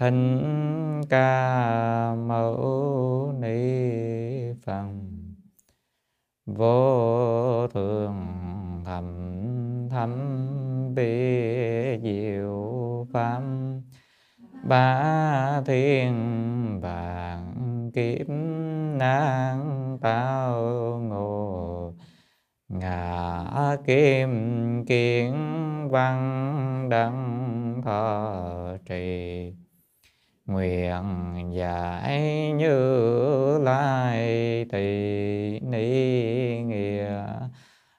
Thích Ca Mâu Ni Phật. Vô thường thầm thâm bi diệu pháp. Ba thiên vạn kiếp nan tao ngộ. Ngã kim kiến văn đăng thọ trì nguyện giải như lai tỳ ni nghĩa.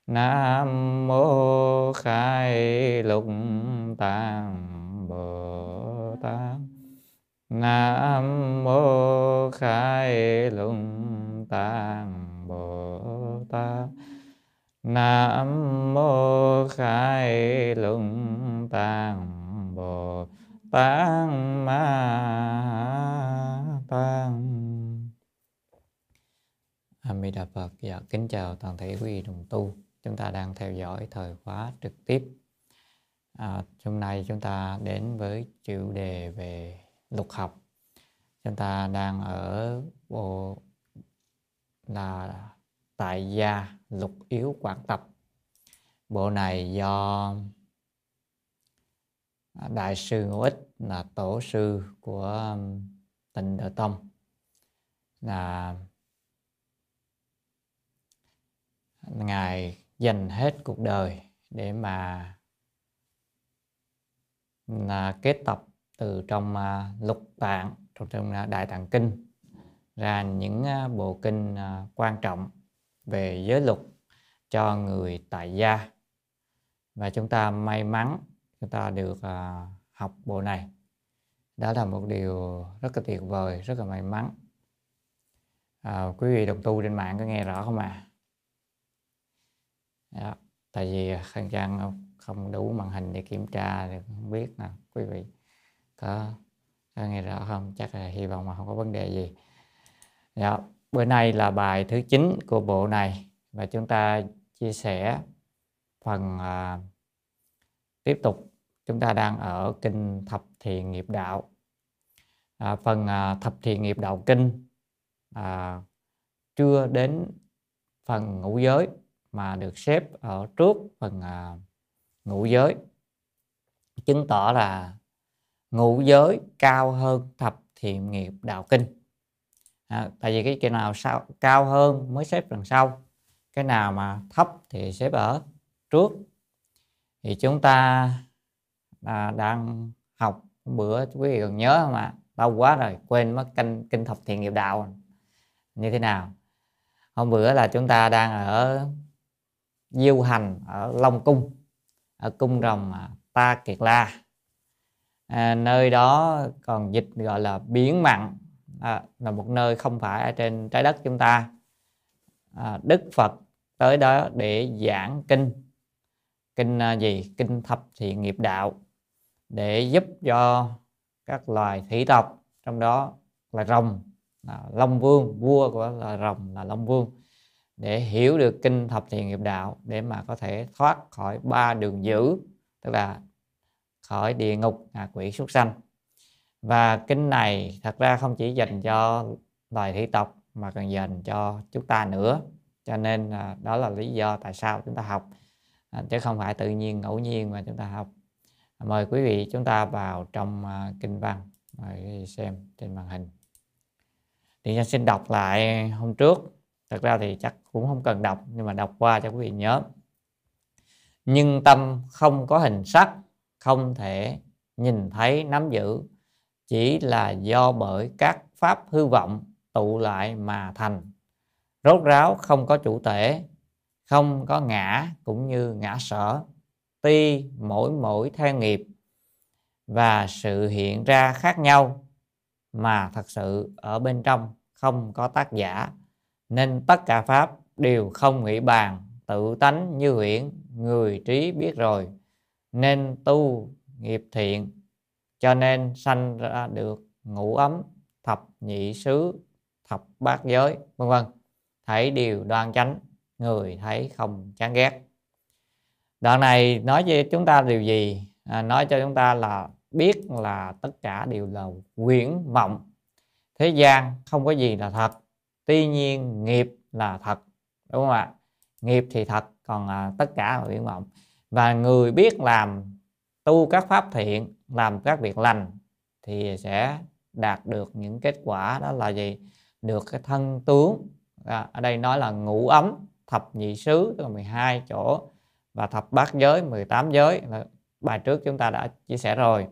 Nam mô khai lục tạng bồ tát. Nam mô khai lục tạng bồ tát. Nam mô khai lục tạng bồ tát Tăng ma tăng Amida Phật dạ kính chào toàn thể quý vị đồng tu. Chúng ta đang theo dõi thời khóa trực tiếp. À, hôm nay chúng ta đến với chủ đề về lục học. Chúng ta đang ở bộ là tại gia lục yếu quảng tập. Bộ này do đại sư ngũ ích là tổ sư của um, tịnh độ tông. Là ngài dành hết cuộc đời để mà là kết tập từ trong uh, lục tạng trong, trong uh, đại tạng kinh ra những uh, bộ kinh uh, quan trọng về giới luật cho người tại gia. Và chúng ta may mắn chúng ta được à, học bộ này đó là một điều rất là tuyệt vời rất là may mắn à, quý vị đồng tu trên mạng có nghe rõ không ạ à? tại vì khăn trang không đủ màn hình để kiểm tra thì không biết nè quý vị có, có nghe rõ không chắc là hy vọng mà không có vấn đề gì dạ. bữa nay là bài thứ 9 của bộ này và chúng ta chia sẻ phần à, tiếp tục chúng ta đang ở kinh thập thiện nghiệp đạo. À, phần à, thập thiện nghiệp đạo kinh à, chưa đến phần ngũ giới mà được xếp ở trước phần à, ngũ giới. Chứng tỏ là ngũ giới cao hơn thập thiện nghiệp đạo kinh. À, tại vì cái cái nào sao cao hơn mới xếp đằng sau. Cái nào mà thấp thì xếp ở trước. Thì chúng ta à, đang học bữa quý vị còn nhớ không ạ? Lâu quá rồi quên mất kinh kinh thập thiện nghiệp đạo. Như thế nào? Hôm bữa là chúng ta đang ở diêu hành ở long cung ở cung rồng à, ta kiệt la. À, nơi đó còn dịch gọi là biển mặn. À, là một nơi không phải ở trên trái đất chúng ta. À, đức phật tới đó để giảng kinh. Kinh à, gì? Kinh thập thiện nghiệp đạo để giúp cho các loài thủy tộc, trong đó là rồng, là long vương, vua của là rồng là long vương, để hiểu được kinh thập thiện nghiệp đạo để mà có thể thoát khỏi ba đường dữ, tức là khỏi địa ngục, ngạ quỷ súc sanh. Và kinh này thật ra không chỉ dành cho loài thủy tộc mà còn dành cho chúng ta nữa. Cho nên à, đó là lý do tại sao chúng ta học à, chứ không phải tự nhiên ngẫu nhiên mà chúng ta học mời quý vị chúng ta vào trong à, kinh văn mời quý vị xem trên màn hình. Thì nhân xin đọc lại hôm trước. Thật ra thì chắc cũng không cần đọc, nhưng mà đọc qua cho quý vị nhớ. Nhưng tâm không có hình sắc, không thể nhìn thấy, nắm giữ. Chỉ là do bởi các pháp hư vọng tụ lại mà thành. Rốt ráo không có chủ thể, không có ngã cũng như ngã sở tuy mỗi mỗi theo nghiệp và sự hiện ra khác nhau, mà thật sự ở bên trong không có tác giả, nên tất cả pháp đều không nghĩ bàn tự tánh như huyễn người trí biết rồi, nên tu nghiệp thiện, cho nên sanh ra được ngũ ấm, thập nhị xứ, thập bát giới, vân vân. Thấy điều đoan chánh, người thấy không chán ghét đoạn này nói cho chúng ta điều gì? À, nói cho chúng ta là biết là tất cả đều là quyển vọng. Thế gian không có gì là thật. Tuy nhiên nghiệp là thật đúng không ạ? Nghiệp thì thật còn à, tất cả là quyển vọng. Và người biết làm tu các pháp thiện làm các việc lành thì sẽ đạt được những kết quả đó là gì? Được cái thân tướng. À, ở đây nói là ngũ ấm thập nhị xứ tức là 12 chỗ và thập bát giới 18 giới là bài trước chúng ta đã chia sẻ rồi.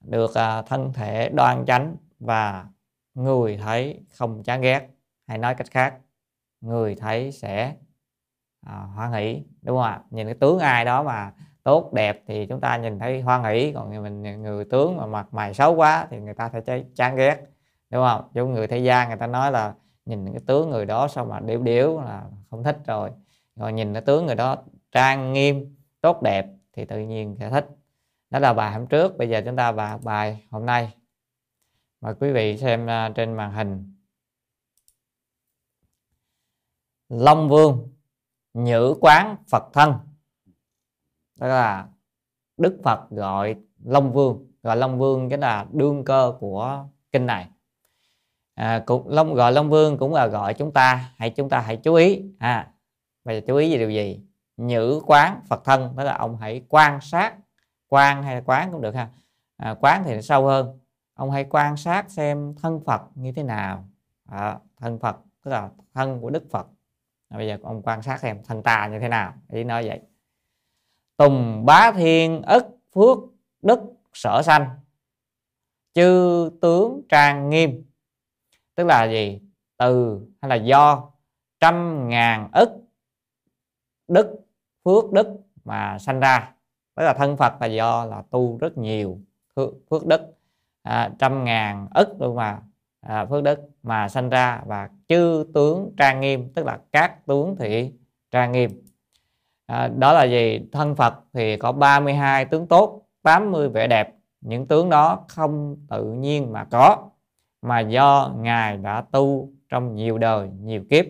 Được à, thân thể đoan chánh và người thấy không chán ghét. Hay nói cách khác người thấy sẽ à, hoan hỷ đúng không ạ? Nhìn cái tướng ai đó mà tốt đẹp thì chúng ta nhìn thấy hoan hỷ. Còn mình người tướng mà mặt mày xấu quá thì người ta sẽ chán ghét đúng không? Giống người thế gian người ta nói là nhìn cái tướng người đó sao mà điếu điếu là không thích rồi. Rồi nhìn cái tướng người đó trang nghiêm tốt đẹp thì tự nhiên sẽ thích. Đó là bài hôm trước bây giờ chúng ta vào bài hôm nay. Mời quý vị xem à, trên màn hình. Long Vương Nhữ quán Phật thân. Đó là Đức Phật gọi Long Vương. Gọi Long Vương chính là đương cơ của kinh này. À, cũng Long gọi Long Vương cũng là gọi chúng ta. Hãy chúng ta hãy chú ý. À bây giờ chú ý về điều gì? Nhữ quán Phật thân tức là ông hãy quan sát quan hay là quán cũng được ha. À, quán thì sâu hơn. Ông hãy quan sát xem thân Phật như thế nào. À, thân Phật tức là thân của Đức Phật. À, bây giờ ông quan sát xem thân ta như thế nào. Ý nói vậy. Tùng bá thiên ức phước đức sở sanh. Chư tướng trang nghiêm. Tức là gì? Từ hay là do trăm ngàn ức đức phước đức mà sanh ra. Với là thân phật là do là tu rất nhiều phước đức. À, trăm ngàn ức luôn mà à, phước đức mà sanh ra và chư tướng trang nghiêm tức là các tướng thị trang nghiêm. À, đó là gì thân Phật thì có 32 tướng tốt 80 vẻ đẹp. Những tướng đó không tự nhiên mà có mà do ngài đã tu trong nhiều đời nhiều kiếp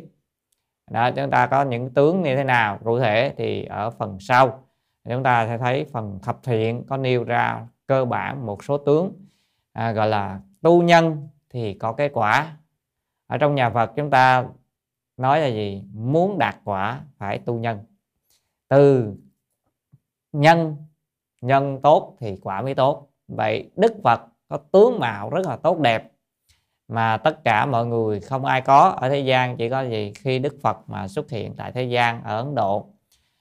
đó chúng ta có những tướng như thế nào? Cụ thể thì ở phần sau chúng ta sẽ thấy phần thập thiện có nêu ra cơ bản một số tướng à, gọi là tu nhân thì có cái quả. Ở trong nhà Phật chúng ta nói là gì? Muốn đạt quả phải tu nhân. Từ nhân nhân tốt thì quả mới tốt. Vậy Đức Phật có tướng mạo rất là tốt đẹp mà tất cả mọi người, không ai có ở thế gian, chỉ có gì khi Đức Phật mà xuất hiện tại thế gian ở Ấn Độ.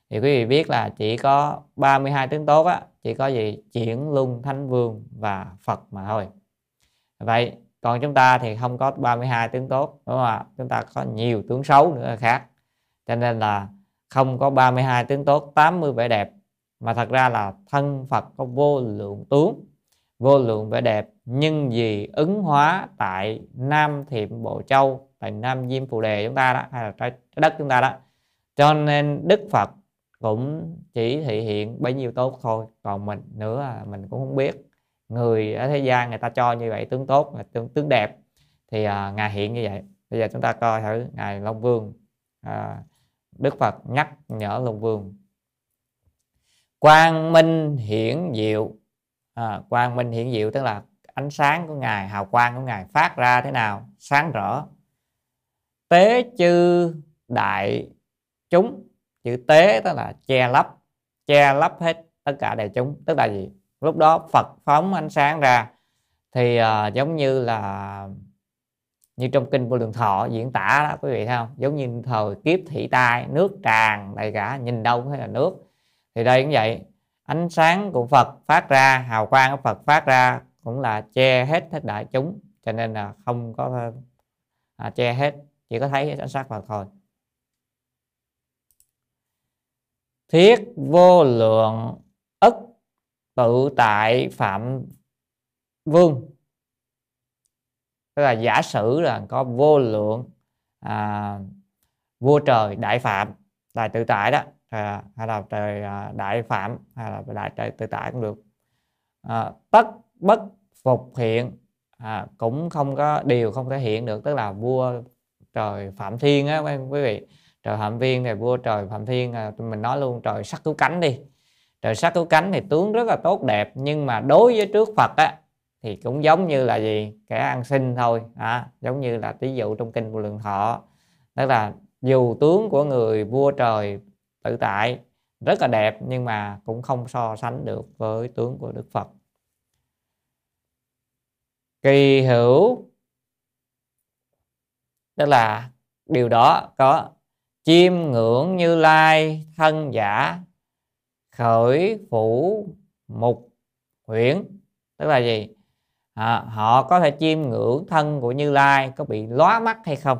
Thì quý vị biết là chỉ có 32 tướng tốt á, chỉ có gì? Chuyển luân, thánh vương và Phật mà thôi. Vậy còn chúng ta thì không có 32 tướng tốt, đúng không ạ? Chúng ta có nhiều tướng xấu nữa khác. Cho nên là không có 32 tướng tốt 80 vẻ đẹp. Mà thật ra là thân Phật có vô lượng tướng, vô lượng vẻ đẹp nhưng vì ứng hóa tại Nam Thiệm Bộ Châu tại Nam Diêm Phù Đề chúng ta đó hay là trái đất chúng ta đó. Cho nên Đức Phật cũng chỉ thị hiện bấy nhiêu tốt thôi còn mình nữa mình cũng không biết. Người ở thế gian người ta cho như vậy tướng tốt tướng tướng đẹp thì à, ngài hiện như vậy. Bây giờ chúng ta coi thử ngài Long Vương à, Đức Phật nhắc nhở Long Vương. Quang minh hiển diệu à, quang minh hiển diệu tức là ánh sáng của ngài hào quang của ngài phát ra thế nào? Sáng rỡ tế chư đại chúng. Chữ tế tức là che lấp. Che lấp hết tất cả đại chúng. Tức là gì? Lúc đó Phật phóng ánh sáng ra. Thì uh, giống như là như trong kinh vô lượng thọ diễn tả đó quý vị thấy không? Giống như thời kiếp thị tai nước tràn đầy cả nhìn đâu cũng thấy là nước. Thì đây cũng vậy. Ánh sáng của Phật phát ra hào quang của Phật phát ra cũng là che hết hết đại chúng cho nên là không có à, che hết chỉ có thấy ánh sắc vào thôi. Thiết vô lượng ức tự tại phạm vương. Tức là giả sử là có vô lượng à, vua trời đại phạm đại tự tại đó à, hay là trời à, đại phạm hay là đại trời tự tại cũng được. À, tất bất phục hiện à, cũng không có điều không thể hiện được tức là vua trời phạm thiên á quý vị trời phạm thiên thì vua trời phạm thiên à, mình nói luôn trời sắc cứu cánh đi. Trời sắc cứu cánh thì tướng rất là tốt đẹp nhưng mà đối với trước phật á thì cũng giống như là gì kẻ ăn xin thôi à, giống như là ví dụ trong kinh của lượng thọ. Tức là dù tướng của người vua trời tự tại rất là đẹp nhưng mà cũng không so sánh được với tướng của đức phật kỳ hữu. Tức là điều đó có chiêm ngưỡng như lai thân giả khởi phủ mục huyễn. Tức là gì? À, họ có thể chiêm ngưỡng thân của như lai có bị lóa mắt hay không?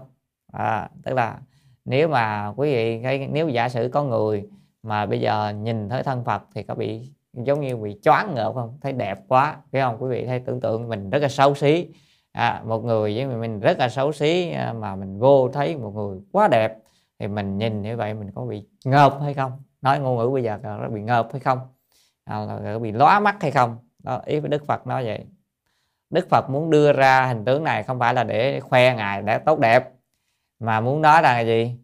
À, tức là nếu mà quý vị nếu giả sử có người mà bây giờ nhìn thấy thân phật thì có bị giống như bị choáng ngợp không? Thấy đẹp quá. Phải không? Quý vị thấy tưởng tượng mình rất là xấu xí. À, một người với mình rất là xấu xí à, mà mình vô thấy một người quá đẹp thì mình nhìn như vậy mình có bị ngợp hay không? Nói ngôn ngữ bây giờ nó bị ngợp hay không? À, là bị lóa mắt hay không? Đó ý với đức phật nói vậy. Đức phật muốn đưa ra hình tướng này không phải là để khoe ngài đã tốt đẹp mà muốn nói là gì?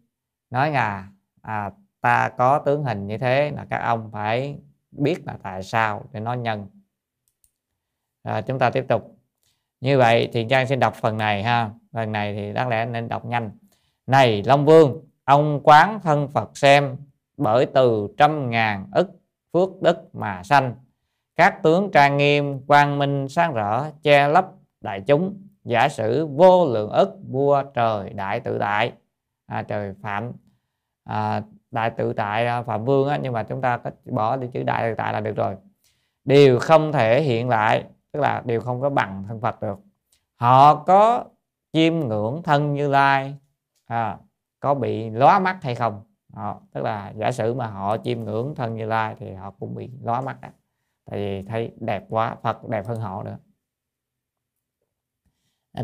Nói là à, ta có tướng hình như thế là các ông phải biết là tại sao để nó nhân. Rồi chúng ta tiếp tục. Như vậy thì trang xin đọc phần này ha. Phần này thì đáng lẽ nên đọc nhanh. Này long vương ông quán thân phật xem bởi từ trăm ngàn ức phước đức mà sanh. Các tướng trang nghiêm quang minh sáng rỡ che lấp đại chúng. Giả sử vô lượng ức vua trời đại tự tại. À, trời phạm. À, đại tự tại phạm vương á, nhưng mà chúng ta có bỏ đi chữ đại tự tại là được rồi. Đều không thể hiện lại tức là đều không có bằng thân phật được. Họ có chiêm ngưỡng thân như lai à, có bị lóa mắt hay không? Họ, tức là giả sử mà họ chiêm ngưỡng thân như lai thì họ cũng bị lóa mắt đó. tại vì thấy đẹp quá phật đẹp hơn họ nữa.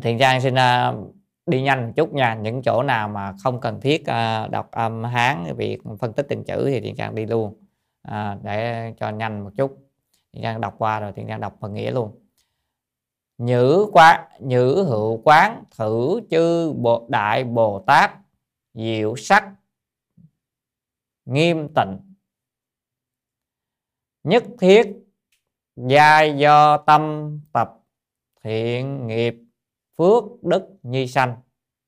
Thiện trang xin uh, đi nhanh một chút nha. Những chỗ nào mà không cần thiết uh, đọc âm hán việc phân tích từng chữ thì thiên trang đi luôn. Uh, để cho nhanh một chút. Thiên trang đọc qua rồi thiên trang đọc phần nghĩa luôn. Nhữ quán nhữ hữu quán thử chư bộ đại bồ tát diệu sắc nghiêm tịnh. Nhất thiết giai do tâm tập thiện nghiệp phước đức nhi sanh.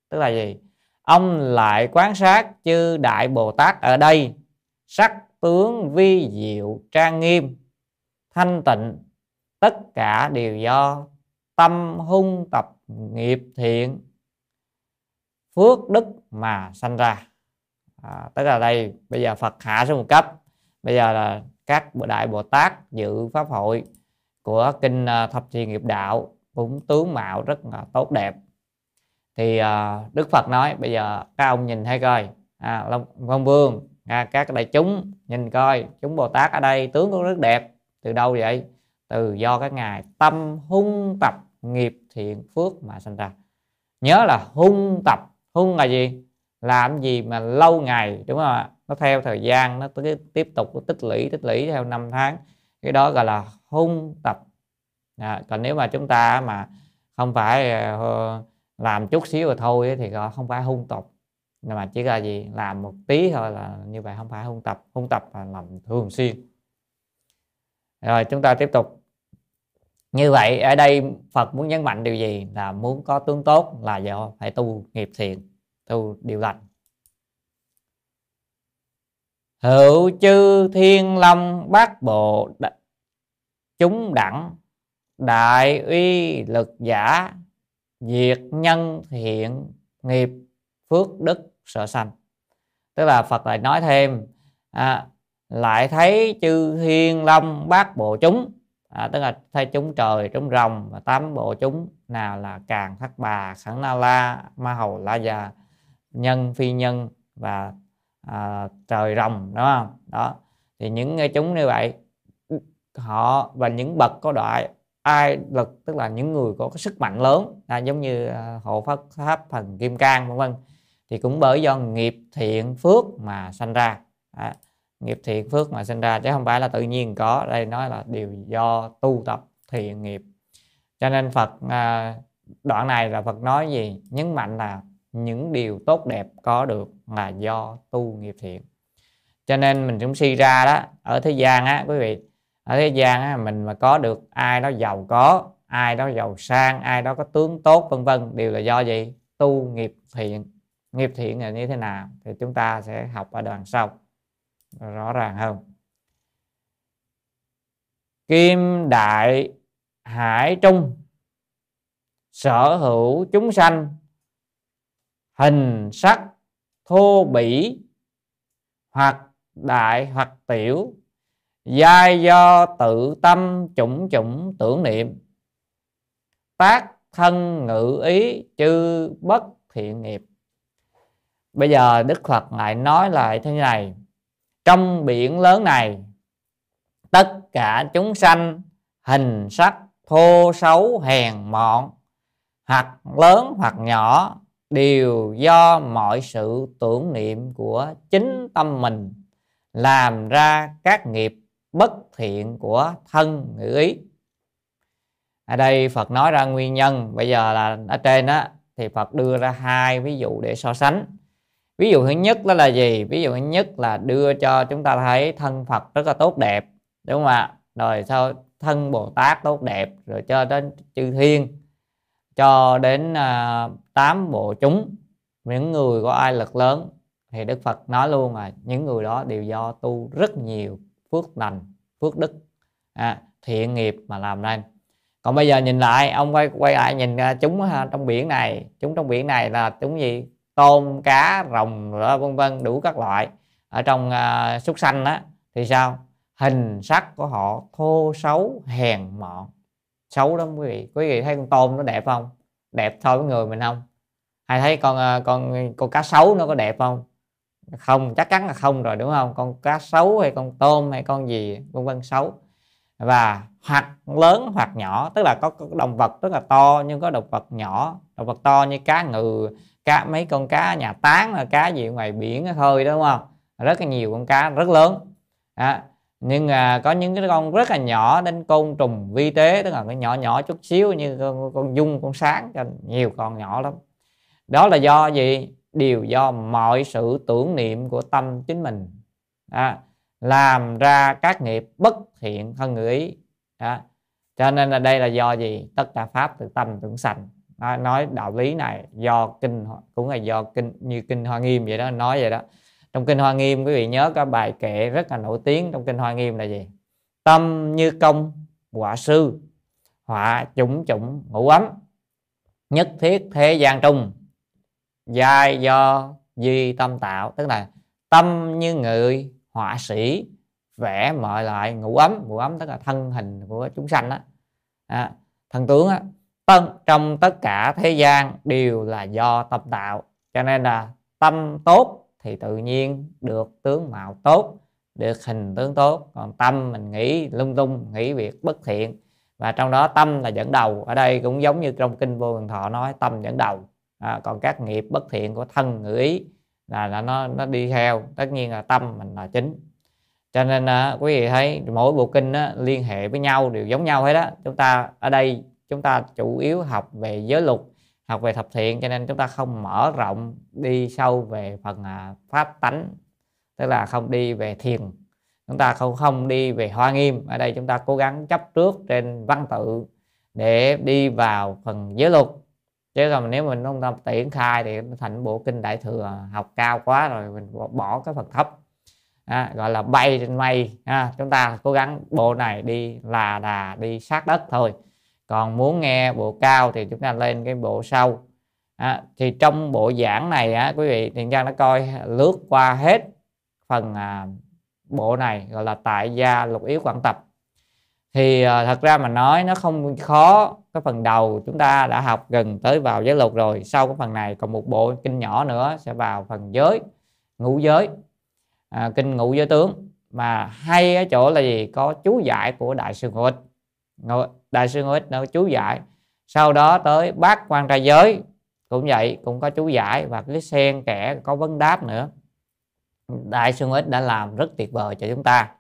Tức là gì? Ông lại quán sát chư đại bồ tát ở đây sắc tướng vi diệu trang nghiêm thanh tịnh tất cả đều do tâm hung tập nghiệp thiện phước đức mà sanh ra. À, tức là đây bây giờ Phật hạ xuống một cấp. Bây giờ là các đại Bồ Tát dự pháp hội của kinh à, thập thiện nghiệp đạo cũng tướng mạo rất là tốt đẹp. Thì à, Đức Phật nói bây giờ các ông nhìn thấy coi. À, Long, Long Vương à, các đại chúng nhìn coi. Chúng Bồ Tát ở đây tướng cũng rất đẹp. Từ đâu vậy? Từ do các ngài tâm hung tập nghiệp thiện phước mà sinh ra. Nhớ là hung tập. Hung là gì? Làm gì mà lâu ngày đúng không ạ? Nó theo thời gian nó tiếp tục tích lũy tích lũy theo năm tháng. Cái đó gọi là hung tập à, còn nếu mà chúng ta mà không phải ờ, làm chút xíu rồi thôi thì gọi không phải hung tập nhưng mà chỉ là gì làm một tí thôi là như vậy không phải hung tập. Hung tập là làm thường xuyên. Rồi chúng ta tiếp tục. Như vậy ở đây Phật muốn nhấn mạnh điều gì? Là muốn có tướng tốt là do phải tu nghiệp thiện tu điều lành. Hữu chư thiên long bát bộ chúng đẳng đại uy lực giả diệt nhân thiện nghiệp phước đức sở sanh. Tức là phật lại nói thêm à, lại thấy chư thiên long bát bộ chúng. À, tức là thấy chúng trời chúng rồng và tám bộ chúng. Nào là càng thất bà khẩn na la ma hầu la già nhân phi nhân và à, trời rồng đúng không? Đó. Thì những chúng như vậy họ và những bậc có đại ai lực tức là những người có cái sức mạnh lớn à, giống như à, hộ pháp pháp thần kim cang vân vân thì cũng bởi do nghiệp thiện phước mà sanh ra. À, nghiệp thiện phước mà sinh ra chứ không phải là tự nhiên có. Đây nói là điều do tu tập thiện nghiệp. Cho nên Phật à, đoạn này là Phật nói gì? Nhấn mạnh là những điều tốt đẹp có được là do tu nghiệp thiện. Cho nên mình cũng suy ra đó ở thế gian á quý vị ở thế gian á, mình mà có được ai đó giàu có ai đó giàu sang ai đó có tướng tốt vân vân đều là do gì? Tu nghiệp thiện. Nghiệp thiện là như thế nào? Thì chúng ta sẽ học ở đoạn sau. Rõ ràng hơn. Kim đại hải trung sở hữu chúng sanh hình sắc thô bỉ hoặc đại hoặc tiểu giai do tự tâm chủng chủng tưởng niệm. Tác thân ngữ ý chư bất thiện nghiệp. Bây giờ đức phật lại nói lại thế này. Trong biển lớn này, tất cả chúng sanh hình sắc thô xấu hèn mọn, hoặc lớn hoặc nhỏ, đều do mọi sự tưởng niệm của chính tâm mình làm ra các nghiệp bất thiện của thân ngữ ý. Ở đây Phật nói ra nguyên nhân, bây giờ là ở trên đó thì Phật đưa ra hai ví dụ để so sánh. Ví dụ thứ nhất đó là gì? Ví dụ thứ nhất là đưa cho chúng ta thấy thân Phật rất là tốt đẹp, đúng không ạ? Rồi sau thân Bồ Tát tốt đẹp, rồi cho đến chư thiên, cho đến tám tám bộ chúng, những người có ai lực lớn. Thì Đức Phật nói luôn là những người đó đều do tu rất nhiều phước lành phước đức. À, thiện nghiệp mà làm nên. Còn bây giờ nhìn lại ông quay quay lại nhìn à, chúng à, trong biển này. Chúng trong biển này là chúng gì? Tôm cá rồng vân vân đủ các loại. Ở trong uh, súc sanh đó thì sao? Hình sắc của họ thô xấu hèn mọn. Xấu lắm quý vị. Quý vị thấy con tôm nó đẹp không? Đẹp thôi với người mình không? Hay thấy con con con cá sấu nó có đẹp không? Không chắc chắn là không rồi đúng không? Con cá sấu hay con tôm hay con gì vân vân xấu. Và hoặc lớn hoặc nhỏ tức là có, có động vật rất là to nhưng có động vật nhỏ. Động vật to như cá ngừ cá mấy con cá nhà tán là cá gì ngoài biển thôi đúng không? Rất là nhiều con cá rất lớn. À, nhưng à, có những cái con rất là nhỏ đến côn trùng vi tế tức là cái nhỏ nhỏ chút xíu như con, con dung con sáng cho nhiều con nhỏ lắm. Đó là do gì? Đều do mọi sự tưởng niệm của tâm chính mình. Đó. làm ra các nghiệp bất thiện thân người ý. Đó. cho nên là đây là do gì? Tất cả pháp từ tâm tưởng sanh. Đó, nói đạo lý này do kinh cũng là do kinh như kinh hoa nghiêm vậy đó nói vậy đó. Trong kinh hoa nghiêm quý vị nhớ có bài kệ rất là nổi tiếng trong kinh hoa nghiêm là gì? Tâm như công quả sư họa chủng chủng ngũ ấm nhất thiết thế gian trung giai do duy tâm tạo. Tức là tâm như người họa sĩ vẽ mọi loại ngũ ấm. Ngũ ấm tức là thân hình của chúng sanh đó à, thần tướng á tân trong tất cả thế gian đều là do tâm tạo. Cho nên là tâm tốt thì tự nhiên được tướng mạo tốt được hình tướng tốt. Còn tâm mình nghĩ lung tung nghĩ việc bất thiện. Và trong đó tâm là dẫn đầu. Ở đây cũng giống như trong kinh vô thường thọ nói tâm dẫn đầu à, còn các nghiệp bất thiện của thân ngữ ý là, là nó nó đi theo tất nhiên là tâm mình là chính. Cho nên à, quý vị thấy mỗi bộ kinh á, liên hệ với nhau đều giống nhau hết đó chúng ta ở đây chúng ta chủ yếu học về giới luật học về thập thiện cho nên chúng ta không mở rộng đi sâu về phần à, pháp tánh tức là không đi về thiền. Chúng ta không không đi về hoa nghiêm. Ở đây chúng ta cố gắng chấp trước trên văn tự để đi vào phần giới luật chứ còn nếu mình không tâm triển khai thì thành bộ kinh đại thừa học cao quá rồi mình bỏ cái phần thấp. À, gọi là bay trên mây à, chúng ta cố gắng bộ này đi là đà đi sát đất thôi. Còn muốn nghe bộ cao thì chúng ta lên cái bộ sau. À, thì trong bộ giảng này á, quý vị thiện trang đã coi lướt qua hết phần à, bộ này gọi là tại gia lục yếu quản tập. Thì à, thật ra mà nói nó không khó cái phần đầu chúng ta đã học gần tới vào giới luật rồi sau cái phần này còn một bộ kinh nhỏ nữa sẽ vào phần giới ngũ giới. À, kinh ngũ giới tướng mà hay ở chỗ là gì? Có chú giải của đại sư ngũ ích. Đại sư ngũ ích nó chú giải. Sau đó tới bát quan trai giới cũng vậy cũng có chú giải và cái sen kẽ có vấn đáp nữa. Đại sư ngũ ích đã làm rất tuyệt vời cho chúng ta.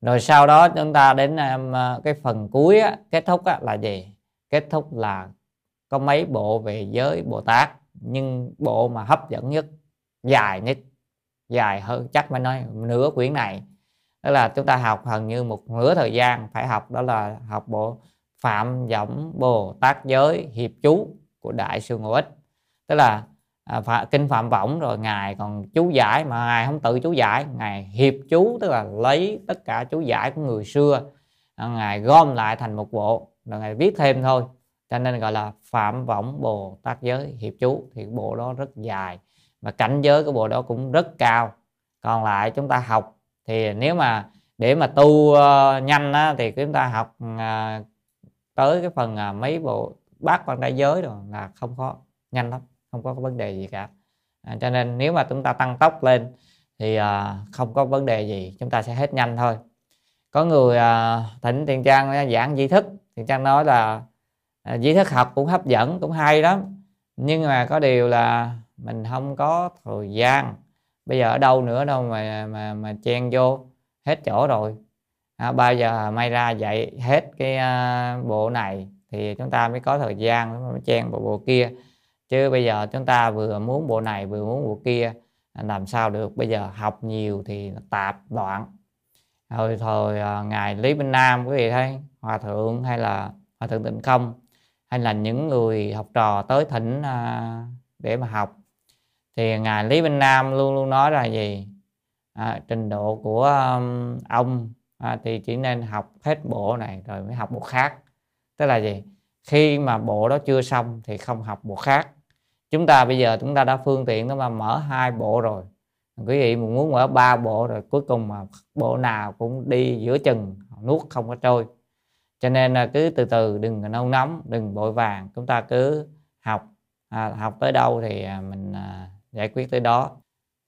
Rồi sau đó chúng ta đến à, cái phần cuối á, kết thúc á, là gì? Kết thúc là có mấy bộ về giới bồ tát nhưng bộ mà hấp dẫn nhất dài nhất dài hơn chắc phải nói nửa quyển này. Đó là chúng ta học gần như một nửa thời gian phải học đó là học bộ phạm võng bồ tát giới hiệp chú của đại sư ngũ ích. Tức là à, kinh phạm võng rồi ngài còn chú giải mà ngài không tự chú giải ngài hiệp chú tức là lấy tất cả chú giải của người xưa à, ngài gom lại thành một bộ là ngài viết thêm thôi. Cho nên gọi là phạm võng bồ tát giới hiệp chú. Thì bộ đó rất dài và cảnh giới của bộ đó cũng rất cao. Còn lại chúng ta học thì nếu mà để mà tu uh, nhanh á, thì chúng ta học uh, tới cái phần uh, mấy bộ bát quan đại giới rồi là không có nhanh lắm không có vấn đề gì cả. À, cho nên nếu mà chúng ta tăng tốc lên thì uh, không có vấn đề gì chúng ta sẽ hết nhanh thôi. Có người uh, thỉnh tiền trang giảng di thức thì trang nói là à, dĩ thức học cũng hấp dẫn cũng hay lắm. Nhưng mà có điều là mình không có thời gian. Bây giờ ở đâu nữa đâu mà mà mà chen vô hết chỗ rồi. À, bao giờ may ra dạy hết cái uh, bộ này thì chúng ta mới có thời gian mới chen bộ bộ kia. Chứ bây giờ chúng ta vừa muốn bộ này vừa muốn bộ kia làm sao được? Bây giờ học nhiều thì tạp loạn hồi thời à, ngài lý minh nam quý vị thấy hòa thượng hay là hòa thượng tịnh không hay là những người học trò tới thỉnh à, để mà học. Thì ngài lý minh nam luôn luôn nói là gì? À, trình độ của um, ông à, thì chỉ nên học hết bộ này rồi mới học bộ khác. Tức là gì? Khi mà bộ đó chưa xong thì không học bộ khác. Chúng ta bây giờ chúng ta đã phương tiện đó mà mở hai bộ rồi quý vị muốn mở ba bộ rồi cuối cùng mà bộ nào cũng đi giữa chừng nuốt không có trôi. Cho nên là cứ từ từ đừng nâu nóng đừng vội vàng. Chúng ta cứ học à, học tới đâu thì à, mình à, giải quyết tới đó.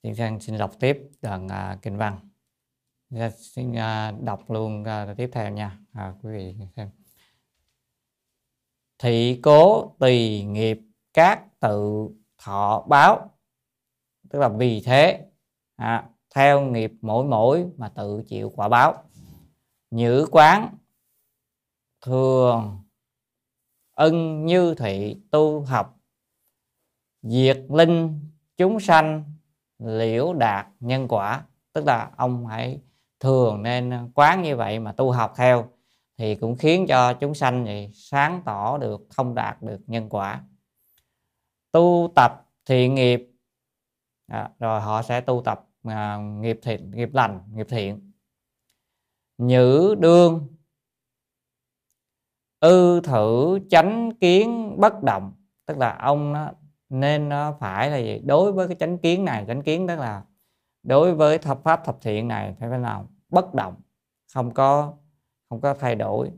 Thiên Sang xin đọc tiếp đoạn à, kinh văn. Xin à, đọc luôn à, tiếp theo nha. À, quý vị xem thị cố tùy nghiệp các tự thọ báo. Tức là vì thế à, theo nghiệp mỗi mỗi mà tự chịu quả báo. Nhữ quán thường ân như thị tu học. Diệt linh chúng sanh liễu đạt nhân quả. Tức là ông hãy thường nên quán như vậy mà tu học theo thì cũng khiến cho chúng sanh thì sáng tỏ được thông đạt được nhân quả. Tu tập thiện nghiệp. À, rồi họ sẽ tu tập à, nghiệp thiện nghiệp lành nghiệp thiện. Nhữ đương ư thử chánh kiến bất động. Tức là ông nó nên nó phải là gì? Đối với cái chánh kiến này chánh kiến tức là đối với thập pháp thập thiện này phải phải nào? Bất động không có không có thay đổi.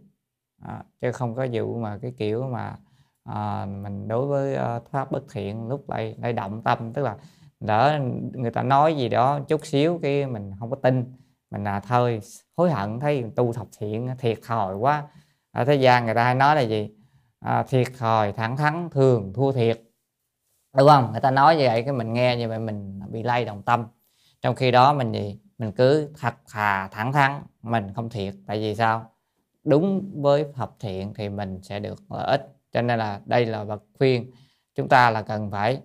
À, chứ không có vụ mà cái kiểu mà à, mình đối với uh, pháp bất thiện lúc lại lại động tâm. Tức là đỡ người ta nói gì đó chút xíu cái mình không có tin. Mình là thôi hối hận thấy tu thập thiện à, thiệt thòi quá. Ở thế gian người ta hay nói là gì? À, thiệt thòi thẳng thắn thường thua thiệt. Đúng không? Người ta nói như vậy cái mình nghe như vậy mình bị lay động tâm. Trong khi đó mình gì mình cứ thật thà thẳng thắn mình không thiệt. Tại vì sao? Đúng với hợp thiện thì mình sẽ được lợi ích. Cho nên là đây là bậc khuyên. Chúng ta là cần phải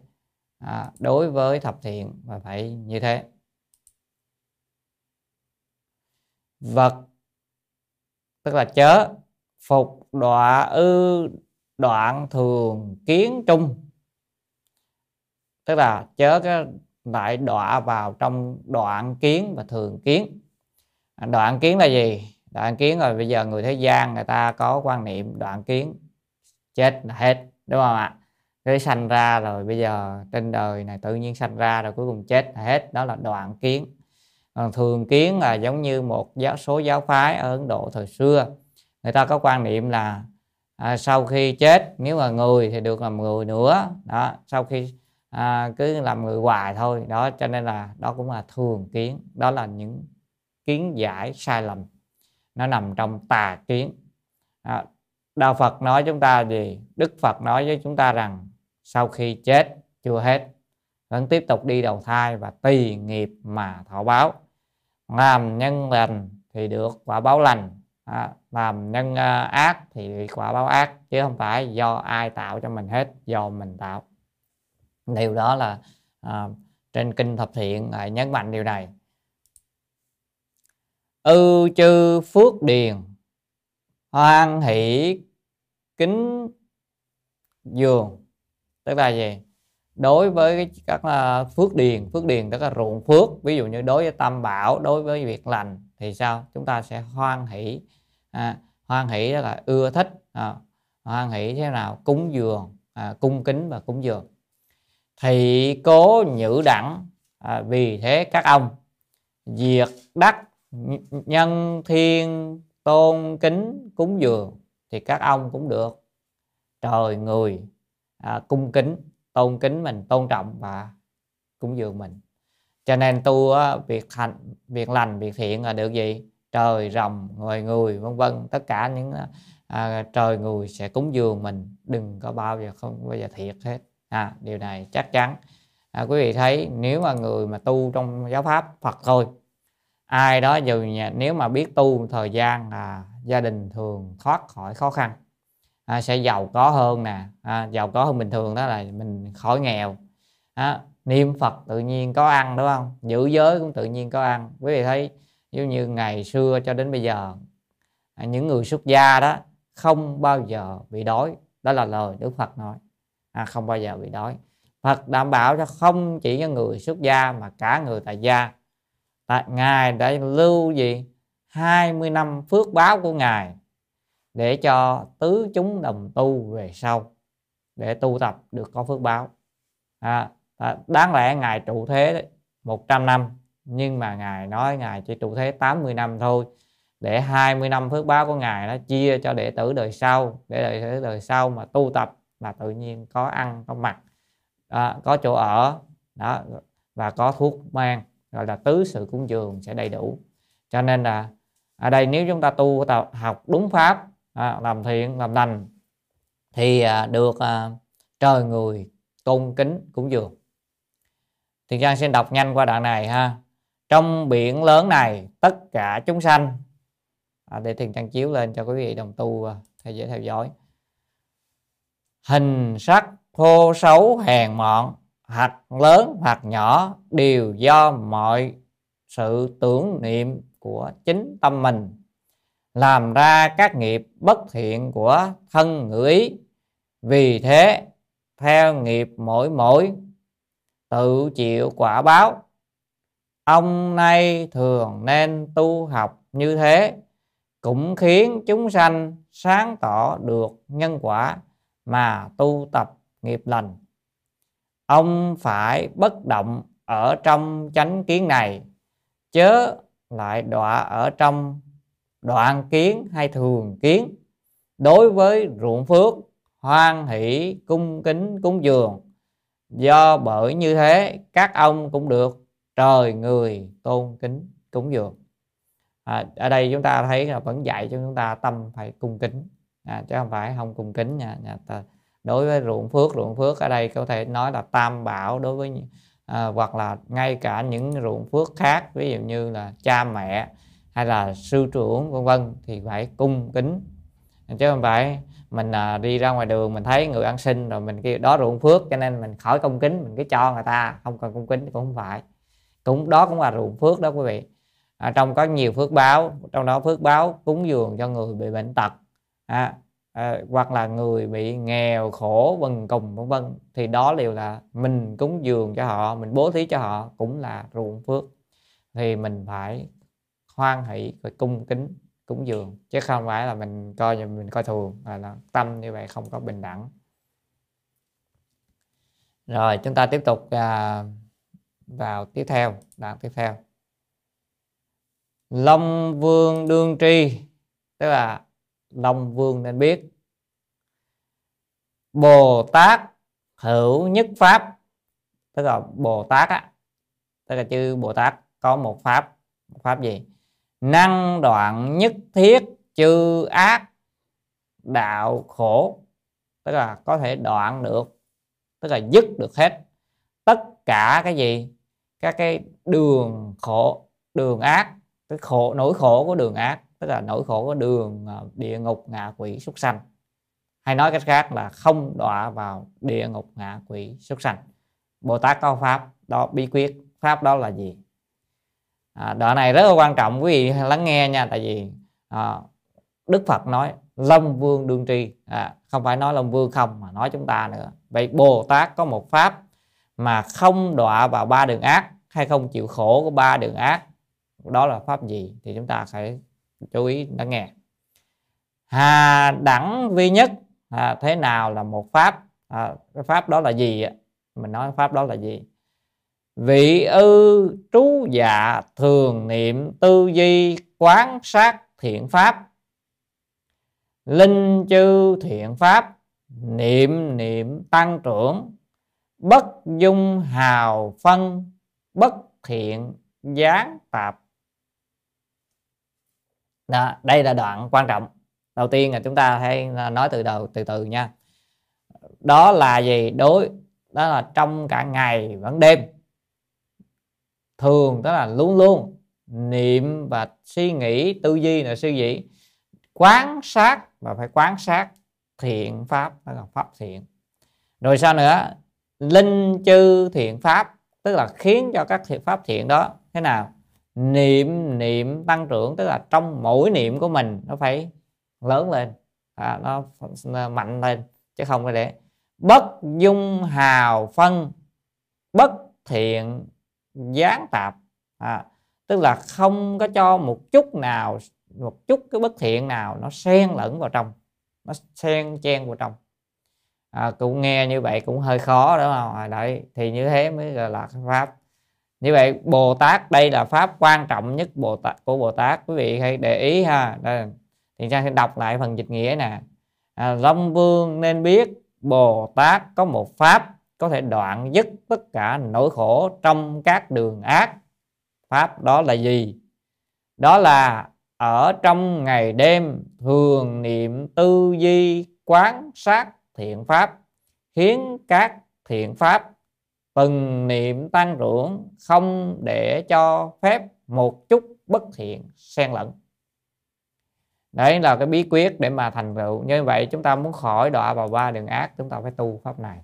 à, đối với thập thiện và phải như thế. Vật tức là chớ phục đọa ư đoạn thường kiến trung. Tức là chớ cái lại đọa vào trong đoạn kiến và thường kiến. À, đoạn kiến là gì? Đoạn kiến rồi bây giờ người thế gian người ta có quan niệm đoạn kiến chết là hết đúng không ạ? Cái sanh ra rồi bây giờ trên đời này tự nhiên sanh ra rồi cuối cùng chết là hết. Đó là đoạn kiến. Còn thường kiến là giống như một giáo số giáo phái ở ấn độ thời xưa. Người ta có quan niệm là à, sau khi chết nếu mà người thì được làm người nữa. Đó sau khi à, cứ làm người hoài thôi. Đó cho nên là đó cũng là thường kiến. Đó là những kiến giải sai lầm. Nó nằm trong tà kiến. À, đạo Phật nói chúng ta gì? Đức Phật nói với chúng ta rằng sau khi chết chưa hết. Vẫn tiếp tục đi đầu thai và tùy nghiệp mà thọ báo. Làm nhân lành thì được quả báo lành. À, làm nhân à, ác thì quả báo ác chứ không phải do ai tạo cho mình hết do mình tạo. Điều đó là à, trên kinh thập thiện lại nhấn mạnh điều này. Ư chư phước điền hoan hỷ kính dường tức là gì? Đối với các phước điền phước điền tức là ruộng phước ví dụ như đối với tam bảo đối với việc lành thì sao? Chúng ta sẽ hoan hỷ à, hoan hỷ là ưa thích à, hoan hỷ thế nào? Cúng dường à, cung kính và cúng dường. Thị cố nhữ đẳng à, vì thế các ông diệt đắc nhân thiên tôn kính cúng dường thì các ông cũng được trời người à, cung kính tôn kính mình tôn trọng và cúng dường mình. Cho nên tu việc thành việc lành việc thiện là được gì? Trời rồng người người vân vân. Tất cả những à, à, trời người sẽ cúng dường mình. Đừng có bao giờ không bao giờ thiệt hết. À, điều này chắc chắn. À, quý vị thấy nếu mà người mà tu trong giáo pháp Phật thôi ai đó dù nhà, nếu mà biết tu thời gian là gia đình thường thoát khỏi khó khăn à, sẽ giàu có hơn nè. À, giàu có hơn bình thường đó là mình khỏi nghèo. À, niệm Phật tự nhiên có ăn đúng không? Giữ giới cũng tự nhiên có ăn. Quý vị thấy giống như ngày xưa cho đến bây giờ à, những người xuất gia đó không bao giờ bị đói. Đó là lời Đức Phật nói. À, không bao giờ bị đói. Phật đảm bảo cho không chỉ cho người xuất gia mà cả người tại gia. Tại ngài đã lưu gì? 20 năm phước báo của ngài để cho tứ chúng đồng tu về sau để tu tập được có phước báo. À, à, đáng lẽ ngài trụ thế 100 năm nhưng mà ngài nói ngài chỉ trụ thế 80 năm thôi để 20 năm phước báo của ngài nó chia cho đệ tử đời sau để đệ tử đời sau mà tu tập là tự nhiên có ăn có mặc à, có chỗ ở đó và có thuốc mang gọi là tứ sự cúng dường sẽ đầy đủ. Cho nên là ở đây nếu chúng ta tu tập học đúng pháp à, làm thiện làm lành thì à, được à, trời người tôn kính cúng dường. Thì Giang xin đọc nhanh qua đoạn này ha. Trong biển lớn này tất cả chúng sanh à, để thiền trang chiếu lên cho quý vị đồng tu à, theo dõi theo dõi. Hình sắc thô xấu hèn mọn hoặc lớn hoặc nhỏ đều do mọi sự tưởng niệm của chính tâm mình làm ra các nghiệp bất thiện của thân ngữ ý vì thế, theo nghiệp mỗi mỗi, tự chịu quả báo. Ông nay thường nên tu học như thế, cũng khiến chúng sanh sáng tỏ được nhân quả mà tu tập nghiệp lành. Ông phải bất động ở trong chánh kiến này, chớ lại đọa ở trong đoạn kiến hay thường kiến. Đối với ruộng phước hoan hỷ cung kính cúng dường. Do bởi như thế các ông cũng được trời người tôn kính cúng dường. À, ở đây chúng ta thấy là vẫn dạy cho chúng ta tâm phải cung kính. À, chứ không phải không cung kính nha, nha ta, đối với ruộng phước ruộng phước ở đây có thể nói là tam bảo đối với à, hoặc là ngay cả những ruộng phước khác ví dụ như là cha mẹ hay là sư trưởng vân vân thì phải cung kính. Chứ không phải mình à, đi ra ngoài đường mình thấy người ăn xin rồi mình kêu đó ruộng phước cho nên mình khỏi cung kính mình cứ cho người ta không cần cung kính cũng không phải. Cũng đó cũng là ruộng phước đó quý vị. À, trong có nhiều phước báo trong đó phước báo cúng dường cho người bị bệnh tật à, à, hoặc là người bị nghèo khổ vần cùng vân vân thì đó đều là mình cúng dường cho họ mình bố thí cho họ cũng là ruộng phước. Thì mình phải hoan hỷ và cung kính cúng dường. Chứ không phải là mình coi như mình coi thường là, là tâm như vậy không có bình đẳng. Rồi chúng ta tiếp tục à, vào tiếp theo đoạn tiếp theo. Long vương đương tri tức là long vương nên biết. Bồ tát hữu nhất pháp tức là bồ tát á tức là chư bồ tát có một pháp. Một pháp gì? Năng đoạn nhất thiết chư ác, đạo khổ. Tức là có thể đoạn được, tức là dứt được hết tất cả cái gì? Các cái đường khổ, đường ác, cái khổ, nỗi khổ của đường ác, tức là nỗi khổ của đường à, địa ngục, ngạ quỷ, súc sanh. Hay nói cách khác là không đọa vào địa ngục, ngạ quỷ, súc sanh. Bồ tát có pháp, đó, bí quyết. Pháp đó là gì? À, đoạn này rất là quan trọng quý vị lắng nghe nha tại vì à, đức phật nói long vương đương tri. À, không phải nói long vương không mà nói chúng ta nữa. Vậy bồ tát có một pháp mà không đọa vào ba đường ác hay không chịu khổ của ba đường ác đó là pháp gì thì chúng ta phải chú ý lắng nghe. Hà đẳng vi nhất à, thế nào là một pháp? À, cái pháp đó là gì mình nói pháp đó là gì? Vị ư trú dạ thường niệm tư duy quán sát thiện pháp. Linh chư thiện pháp niệm niệm tăng trưởng. Bất dung hào phân bất thiện gián tạp. Đó, đây là đoạn quan trọng. Đầu tiên là chúng ta hãy nói từ đầu từ từ nha. Đó là gì? Đối đó là trong cả ngày vẫn đêm thường tức là luôn luôn niệm và suy nghĩ tư duy là suy nghĩ. Quán sát và phải quán sát thiện pháp đó là pháp thiện. Rồi sao nữa? Linh chư thiện pháp tức là khiến cho các thiện pháp thiện đó thế nào? Niệm niệm tăng trưởng tức là trong mỗi niệm của mình nó phải lớn lên. À, nó mạnh lên chứ không phải để. Bất dung hào phân bất thiện gián tạp. À, tức là không có cho một chút nào một chút cái bất thiện nào nó xen lẫn vào trong nó xen chen vào trong. À, cũng nghe như vậy cũng hơi khó đúng không? À, đấy thì như thế mới gọi là pháp. Như vậy bồ tát đây là pháp quan trọng nhất bồ tát của bồ tát quý vị hãy để ý ha. Đây thì cha sẽ đọc lại phần dịch nghĩa nè. À, long vương nên biết bồ tát có một pháp có thể đoạn dứt tất cả nỗi khổ trong các đường ác. Pháp đó là gì? Đó là ở trong ngày đêm, thường niệm tư duy, quán sát thiện pháp, khiến các thiện pháp từng niệm tăng trưởng, không để cho phép một chút bất thiện xen lẫn. Đấy là cái bí quyết để mà thành tựu. Như vậy chúng ta muốn khỏi đọa vào ba đường ác, chúng ta phải tu pháp này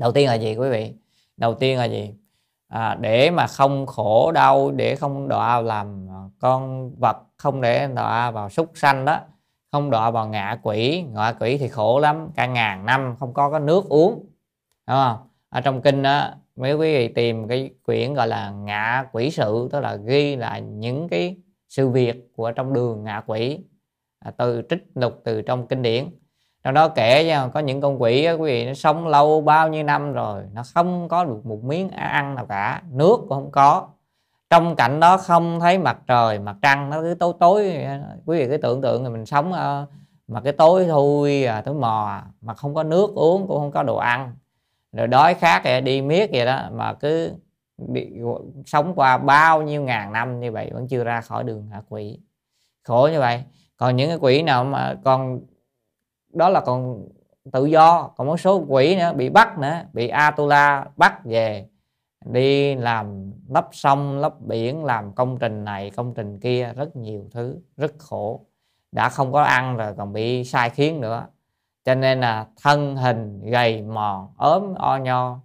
đầu tiên là gì quý vị? Đầu tiên là gì? À, để mà không khổ đau để không đọa làm con vật không để đọa vào súc sanh đó không đọa vào ngạ quỷ. Ngạ quỷ thì khổ lắm cả ngàn năm không có cái nước uống đúng không? Ở trong kinh đó mấy quý vị tìm cái quyển gọi là ngạ quỷ sự tức là ghi lại những cái sự việc của trong đường ngạ quỷ à, từ trích lục từ trong kinh điển trong đó kể nha có những con quỷ đó, quý vị nó sống lâu bao nhiêu năm rồi nó không có được một miếng ăn nào cả nước cũng không có. Trong cảnh đó không thấy mặt trời mặt trăng nó cứ tối tối quý vị cứ tưởng tượng là mình sống ờ, mà cái tối thui à, tối mò à, mà không có nước uống cũng không có đồ ăn. Rồi đói khát vậy đi miết vậy đó mà cứ bị sống qua bao nhiêu ngàn năm như vậy vẫn chưa ra khỏi đường hạ quỷ. Khổ như vậy. Còn những cái quỷ nào mà còn đó là còn tự do, còn một số quỷ nữa, bị bắt nữa, bị Atula bắt về đi làm lấp sông, lấp biển, làm công trình này, công trình kia, rất nhiều thứ, rất khổ. Đã không có ăn rồi còn bị sai khiến nữa. Cho nên là thân hình gầy mòn, ốm o nho,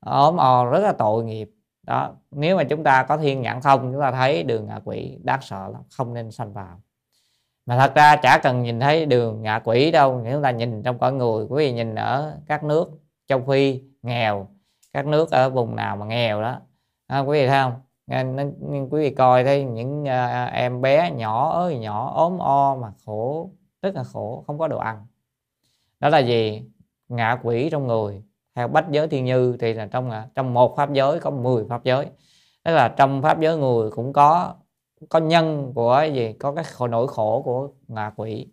ốm o rất là tội nghiệp. Đó, nếu mà chúng ta có thiên nhãn không, chúng ta thấy đường ngạ quỷ đáng sợ lắm, không nên sanh vào mà thật ra chả cần nhìn thấy đường ngạ quỷ đâu. Chúng ta nhìn trong cõi người quý vị nhìn ở các nước châu phi nghèo các nước ở vùng nào mà nghèo đó. À, quý vị thấy không? Nên, quý vị coi thấy những uh, em bé nhỏ ơi nhỏ ốm o mà khổ rất là khổ không có đồ ăn. Đó là gì ngạ quỷ trong người. Theo bách giới thiên như thì là trong à, trong một pháp giới có 10 pháp giới. Tức là trong pháp giới người cũng có có nhân của gì có cái khổ nỗi khổ của ngạ quỷ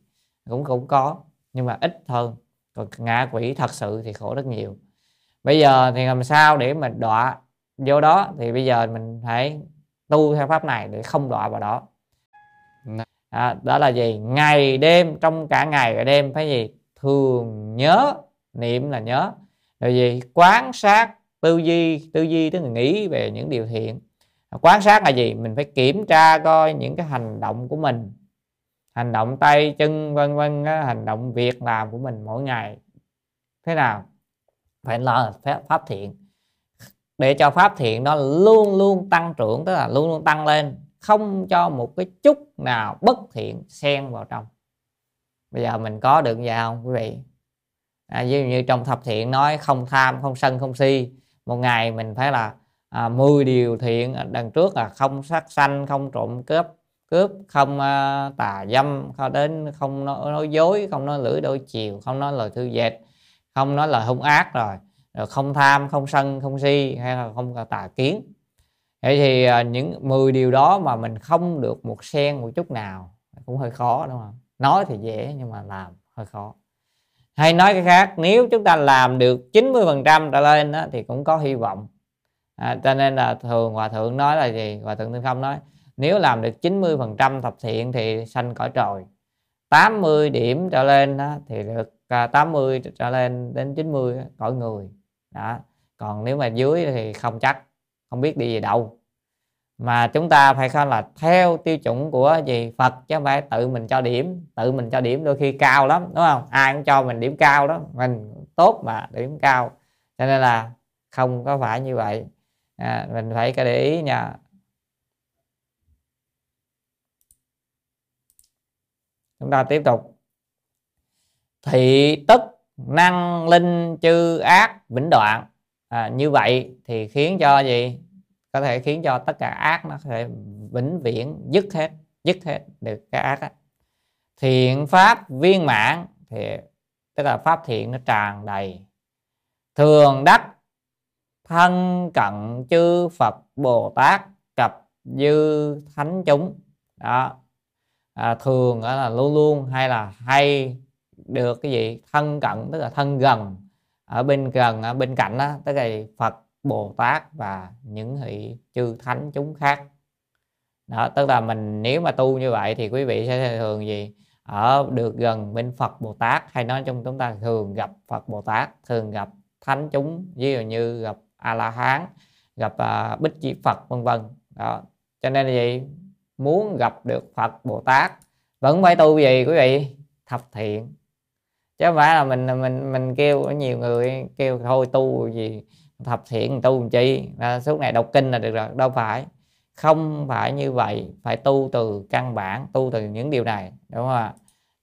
cũng cũng có nhưng mà ít hơn. Còn ngạ quỷ thật sự thì khổ rất nhiều. Bây giờ thì làm sao để mà đọa vô đó? Thì bây giờ mình phải tu theo pháp này để không đọa vào đó. À, đó là gì? Ngày đêm trong cả ngày và đêm phải gì? Thường nhớ niệm là nhớ. Rồi gì? Quán sát tư duy tư duy tức là nghĩ về những điều thiện. Quan sát là gì? Mình phải kiểm tra coi những cái hành động của mình. Hành động tay chân vân vân hành động việc làm của mình mỗi ngày. Thế nào? Phải lo pháp thiện. Để cho pháp thiện nó luôn luôn tăng trưởng tức là luôn luôn tăng lên. Không cho một cái chút nào bất thiện xen vào trong. Bây giờ mình có được vậy không quý vị? À, ví dụ như trong thập thiện nói không tham không sân không si một ngày mình phải là à, 10 điều thiện đằng trước là không sát sanh không trộm cướp cướp không à, tà dâm không đến không nói, nói dối không nói lưỡi đôi chiều không nói lời thư dệt không nói lời hung ác rồi rồi không tham không sân không si hay là không tà kiến. Vậy thì à, những 10 điều đó mà mình không được một sen một chút nào cũng hơi khó đúng không? Nói thì dễ nhưng mà làm hơi khó. Hay nói cái khác nếu chúng ta làm được 90 phần trăm trở lên đó, thì cũng có hy vọng à, cho nên là thường hòa thượng nói là gì? Hòa thượng tinh không nói nếu làm được 90 phần trăm thập thiện thì sanh cõi trời. 80 điểm trở lên đó, thì được à, 80 trở lên đến 90 cõi người. Đó. Còn nếu mà dưới thì không chắc không biết đi về đâu. Mà chúng ta phải coi là theo tiêu chuẩn của gì? Phật chứ không phải tự mình cho điểm tự mình cho điểm đôi khi cao lắm đúng không? Ai cũng cho mình điểm cao đó mình tốt mà điểm cao. Cho nên là không có phải như vậy à, mình phải cái để ý nha. Chúng ta tiếp tục. Thị tức năng linh chư ác vĩnh đoạn. À, như vậy thì khiến cho gì? Có thể khiến cho tất cả ác nó có thể vĩnh viễn dứt hết dứt hết được cái ác đó. thiện pháp viên mãn thì tức là pháp thiện nó tràn đầy. Thường đắc thân cận chư phật bồ tát cập dư thánh chúng. Đó. À, thường là luôn luôn hay là hay được cái gì? Thân cận tức là thân gần. Ở bên gần ở bên cạnh đó tức là phật bồ tát và những vị chư thánh chúng khác. Đó tức là mình nếu mà tu như vậy thì quý vị sẽ thường gì? Ở được gần bên Phật Bồ Tát hay nói chung chúng ta thường gặp Phật Bồ Tát thường gặp thánh chúng ví dụ như gặp A La Hán gặp à, Bích Chi Phật vân vân. Đó cho nên là gì muốn gặp được Phật Bồ Tát vẫn phải tu gì quý vị? Thập thiện. Chứ không phải là mình mình mình kêu nhiều người kêu thôi tu gì thập thiện tu làm chi? À, suốt ngày đọc kinh là được rồi đâu phải. Không phải như vậy phải tu từ căn bản tu từ những điều này đúng không ạ?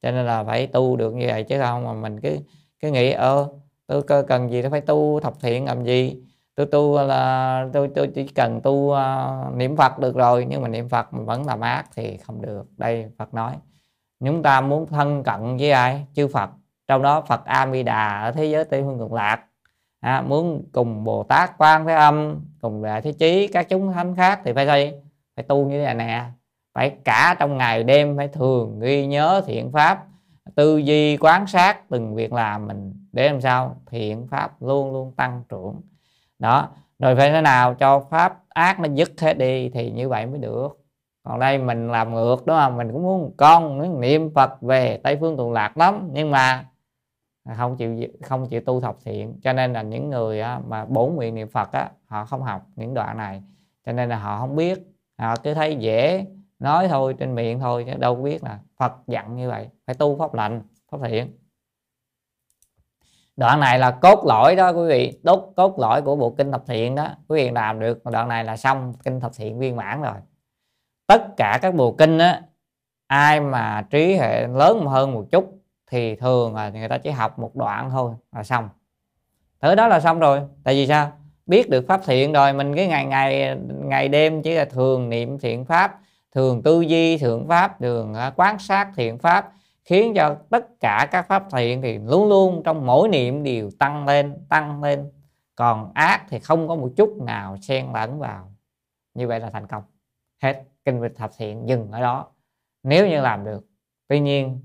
Cho nên là phải tu được như vậy chứ không mà mình cứ cứ nghĩ ơ tôi cần gì tôi phải tu thập thiện làm gì? Tôi tu là tôi tôi chỉ cần tu uh, à, niệm phật được rồi nhưng mà niệm phật mà vẫn làm ác thì không được. Đây phật nói chúng ta muốn thân cận với ai? Chư phật. Trong đó phật a di đà ở thế giới tây phương cực lạc. À, muốn cùng bồ tát quan thế âm cùng đại thế chí các chúng thánh khác thì phải gì phải tu như thế này nè. Phải cả trong ngày đêm phải thường ghi nhớ thiện pháp tư duy quán sát từng việc làm mình. Để làm sao? Thiện pháp luôn luôn tăng trưởng đó rồi phải thế nào? Cho pháp ác nó dứt hết đi thì như vậy mới được. Còn đây mình làm ngược đúng không? Mình cũng muốn con niệm phật về tây phương tùng lạc lắm. Nhưng mà không chịu không chịu tu thập thiện. Cho nên là những người mà bốn nguyện niệm phật á, họ không học những đoạn này. Cho nên là họ không biết. Họ cứ thấy dễ nói thôi trên miệng thôi chứ đâu biết là phật dặn như vậy. Phải tu pháp lành pháp thiện đoạn này là cốt lõi đó quý vị, đốt, cốt lõi của bộ kinh thập thiện đó. Quý vị làm được, đoạn này là xong, kinh thập thiện viên mãn rồi. Tất cả các bộ kinh á, ai mà trí hệ lớn hơn một chút thì thường là người ta chỉ học một đoạn thôi là xong. Thứ đó là xong rồi. Tại vì sao? Biết được pháp thiện rồi, mình cái ngày ngày ngày đêm chỉ là thường niệm thiện pháp, thường tư duy thượng pháp, thường à, quán sát thiện pháp khiến cho tất cả các pháp thiện thì luôn luôn trong mỗi niệm đều tăng lên tăng lên. Còn ác thì không có một chút nào xen lẫn vào. Như vậy là thành công. Hết kinh vịt thập thiện dừng ở đó. Nếu như làm được tuy nhiên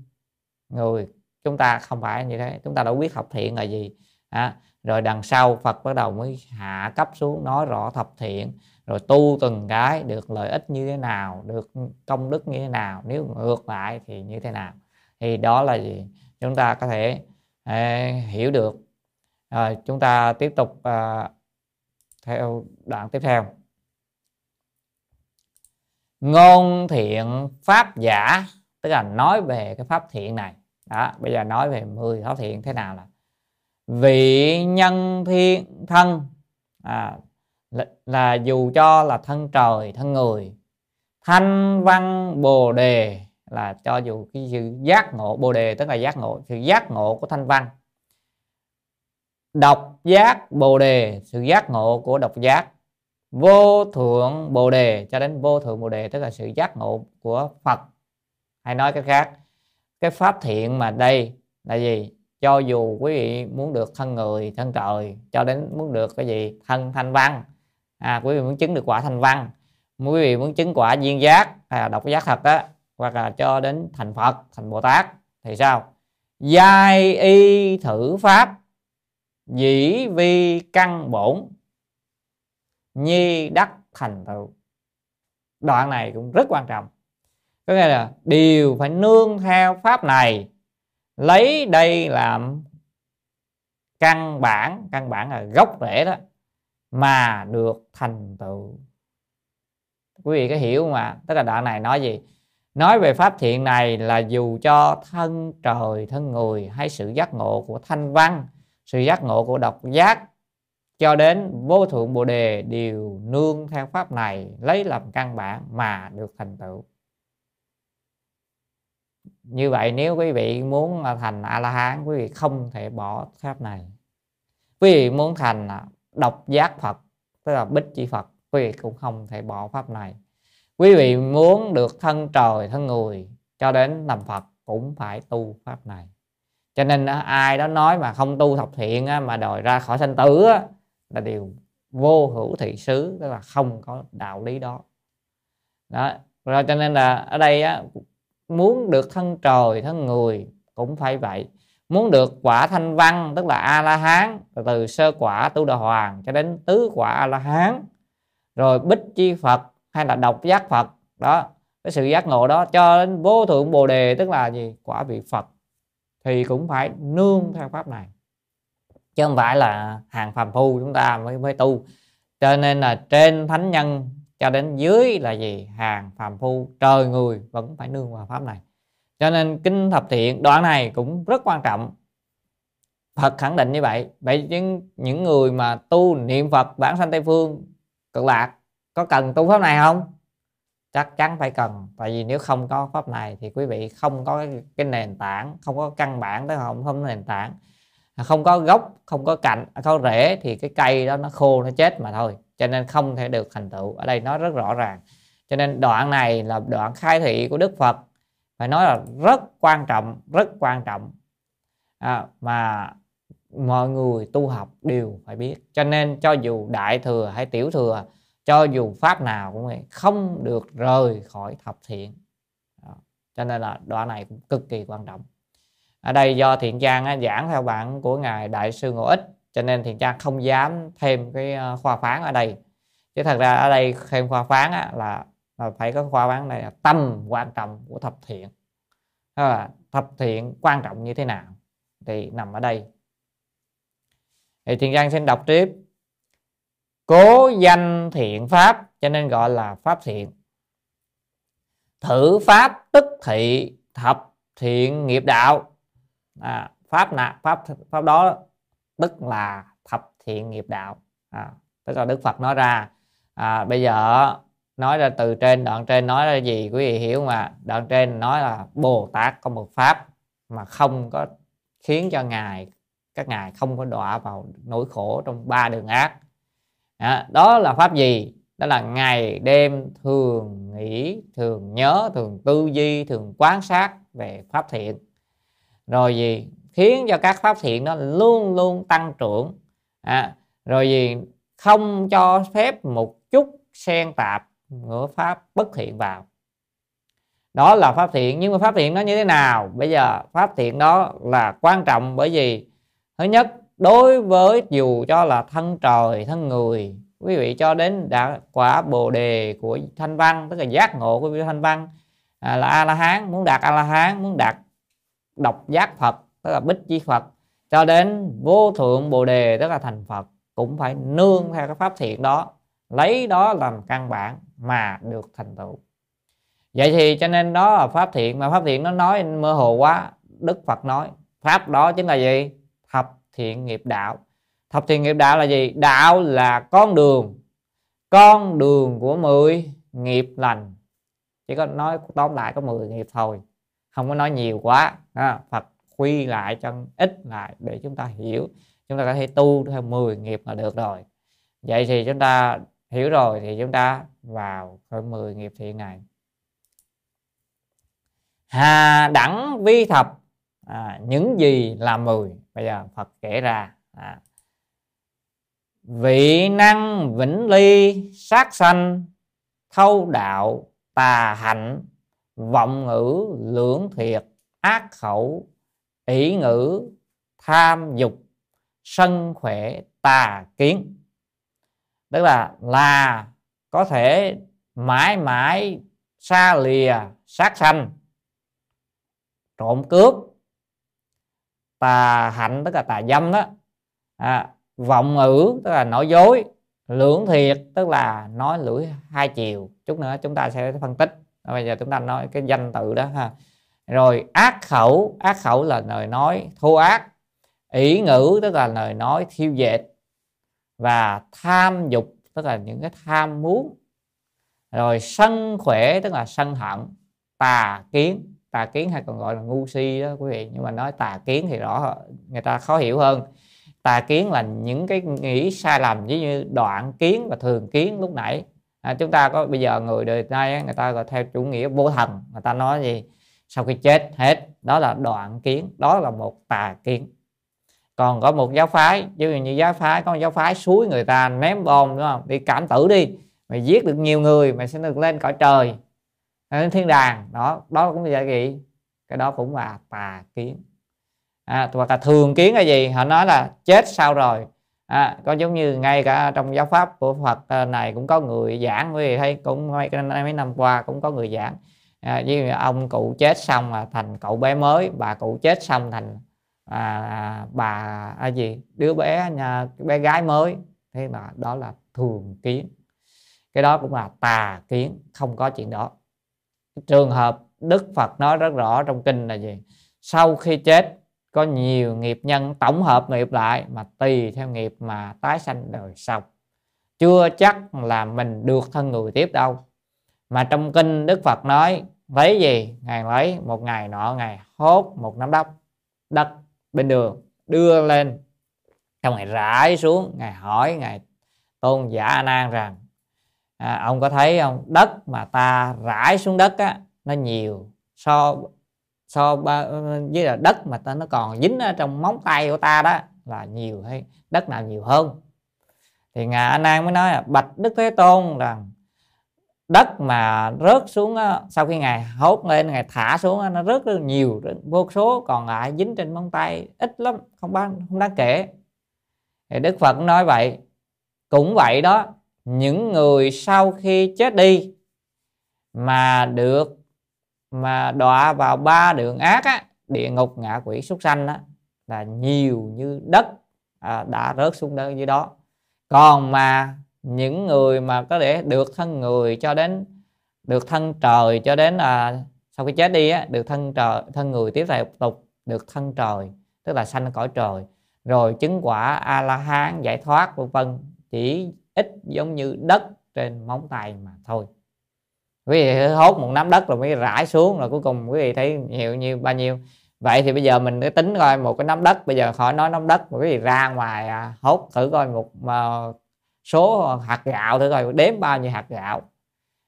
người chúng ta không phải như thế. Chúng ta đã biết thập thiện là gì. À, rồi đằng sau Phật bắt đầu mới hạ cấp xuống nói rõ thập thiện rồi tu từng cái được lợi ích như thế nào được công đức như thế nào. Nếu ngược lại thì như thế nào? Thì đó là gì? Chúng ta có thể uh, hiểu được. À, chúng ta tiếp tục uh, theo đoạn tiếp theo. Ngôn thiện pháp giả tức là nói về cái pháp thiện này. Đó bây giờ nói về 10 pháp thiện thế nào là vị nhân thiên thân. À, là, là dù cho là thân trời thân người thanh văn bồ đề là cho dù cái sự giác ngộ bồ đề tức là giác ngộ sự giác ngộ của thanh văn. Độc giác bồ đề sự giác ngộ của độc giác. Vô thượng bồ đề cho đến vô thượng bồ đề tức là sự giác ngộ của phật. Hay nói cái khác cái pháp thiện mà đây là gì? Cho dù quý vị muốn được thân người thân trời cho đến muốn được cái gì? Thân thanh văn. À, quý vị muốn chứng được quả thanh văn. Quý vị muốn chứng quả duyên giác hay là độc giác thật đó hoặc là cho đến thành phật, thành bồ tát, thì sao? Giai y thử pháp dĩ vi căn bổn, nhi đắc thành tựu. Đoạn này cũng rất quan trọng. Có nghĩa là đều phải nương theo pháp này, lấy đây làm căn bản căn bản là gốc rễ đó, mà được thành tựu. Quý vị có hiểu không ạ tức là đoạn này nói gì? Nói về pháp thiện này là dù cho thân trời, thân người hay sự giác ngộ của thanh văn, sự giác ngộ của độc giác, cho đến vô thượng bồ đề đều nương theo pháp này, lấy làm căn bản mà được thành tựu. Như vậy nếu quý vị muốn thành a la hán quý vị không thể bỏ pháp này. Quý vị muốn thành độc giác phật, tức là bích chỉ phật, quý vị cũng không thể bỏ pháp này quý vị muốn được thân trời thân người cho đến làm phật cũng phải tu pháp này. Cho nên ai đó nói mà không tu thập thiện mà đòi ra khỏi sanh tử là điều vô hữu thị xứ tức là không có đạo lý đó. Đó rồi cho nên là ở đây á, muốn được thân trời thân người cũng phải vậy. Muốn được quả thanh văn tức là a la hán từ sơ quả tu đà hoàng cho đến tứ quả a la hán rồi bích chi phật hay là độc giác phật. Đó, cái sự giác ngộ đó cho đến vô thượng bồ đề, tức là gì? Quả vị phật, thì cũng phải nương theo pháp này. Chứ không phải là hàng phàm phu chúng ta mới mới tu. Cho nên là trên thánh nhân cho đến dưới là gì? Hàng phàm phu, trời người vẫn phải nương vào pháp này. Cho nên kinh thập thiện đoạn này cũng rất quan trọng. Phật khẳng định như vậy. Vậy chứ những người mà tu niệm Phật, bản sanh Tây Phương cực lạc có cần tu pháp này không? Chắc chắn phải cần. Tại vì nếu không có pháp này thì quý vị không có cái, cái nền tảng không có căn bản tới không không có nền tảng. À, không có gốc không có cạnh không có rễ thì cái cây đó nó khô nó chết mà thôi. Cho nên không thể được thành tựu. Ở đây nói rất rõ ràng. Cho nên đoạn này là đoạn khai thị của Đức Phật. Phải nói là rất quan trọng rất quan trọng. À, mà mọi người tu học đều phải biết. Cho nên cho dù đại thừa hay tiểu thừa cho dù pháp nào cũng vậy không được rời khỏi thập thiện. Đó. cho nên là đoạn này cũng cực kỳ quan trọng. Ở đây do thiện trang á, giảng theo bản của ngài đại sư ngộ ích cho nên thiện trang không dám thêm cái ờ, khoa phán ở đây. Chứ thật ra ở đây thêm khoa phán á, là, là phải có khoa phán này là tâm quan trọng của thập thiện. Là thập thiện quan trọng như thế nào thì nằm ở đây. Thì thiện trang xin đọc tiếp cố danh thiện pháp cho nên gọi là pháp thiện. Thử pháp tức thị thập thiện nghiệp đạo. À, pháp nạ pháp pháp đó tức là thập thiện nghiệp đạo. À, tức là đức phật nói ra. À, bây giờ nói ra từ trên đoạn trên nói ra gì quý vị hiểu mà? Đoạn trên nói là bồ tát có một pháp mà không có khiến cho ngài các ngài không có đọa vào nỗi khổ trong ba đường ác à, đó là pháp gì? Đó là ngày đêm thường nghĩ thường nhớ thường tư duy thường quan sát về pháp thiện. Rồi gì? Khiến cho các pháp thiện nó luôn luôn tăng trưởng. À, rồi gì? Không cho phép một chút xen tạp ngữ pháp bất thiện vào. Đó là pháp thiện. Nhưng mà pháp thiện nó như thế nào? Bây giờ pháp thiện đó là quan trọng bởi vì thứ nhất đối với dù cho là thân trời thân người quý vị cho đến đã quả bồ đề của thanh văn tức là giác ngộ của vị thanh văn à, là a la hán muốn đạt a la hán muốn đạt độc giác phật tức là bích chi phật cho đến vô thượng bồ đề tức là thành phật cũng phải nương theo cái pháp thiện đó lấy đó làm căn bản mà được thành tựu. Vậy thì cho nên đó là pháp thiện mà pháp thiện nó nói mơ hồ quá đức phật nói pháp đó chính là gì? Thiện nghiệp đạo. Thập thiện nghiệp đạo là gì? Đạo là con đường. Con đường của mười nghiệp lành. Chỉ có nói tóm lại có 10 nghiệp thôi. Không có nói nhiều quá à, Phật quy lại cho ít lại để chúng ta hiểu. Chúng ta có thể tu theo 10 nghiệp là được rồi. Vậy thì chúng ta hiểu rồi thì chúng ta vào cái 10 nghiệp thiện này. Hà đẳng vi thập. À, những gì là 10 bây giờ Phật kể ra à, vị năng vĩnh ly sát sanh thâu đạo tà hạnh vọng ngữ lưỡng thiệt ác khẩu ỷ ngữ tham dục sân khỏe tà kiến. Tức là là có thể mãi mãi xa lìa sát sanh trộm cướp tà hạnh tức là tà dâm đó. À, vọng ngữ tức là nói dối. Lưỡng thiệt tức là nói lưỡi hai chiều. Chút nữa chúng ta sẽ phân tích. Bây giờ chúng ta nói cái danh tự đó ha. Rồi ác khẩu ác khẩu là lời nói thô ác. Ỷ ngữ tức là lời nói thiêu dệt. Và tham dục tức là những cái tham muốn. Rồi sân khỏe tức là sân hận tà kiến tà kiến hay còn gọi là ngu si đó quý vị. Nhưng mà nói tà kiến thì rõ người ta khó hiểu hơn. Tà kiến là những cái nghĩ sai lầm ví như đoạn kiến và thường kiến lúc nãy. À, chúng ta có bây giờ người đời nay người ta gọi theo chủ nghĩa vô thần. Người ta nói gì? Sau khi chết hết đó là đoạn kiến đó là một tà kiến. Còn có một giáo phái ví như giáo phái có một giáo phái suối người ta ném bom đúng không? Đi cảm tử đi. Mày giết được nhiều người mày sẽ được lên cõi trời. Ờ, đến thiên đàng. Đó đó cũng là gì cái đó cũng là tà kiến. À, hoặc là thường kiến là gì? Họ nói là chết sau rồi? À, có giống như ngay cả trong giáo pháp của Phật à, này cũng có người giảng. Quý vị thấy cũng mấy, mấy năm qua cũng có người giảng. À, như ông cụ chết xong là thành cậu bé mới bà cụ chết xong thành à, bà à, gì? Đứa bé nhà bé gái mới. Thế mà đó là thường kiến. Cái đó cũng là tà kiến. Không có chuyện đó trường hợp Đức Phật nói rất rõ trong kinh là gì? Sau khi chết, có nhiều nghiệp nhân tổng hợp nghiệp lại mà tùy theo nghiệp mà tái sanh đời sau. Chưa chắc là mình được thân người tiếp đâu. Mà trong kinh Đức Phật nói, lấy gì? Ngài lấy một ngày nọ ngày hốt một nắm đất đất bên đường, đưa lên. Xong ngài rải xuống, ngài hỏi ngài tôn giả a nan rằng à, ông có thấy không? Đất mà ta rải xuống đất á nó nhiều so so với là đất mà ta nó còn dính ở trong móng tay của ta đó là nhiều hay đất nào nhiều hơn? Thì ngài anh an mới nói là bạch đức thế tôn rằng đất mà rớt xuống á, sau khi ngài hốt lên ngài thả xuống á, nó rớt rất nhiều vô số còn lại dính trên móng tay ít lắm không bán không đáng kể. Thì đức phật nói vậy. Cũng vậy đó những người sau khi chết đi mà được mà đọa vào ba đường ác á, địa ngục ngạ quỷ súc sanh á, là nhiều như đất à, đã rớt xuống đất dưới đó. Còn mà những người mà có thể được thân người cho đến được thân trời cho đến à, sau khi chết đi á, được thân trời thân người tiếp tục được thân trời tức là sanh cõi trời. Rồi chứng quả a la hán giải thoát vân vân chỉ ít giống như đất trên móng tay mà thôi. Quý vị hốt một nắm đất rồi mới rải xuống rồi cuối cùng quý vị thấy nhiều như bao nhiêu. Vậy thì bây giờ mình cứ tính coi một cái nắm đất bây giờ khỏi nói nắm đất mà quý vị ra ngoài à, hốt thử coi một à, số hạt gạo thử coi đếm bao nhiêu hạt gạo.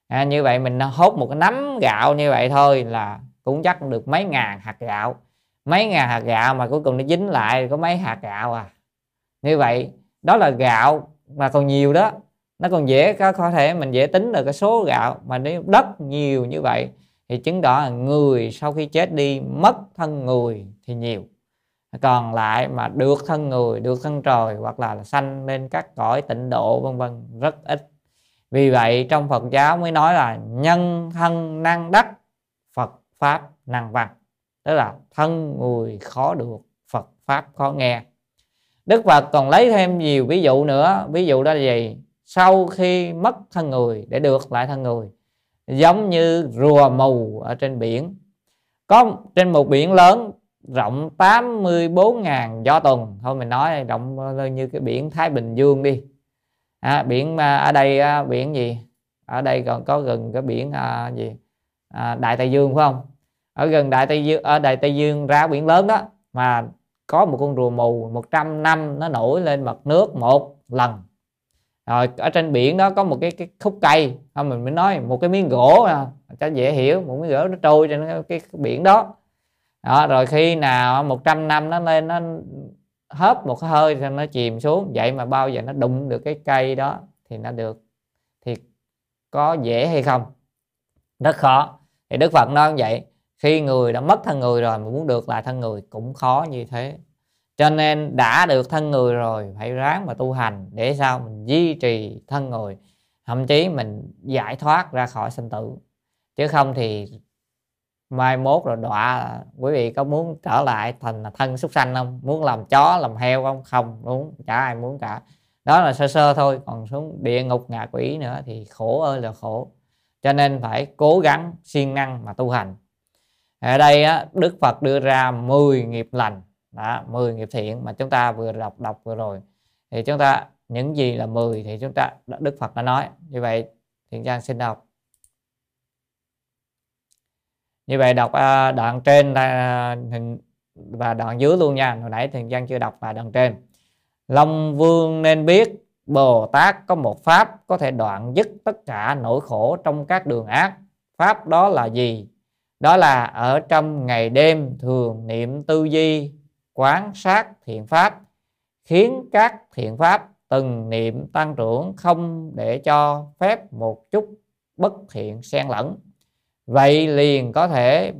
À, như vậy mình hốt một cái nắm gạo như vậy thôi là cũng chắc được mấy ngàn hạt gạo. Mấy ngàn hạt gạo mà cuối cùng nó dính lại có mấy hạt gạo à. Như vậy đó là gạo mà còn nhiều đó nó còn dễ có, thể mình dễ tính được cái số gạo mà nếu đất nhiều như vậy thì chứng tỏ là người sau khi chết đi mất thân người thì nhiều. Còn lại mà được thân người được thân trời hoặc là sanh lên các cõi tịnh độ vân vân rất ít. Vì vậy trong Phật giáo mới nói là nhân thân năng đắc Phật pháp năng văn. Tức là thân người khó được Phật pháp khó nghe. Đức Phật còn lấy thêm nhiều ví dụ nữa. Ví dụ đó là gì? Sau khi mất thân người để được lại thân người giống như rùa mù ở trên biển. Có trên một biển lớn rộng 84.000 gió tuần. Thôi mình nói rộng như cái biển Thái Bình Dương đi. À, biển ở đây à, biển gì? Ở đây còn có gần cái biển à, gì? À, Đại Tây Dương phải không? Ở gần Đại Tây Dương ở Đại Tây Dương ra biển lớn đó mà có một con rùa mù 100 năm nó nổi lên mặt nước một lần. Rồi ở trên biển đó có một cái, cái khúc cây. Không mình mới nói một cái miếng gỗ à, cho dễ hiểu. Một miếng gỗ nó trôi trên cái, cái, cái biển đó. Đó rồi khi nào 100 năm nó lên nó hớp một cái hơi rồi nó chìm xuống. Vậy mà bao giờ nó đụng được cái cây đó thì nó được thì có dễ hay không? Rất khó. Thì đức phật nói như vậy khi người đã mất thân người rồi mà muốn được lại thân người cũng khó như thế. Cho nên đã được thân người rồi phải ráng mà tu hành để sao mình duy trì thân người, thậm chí mình giải thoát ra khỏi sinh tử. Chứ không thì mai mốt rồi đọa, quý vị có muốn trở lại thành thân súc sanh không? Muốn làm chó, làm heo không? Không, muốn chả ai muốn cả. Đó là sơ sơ thôi, còn xuống địa ngục ngạ quỷ nữa thì khổ ơi là khổ. Cho nên phải cố gắng siêng năng mà tu hành ở đây á, Đức Phật đưa ra 10 nghiệp lành. Đó, 10 nghiệp thiện mà chúng ta vừa đọc đọc vừa rồi. Thì chúng ta những gì là 10 thì chúng ta Đức Phật đã nói. Như vậy Thiện Trang xin đọc. Như vậy đọc à, đoạn trên là hình và đoạn dưới luôn nha. Hồi nãy thiền văn chưa đọc và đoạn trên. Long vương nên biết bồ tát có một pháp có thể đoạn dứt tất cả nỗi khổ trong các đường ác. Pháp đó là gì? Đó là ở trong ngày đêm thường niệm tư duy, quán sát thiện pháp, khiến các thiện pháp từng niệm tăng trưởng không để cho phép một chút bất thiện xen lẫn. Vậy liền có thể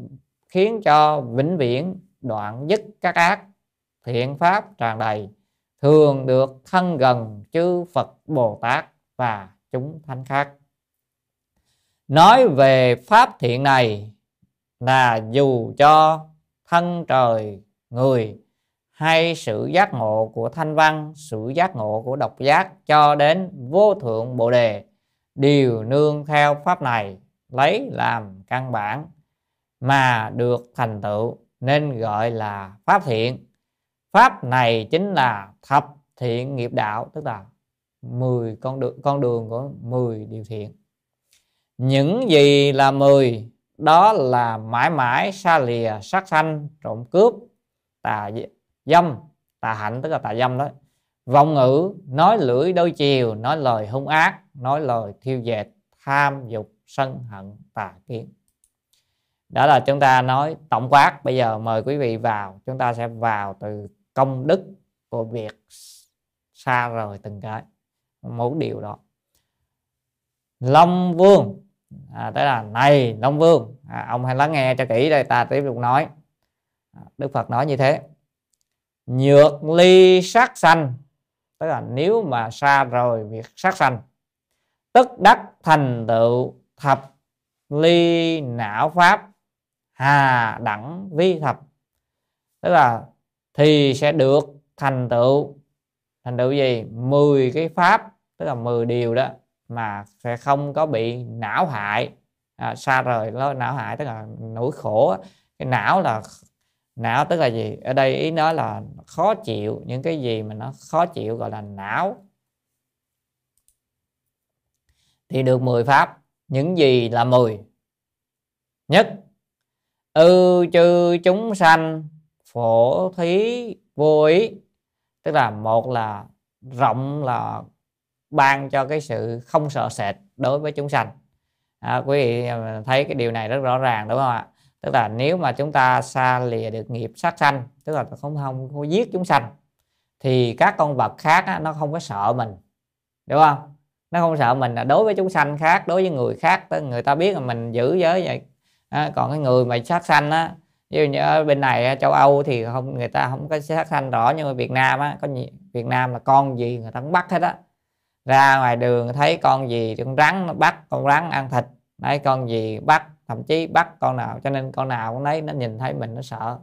khiến cho vĩnh viễn đoạn dứt các ác thiện pháp tràn đầy, thường được thân gần chư Phật Bồ Tát và chúng thánh khác. Nói về pháp thiện này là dù cho thân trời, người hay sự giác ngộ của thanh văn, sự giác ngộ của độc giác cho đến vô thượng bồ đề, đều nương theo pháp này, lấy làm căn bản mà được thành tựu, nên gọi là pháp thiện. Pháp này chính là thập thiện nghiệp đạo, tức là 10 con đường con đường của 10 điều thiện. Những gì là 10 đó là mãi mãi xa lìa sát sanh, trộm cướp, tà dâm, tà hạnh, tức là tà dâm đó. Vọng ngữ, nói lưỡi đôi chiều, nói lời hung ác, nói lời thiêu dệt, tham, dục, sân hận, tà kiến. Đó là chúng ta nói tổng quát. Bây giờ mời quý vị vào. Chúng ta sẽ vào từ công đức của việc xa rời từng cái. Một điều đó. Long vương à, tới là này long vương à, ông hãy lắng nghe cho kỹ đây ta tiếp tục nói. À, Đức phật nói như thế. Nhược ly sát sanh. Tức là nếu mà xa rồi việc sát sanh. Tức đắc thành tựu thập ly não pháp hà đẳng vi thập. Tức là thì sẽ được thành tựu. Thành tựu gì? 10 cái pháp tức là 10 điều đó mà sẽ không có bị não hại. À, xa rời nó não hại tức là nỗi khổ cái não là não tức là gì? Ở đây ý nói là khó chịu những cái gì mà nó khó chịu gọi là não. Thì được 10 pháp những gì là 10 nhất ư chư chúng sanh phổ thí vô ý. Tức là một là rộng là ban cho cái sự không sợ sệt đối với chúng sanh. À, quý vị à, thấy cái điều này rất rõ ràng đúng không ạ? Tức là nếu mà chúng ta xa lìa được nghiệp sát sanh tức là không không, không giết chúng sanh thì các con vật khác á, nó không có sợ mình đúng không? Nó không sợ mình là đối với chúng sanh khác đối với người khác người ta biết là mình giữ giới vậy. À, còn cái người mà sát sanh á ví dụ như ở bên này châu Âu thì không người ta không có sát sanh rõ nhưng mà Việt Nam á có Việt Nam là con gì người ta cũng bắt hết á ra ngoài đường thấy con gì con rắn nó bắt con rắn ăn thịt. Đấy con gì bắt thậm chí bắt con nào cho nên con nào cũng lấy nó nhìn thấy mình nó sợ.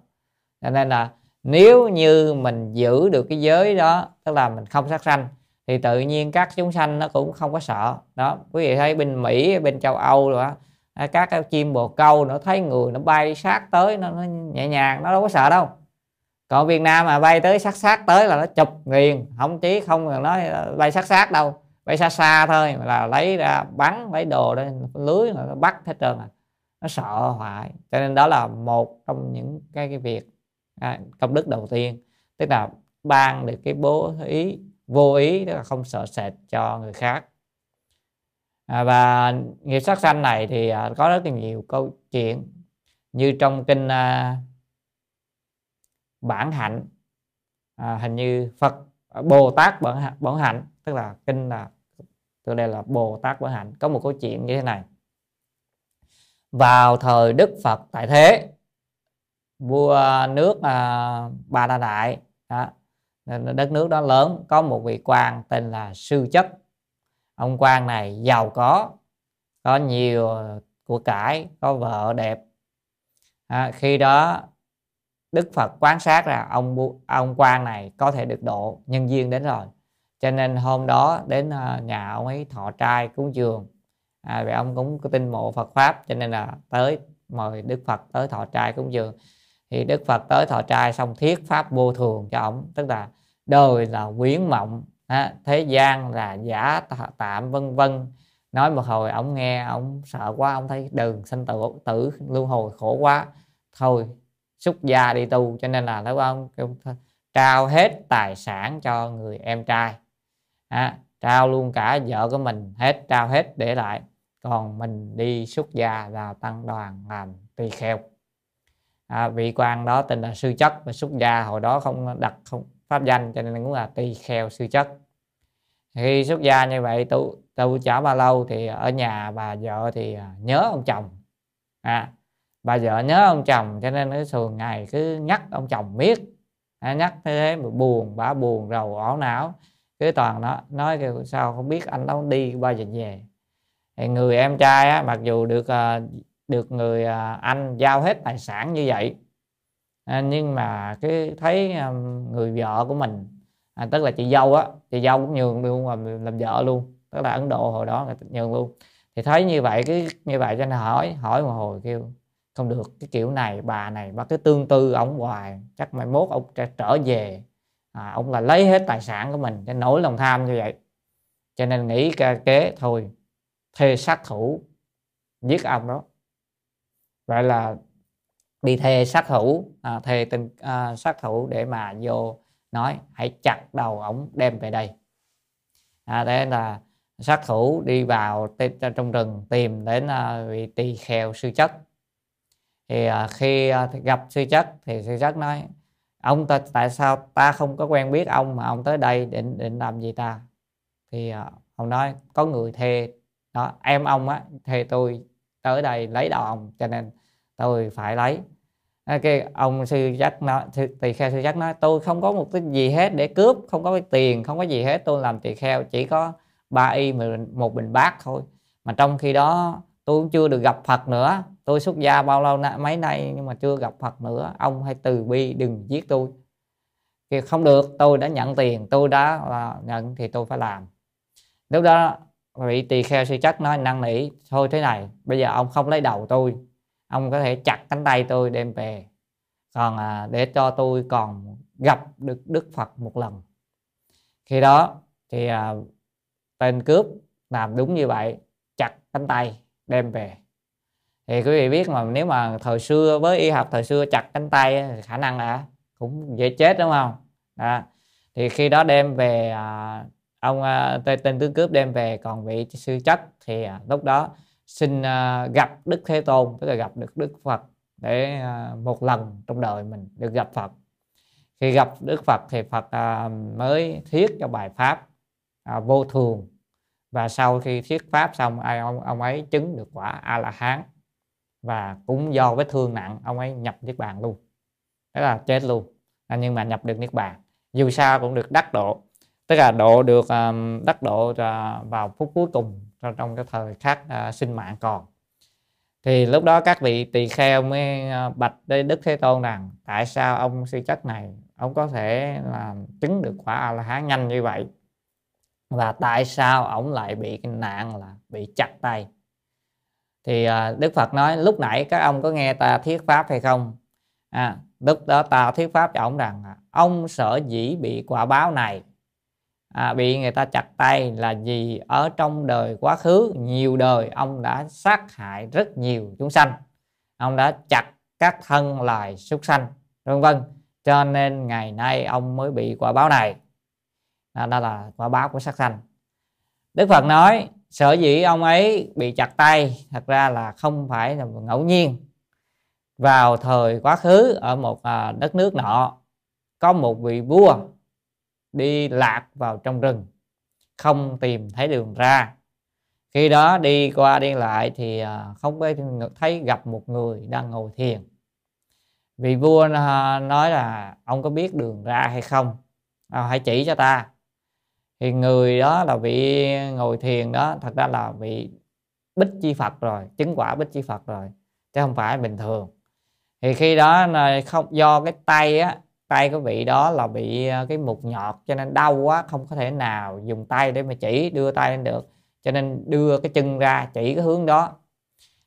Cho nên là nếu như mình giữ được cái giới đó tức là mình không sát sanh thì tự nhiên các chúng sanh nó cũng không có sợ. Đó quý vị thấy bên Mỹ bên châu Âu rồi đó các cái chim bồ câu nó thấy người nó bay sát tới nó, nó nhẹ nhàng nó đâu có sợ đâu còn Việt Nam mà bay tới sát sát tới là nó chụp nghiền không chí không là nó bay sát sát đâu bay xa xa thôi là lấy ra bắn lấy đồ đó lưới nó bắt hết trơn à. Nó sợ hoại. cho nên đó là một trong những cái, cái việc à, công đức đầu tiên. Tức là ban được cái bố ý vô ý tức là không sợ sệt cho người khác. À, và nghiệp sát sanh này thì à, có rất là nhiều câu chuyện. Như trong kinh à, bản hạnh. À, hình như Phật à, Bồ Tát bản hạnh, bản hạnh tức là kinh là từ đây là Bồ Tát bản hạnh. Có một câu chuyện như thế này. Vào thời Đức Phật tại thế vua nước à, Ba La Đại đó, đất nước đó lớn có một vị quan tên là Sư Chất. Ông quan này giàu có có nhiều của cải có vợ đẹp. À, khi đó Đức Phật quan sát là ông ông quan này có thể được độ nhân duyên đến rồi. Cho nên hôm đó đến ờ, nhà ông ấy thọ trai cúng dường. À, vì ông cũng có tin mộ Phật pháp cho nên là tới mời Đức Phật tới thọ trai cúng dường. Thì Đức Phật tới thọ trai xong thiết pháp vô thường cho ông tức là đời là quyến mộng à, thế gian là giả tạm vân vân. Nói một hồi ông nghe ông sợ quá ông thấy đường sinh tử tử lưu hồi khổ quá. Thôi xuất gia đi tu cho nên là nói ông trao hết tài sản cho người em trai. À, trao luôn cả vợ của mình hết trao hết để lại. Còn mình đi xuất gia vào tăng đoàn làm tỳ kheo. À, vị quan đó tên là sư chất và xuất gia hồi đó không đặt không pháp danh cho nên cũng là tỳ kheo sư chất. Khi xuất gia như vậy tu tu chả bao lâu thì ở nhà bà vợ thì à, nhớ ông chồng. À, bà vợ nhớ ông chồng cho nên nó thường ngày cứ nhắc ông chồng biết à, nhắc thế thế mà buồn bà buồn rầu ảo não. Cái toàn nó nói kêu sao không biết anh đâu đi bao giờ về? Thì người em trai á, mặc dù được ờ, được người ờ, anh giao hết tài sản như vậy ờ, nhưng mà cái thấy người vợ của mình à, tức là chị dâu á chị dâu cũng nhường luôn mà làm vợ luôn tức là ấn độ hồi đó người nhường luôn. Thì thấy như vậy cái như vậy cho nên hỏi hỏi một hồi kêu không được cái kiểu này bà này bà cứ tương tư ông hoài. Chắc mai mốt ông sẽ trở về. À, ông là lấy hết tài sản của mình nên nổi lòng tham như vậy. Cho nên nghĩ ca kế thôi. Thuê sát thủ giết ông đó. Vậy là đi thuê sát thủ à, thuê tên à, sát thủ để mà vô nói hãy chặt đầu ổng đem về đây. À, thế là sát thủ đi vào trong rừng tìm đến à, vị tỳ kheo sư chất thì à, khi à, gặp sư chất thì sư chất nói, ông ta, tại sao ta không có quen biết ông mà ông tới đây định định làm gì ta? Thì à, ông nói, có người thề, đó, em ông á, thề tôi tới đây lấy đạo ông, cho nên tôi phải lấy. Cái ông sư giác nói tỳ kheo sư giác nói, tôi không có một cái gì hết để cướp, không có cái tiền, không có gì hết, tôi làm tỳ kheo, chỉ có ba y một bình bát thôi. Mà trong khi đó, tôi cũng chưa được gặp Phật nữa tôi xuất gia bao lâu nay mấy nay nhưng mà chưa gặp Phật nữa. Ông hãy từ bi đừng giết tôi. Thì không được tôi đã nhận tiền tôi đã là nhận thì tôi phải làm. Lúc đó vị tỳ kheo sư chắc nói năng nỉ thôi thế này bây giờ ông không lấy đầu tôi. Ông có thể chặt cánh tay tôi đem về. Còn à, để cho tôi còn gặp được đức phật một lần. Khi đó thì à, tên cướp làm đúng như vậy chặt cánh tay đem về thì quý vị biết mà nếu mà thời xưa với y học thời xưa chặt cánh tay khả năng là cũng dễ chết đúng không? Đó. thì khi đó đem về à, ông à, tên tướng cướp đem về còn vị sư chất thì à, lúc đó xin à, gặp Đức Thế Tôn tức là gặp được Đức Phật để à, một lần trong đời mình được gặp Phật. Khi gặp Đức Phật thì Phật à, mới thuyết cho bài pháp vô thường. Và sau khi thuyết pháp xong ai ông, ông ấy chứng được quả A La Hán và cũng do vết thương nặng ông ấy nhập niết bàn luôn. Đó là chết luôn. À, nhưng mà nhập được niết bàn. Dù sao cũng được đắc độ. Tức là độ được um, đắc độ uh, vào phút cuối cùng trong cái thời khắc uh, sinh mạng còn. Thì lúc đó các vị tỳ kheo mới à, bạch đây đức thế tôn rằng tại sao ông sư chất này? Ông có thể làm chứng được quả a la hán nhanh như vậy? Và tại sao ông lại bị cái nạn là bị chặt tay? Thì à, đức phật nói lúc nãy các ông có nghe ta thuyết pháp hay không? À, lúc đó ta thuyết pháp cho ông rằng à, ông sở dĩ bị quả báo này à, bị người ta chặt tay là vì ở trong đời quá khứ nhiều đời ông đã sát hại rất nhiều chúng sanh. Ông đã chặt các thân loài súc sanh vân vân. Cho nên ngày nay ông mới bị quả báo này. À, đó là quả báo của sát sanh. Đức phật nói sở dĩ ông ấy bị chặt tay thật ra là không phải là ngẫu nhiên. Vào thời quá khứ ở một à, đất nước nọ có một vị vua đi lạc vào trong rừng không tìm thấy đường ra. Khi đó đi qua đi lại thì à, không có thấy gặp một người đang ngồi thiền. Vị vua à, nói là ông có biết đường ra hay không? À, hãy chỉ cho ta thì người đó là vị ngồi thiền đó, thật ra là vị bích chi phật rồi, chứng quả bích chi phật rồi, chứ không phải bình thường. Thì khi đó không, do cái tay á, tay của vị đó là bị ờ, cái mục nhọt, cho nên đau quá, không có thể nào dùng tay để mà chỉ, đưa tay lên được. Cho nên đưa cái chân ra, chỉ cái hướng đó.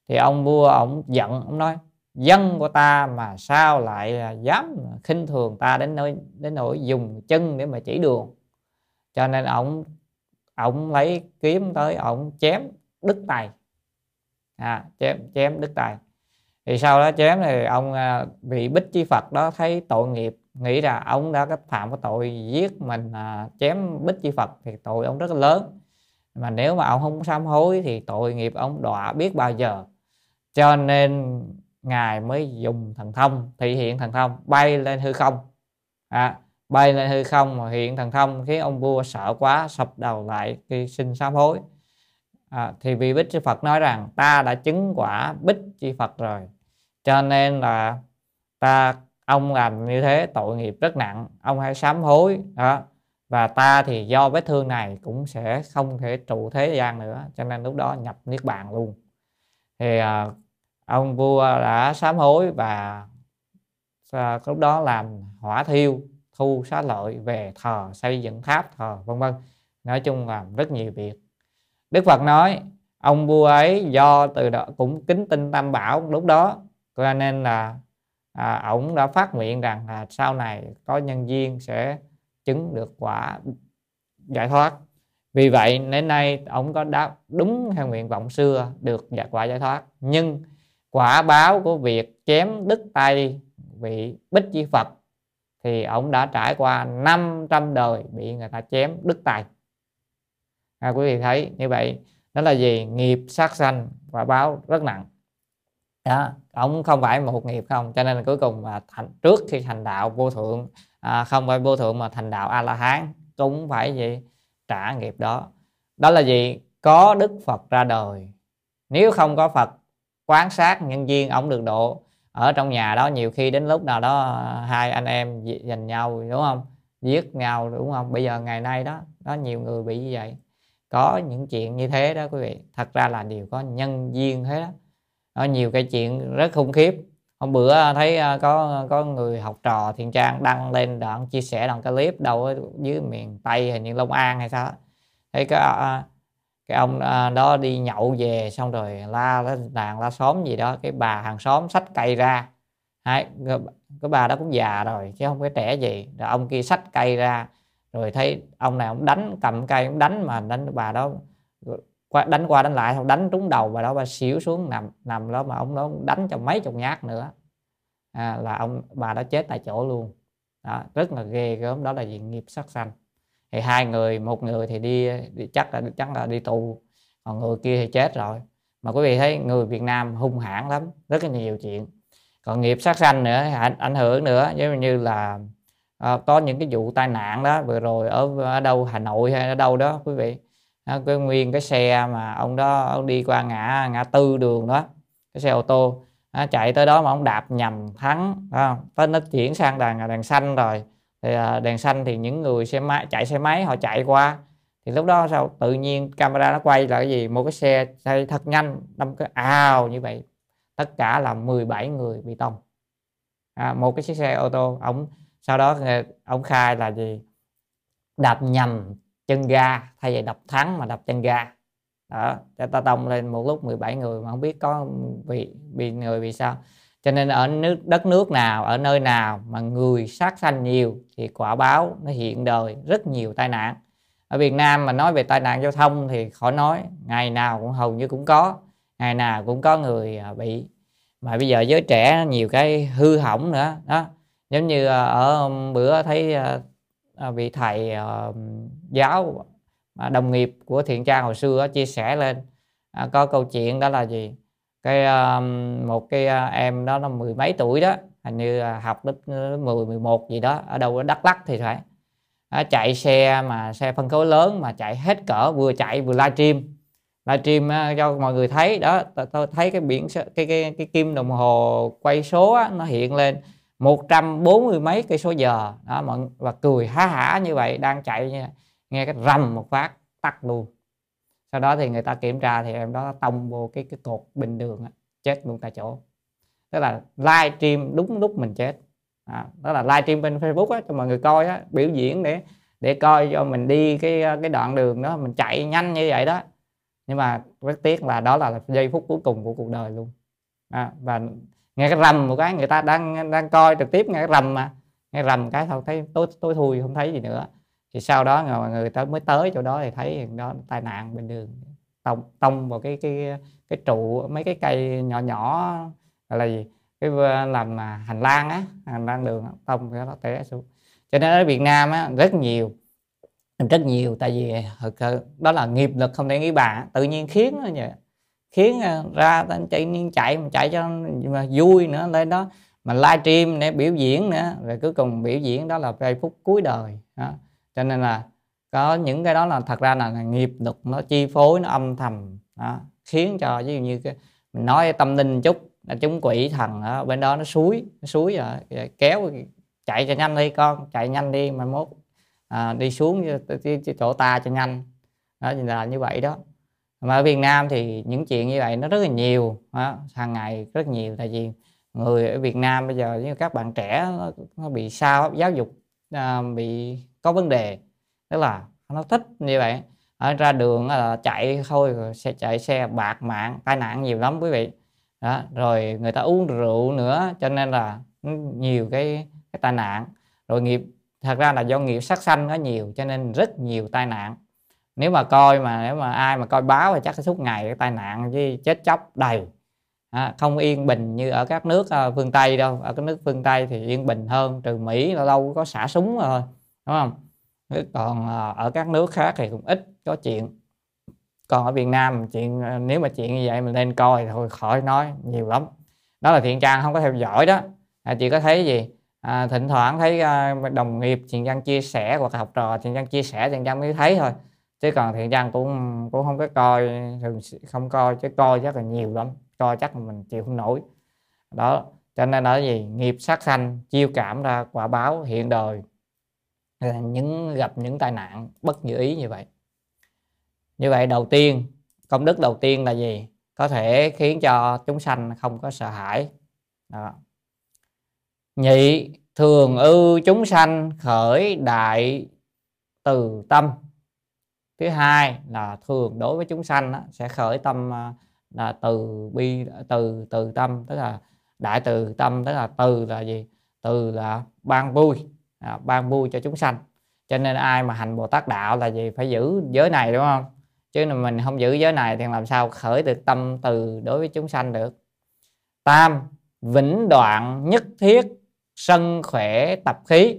Thì ông vua, ông giận, ông nói, dân của ta mà sao lại à, dám khinh thường ta đến nơi, đến nỗi dùng chân để mà chỉ đường? Cho nên ông ông lấy kiếm tới ông chém đứt tay. À, chém chém đứt tay. Thì sau đó chém thì ông vị bị bích chi phật đó thấy tội nghiệp nghĩ là ông đã phạm cái tội giết mình à, chém bích chi phật thì tội ông rất là lớn. Mà nếu mà ông không sám hối thì tội nghiệp ông đọa biết bao giờ. Cho nên ngài mới dùng thần thông thị hiện thần thông bay lên hư không. À, bay lên hư không mà hiện thần thông khiến ông vua sợ quá sập đầu lại khi xin sám hối. À, thì vị bích chi phật nói rằng ta đã chứng quả bích chi phật rồi cho nên là ta ông làm như thế tội nghiệp rất nặng ông hãy sám hối. Đó và ta thì do vết thương này cũng sẽ không thể trụ thế gian nữa cho nên lúc đó nhập niết bàn luôn. Thì à, ông vua đã sám hối và à, lúc đó làm hỏa thiêu thu xá lợi về thờ xây dựng tháp thờ vân vân. Nói chung là rất nhiều việc. Đức phật nói ông vua ấy do từ đó cũng kính tin tam bảo. Lúc đó cho nên là à, ổng đã phát nguyện rằng là sau này có nhân duyên sẽ chứng được quả giải thoát. Vì vậy đến nay ông có đáp đúng theo nguyện vọng xưa được giải quả giải thoát. Nhưng quả báo của việc chém đứt tay vị bích chi phật thì ông đã trải qua 500 đời bị người ta chém đứt tay. À, quý vị thấy như vậy đó là gì nghiệp sát sanh và báo rất nặng. Đó ông không phải một nghiệp không cho nên là cuối cùng mà thành trước khi thành đạo vô thượng à, không phải vô thượng mà thành đạo a la hán cũng phải gì trả nghiệp đó. Đó là gì có đức phật ra đời. Nếu không có phật quán sát nhân viên ông được độ ở trong nhà đó, nhiều khi đến lúc nào đó ờ, hai anh em giành nhau, đúng không? Giết nhau, đúng không? Bây giờ ngày nay đó có nhiều người bị như vậy. Có những chuyện như thế đó quý vị. Thật ra là đều có nhân duyên thế đó có ờ, nhiều cái chuyện rất khủng khiếp. Hôm bữa ờ, thấy có có người học trò thiện trang đăng lên đoạn chia sẻ đoạn clip đâu ở dưới miền tây hình như long an hay sao thấy cái cái ông à, đó đi nhậu về xong rồi la làng la xóm gì đó cái bà hàng xóm xách cây ra. Đấy, cái bà đó cũng già rồi chứ không có trẻ gì. Rồi ông kia xách cây ra rồi thấy ông này ông đánh cầm cây ông đánh mà đánh bà đó qua đánh qua đánh lại không đánh trúng đầu bà đó bà xỉu xuống nằm nằm đó mà ông đó đánh cho mấy chục nhát nữa. À, là ông bà đó chết tại chỗ luôn. Đó, rất là ghê gớm đó là gì nghiệp sát sanh thì hai người một người thì đi, đi chắc là chắc là đi tù còn người kia thì chết rồi. Mà quý vị thấy người Việt Nam hung hãn lắm rất là nhiều chuyện. Còn nghiệp sát sanh nữa ảnh, ảnh hưởng nữa giống như là à, có những cái vụ tai nạn đó vừa rồi ở, ở đâu Hà Nội hay ở đâu đó quý vị. Cái nguyên cái xe mà ông đó ông đi qua ngã ngã tư đường đó cái xe ô tô à, chạy tới đó mà ông đạp nhầm thắng à, tới nó chuyển sang đèn đèn xanh rồi thì à, đèn xanh thì những người xe máy chạy xe máy họ chạy qua. Thì lúc đó sao? Tự nhiên camera nó quay là cái gì? Một cái xe chạy thật nhanh đâm cái ào như vậy. Tất cả là 17 người bị tông. À, một cái chiếc xe ô tô ông sau đó ông khai là gì? Đạp nhầm chân ga thay vì đập thắng mà đập chân ga. Đó cho ta tông lên một lúc 17 người mà không biết có bị bị người vì sao cho nên ở nước, đất nước nào, ở nơi nào mà người sát sanh nhiều thì quả báo nó hiện đời rất nhiều tai nạn. Ở Việt Nam mà nói về tai nạn giao thông thì khỏi nói, ngày nào cũng hầu như cũng có, ngày nào cũng có người à, bị. Mà bây giờ giới trẻ nhiều cái hư hỏng nữa, đó. Giống như à, ở um, bữa thấy à, vị thầy um, giáo đồng nghiệp của thiện Trang hồi xưa chia sẻ lên có câu chuyện đó là gì? Cái ờ, một cái ờ, em đó nó mười mấy tuổi đó hình như học lớp ờ, 10 11 gì đó ở đâu ở Đắk Lắk thì phải. Chạy xe mà xe phân khối lớn mà chạy hết cỡ vừa chạy vừa livestream. Livestream cho mọi người thấy đó tôi thấy cái biển cái cái cái kim đồng hồ quay số á, nó hiện lên 140 mấy cây số giờ. Đó mọi và cười há hả như vậy đang chạy như nghe cái rầm một phát tắt luôn sau đó thì người ta kiểm tra thì em đó tông vô cái cái cột bình đường chết luôn tại chỗ. Tức là live stream đúng lúc mình chết. À, đó là live stream bên Facebook á, cho mọi người coi á, biểu diễn để để coi cho mình đi cái cái đoạn đường đó mình chạy nhanh như vậy đó. Nhưng mà rất tiếc là đó là giây phút cuối cùng của cuộc đời luôn. À, và nghe cái rầm một cái người ta đang đang coi trực tiếp nghe cái rầm mà. Nghe rầm cái thôi thấy tôi tôi thui không thấy gì nữa thì sau đó người, người ta mới tới chỗ đó thì thấy đó tai nạn bên đường. Tông tông vào cái cái cái trụ mấy cái cây nhỏ nhỏ là gì cái làm à, hành lang á hành lang đường tông cái đó té xuống. Cho nên ở Việt Nam á rất nhiều rất nhiều tại vì đó là nghiệp lực không thể nghĩ bà tự nhiên khiến nó vậy. Khiến à, ra chạy chạy mà chạy cho mà vui nữa lên đó mà livestream để biểu diễn nữa rồi cuối cùng biểu diễn đó là giây phút cuối đời đó cho nên là có những cái đó là thật ra là, là nghiệp lực nó chi phối nó âm thầm đó. khiến cho ví dụ như cái mình nói tâm linh chút là chúng quỷ thần ở bên đó nó suối nó suối rồi kéo chạy cho nhanh đi con chạy nhanh đi mà mốt à, đi xuống chỗ ta cho nhanh đó là như vậy đó mà ở Việt Nam thì những chuyện như vậy nó rất là nhiều đó, hàng ngày rất nhiều tại vì người ở Việt Nam bây giờ như các bạn trẻ nó, nó bị sao giáo dục à, bị có vấn đề. Tức là nó thích như vậy. Ở ra đường là chạy thôi xe chạy xe bạc mạng tai nạn nhiều lắm quý vị. Đó rồi người ta uống rượu nữa cho nên là nhiều cái cái tai nạn. Rồi nghiệp thật ra là do nghiệp sát sanh nó nhiều cho nên rất nhiều tai nạn. Nếu mà coi mà nếu mà ai mà coi báo thì chắc suốt ngày cái tai nạn với chết chóc đầy. À, không yên bình như ở các nước uh, phương tây đâu. Ở các nước phương tây thì yên bình hơn trừ mỹ lâu lâu có xả súng rồi đúng không? Còn à, ở các nước khác thì cũng ít có chuyện. Còn ở việt nam chuyện à, nếu mà chuyện như vậy mình lên coi thôi khỏi nói nhiều lắm. Đó là thiện trang không có theo dõi đó. À, chị có thấy gì? À, thỉnh thoảng thấy uh, đồng nghiệp thiện trang chia sẻ hoặc học trò thiện trang chia sẻ thiện trang mới thấy thôi. Chứ còn thiện trang cũng cũng không có coi thường không coi chứ coi rất là nhiều lắm. Coi chắc là mình chịu không nổi. Đó cho nên là gì? Nghiệp sát sanh chiêu cảm ra quả báo hiện đời những gặp những tai nạn bất như ý như vậy. Như vậy đầu tiên công đức đầu tiên là gì? Có thể khiến cho chúng sanh không có sợ hãi. Đó. nhị thường ưu chúng sanh khởi đại từ tâm. Thứ hai là thường đối với chúng sanh đó, sẽ khởi tâm à, là từ bi từ từ tâm tức là đại từ tâm tức là từ là gì? Từ là ban vui à, ban vui cho chúng sanh. Cho nên ai mà hành bồ tát đạo là gì? Phải giữ giới này đúng không? Chứ mình không giữ giới này thì làm sao khởi được tâm từ đối với chúng sanh được? Tam vĩnh đoạn nhất thiết sân khỏe tập khí.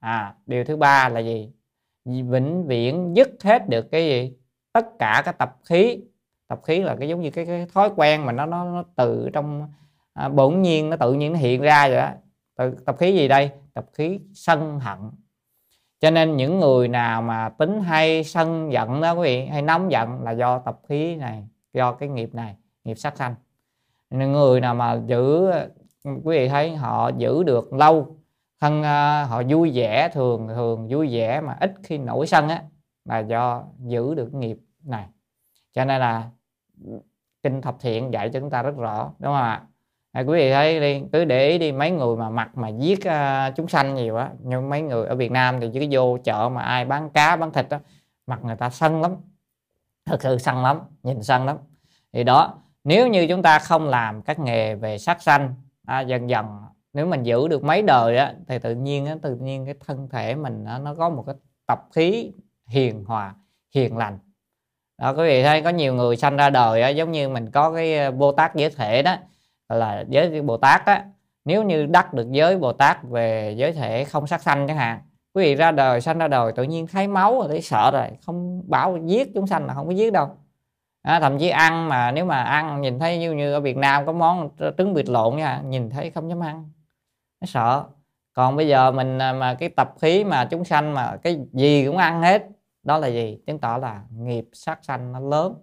À điều thứ ba là gì? Vĩnh viễn dứt hết được cái gì? Tất cả các tập khí. Tập khí là cái giống như cái, cái thói quen mà nó nó, nó tự trong à, bỗng nhiên nó tự nhiên nó hiện ra vậy đó tập, tập khí gì đây? Tập khí sân hận. Cho nên những người nào mà tính hay sân giận đó quý vị hay nóng giận là do tập khí này do cái nghiệp này nghiệp sát sanh. Người nào mà giữ quý vị thấy họ giữ được lâu thân uh, họ vui vẻ thường thường vui vẻ mà ít khi nổi sân á là do giữ được nghiệp này. Cho nên là kinh thập thiện dạy cho chúng ta rất rõ đúng không ạ? À, quý vị thấy đi cứ để ý đi mấy người mà mặt mà giết uh, chúng sanh nhiều á nhưng mấy người ở Việt Nam thì chỉ vô chợ mà ai bán cá bán thịt á mặt người ta sân lắm. Thật sự sân lắm nhìn sân lắm. Thì đó nếu như chúng ta không làm các nghề về sát sanh à, dần dần nếu mình giữ được mấy đời á thì tự nhiên á, tự nhiên cái thân thể mình á, nó có một cái tập khí hiền hòa hiền lành. Đó quý vị thấy có nhiều người sanh ra đời á, giống như mình có cái à, bồ tát giới thể đó là giới bồ tát á nếu như đắc được giới bồ tát về giới thể không sát sanh chẳng hạn quý vị ra đời sanh ra đời tự nhiên thấy máu rồi thấy sợ rồi không bảo giết chúng sanh là không có giết đâu. À, thậm chí ăn mà nếu mà ăn nhìn thấy như như ở Việt Nam có món trứng vịt lộn nha nhìn thấy không dám ăn nó sợ. Còn bây giờ mình à, mà cái tập khí mà chúng sanh mà cái gì cũng ăn hết đó là gì? Chứng tỏ là nghiệp sát sanh nó lớn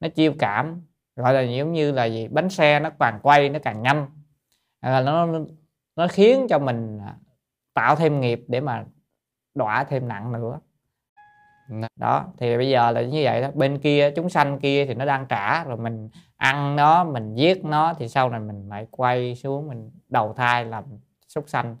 nó chiêu cảm gọi là giống như là gì? Bánh xe nó càng quay nó càng nhanh. Là nó nó khiến cho mình à, tạo thêm nghiệp để mà đọa thêm nặng nữa. Đó thì bây giờ là như vậy đó. Bên kia chúng sanh kia thì nó đang trả rồi mình ăn nó mình giết nó thì sau này mình lại quay xuống mình đầu thai làm súc sanh.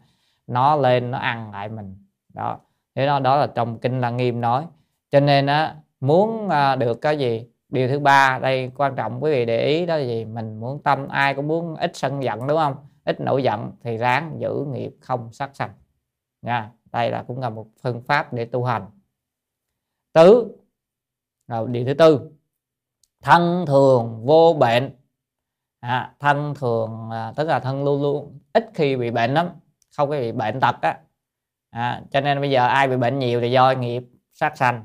Nó lên nó ăn lại mình. Đó thế đó đó là trong kinh là nghiêm nói. Cho nên á muốn à, được cái gì điều thứ ba đây quan trọng quý vị để ý đó là gì? Mình muốn tâm ai cũng muốn ít sân giận đúng không? Ít nổi giận thì ráng giữ nghiệp không sát sanh. Nha đây là cũng là một phương pháp để tu hành. Tứ rồi điều thứ tư thân thường vô bệnh. À, thân thường à, tức là thân luôn luôn ít khi bị bệnh lắm không có bị bệnh tật á. À, cho nên bây giờ ai bị bệnh nhiều thì do nghiệp sát sanh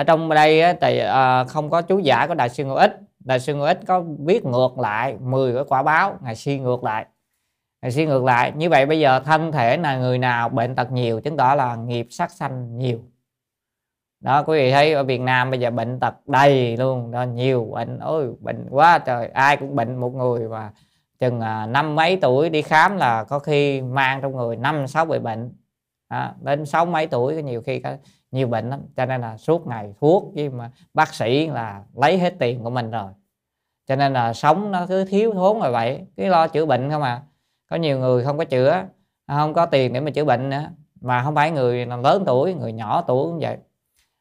ở trong đây á, thì à, không có chú giả có đại sư ngô ích. Đại sư ngô ích có viết ngược lại 10 cái quả báo ngày suy ngược lại. Ngày suy ngược lại. Như vậy bây giờ thân thể là người nào bệnh tật nhiều chứng tỏ là nghiệp sát sanh nhiều. Đó quý vị thấy ở Việt Nam bây giờ bệnh tật đầy luôn. Đó nhiều bệnh ôi bệnh quá trời. Ai cũng bệnh một người và chừng à, năm mấy tuổi đi khám là có khi mang trong người năm sáu bị bệnh. À, đến sáu mấy tuổi nhiều khi có nhiều bệnh lắm cho nên là suốt ngày thuốc với mà bác sĩ là lấy hết tiền của mình rồi. Cho nên là sống nó cứ thiếu thốn rồi vậy cứ lo chữa bệnh không à. Có nhiều người không có chữa không có tiền để mà chữa bệnh nữa mà không phải người lớn tuổi người nhỏ tuổi cũng vậy.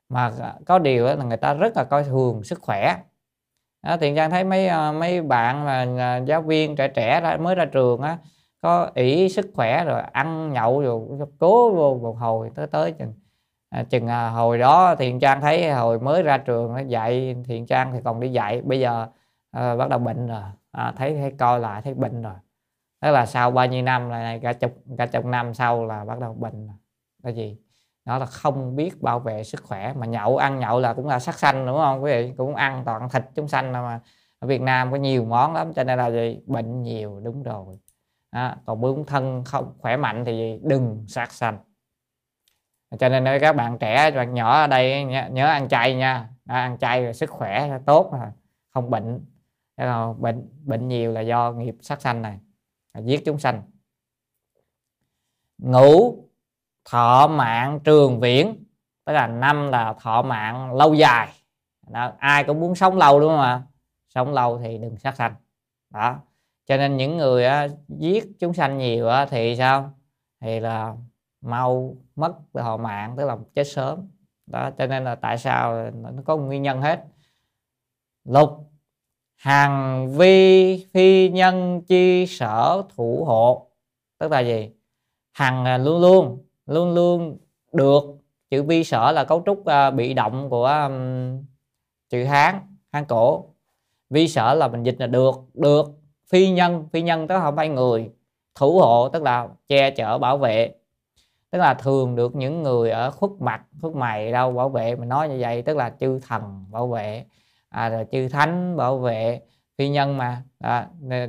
Mà có điều là người ta rất là coi thường sức khỏe. Đó, tiền trang thấy mấy ờ, mấy bạn mà ờ, giáo viên trẻ trẻ ra mới ra trường á có ỷ sức khỏe rồi ăn nhậu rồi cố vô một hồi tới tới chừng à, chừng à, hồi đó thiện trang thấy hồi mới ra trường nó dạy thiện trang thì còn đi dạy. Bây giờ à, bắt đầu bệnh rồi. À, thấy thấy coi lại thấy bệnh rồi. Tức là sau bao nhiêu năm là cả chục cả chục năm sau là bắt đầu bệnh rồi. cái gì đó là không biết bảo vệ sức khỏe. Mà nhậu ăn nhậu là cũng là sắc xanh đúng không? Quý vị cũng ăn toàn thịt chúng sanh mà ở Việt Nam có nhiều món lắm cho nên là gì bệnh nhiều đúng rồi. À còn muốn thân không khỏe mạnh thì đừng sát sanh cho nên các bạn trẻ bạn nhỏ ở đây nhớ, ăn chay nha. À, ăn chay rồi sức khỏe tốt rồi không bệnh. Bệnh bệnh nhiều là do nghiệp sát sanh này giết chúng sanh. Ngủ thọ mạng trường viễn tức là năm là thọ mạng lâu dài. Đó, ai cũng muốn sống lâu đúng không ạ? Sống lâu thì đừng sát sanh. Đó cho nên những người á, giết chúng sanh nhiều á, thì sao? Thì là mau mất họ mạng tức là chết sớm. Đó cho nên là tại sao nó có một nguyên nhân hết? Lục hàng vi phi nhân chi sở thủ hộ. Tức là gì? Hằng à, luôn luôn luôn luôn được chữ vi sở là cấu trúc uh, bị động của um, chữ hán hán cổ. Vi sở là mình dịch là được được phi nhân phi nhân tức là không phải người thủ hộ tức là che chở bảo vệ tức là thường được những người ở khuất mặt khuất mày đâu bảo vệ. Mình nói như vậy tức là chư thần bảo vệ à, rồi chư thánh bảo vệ. Phi nhân mà à,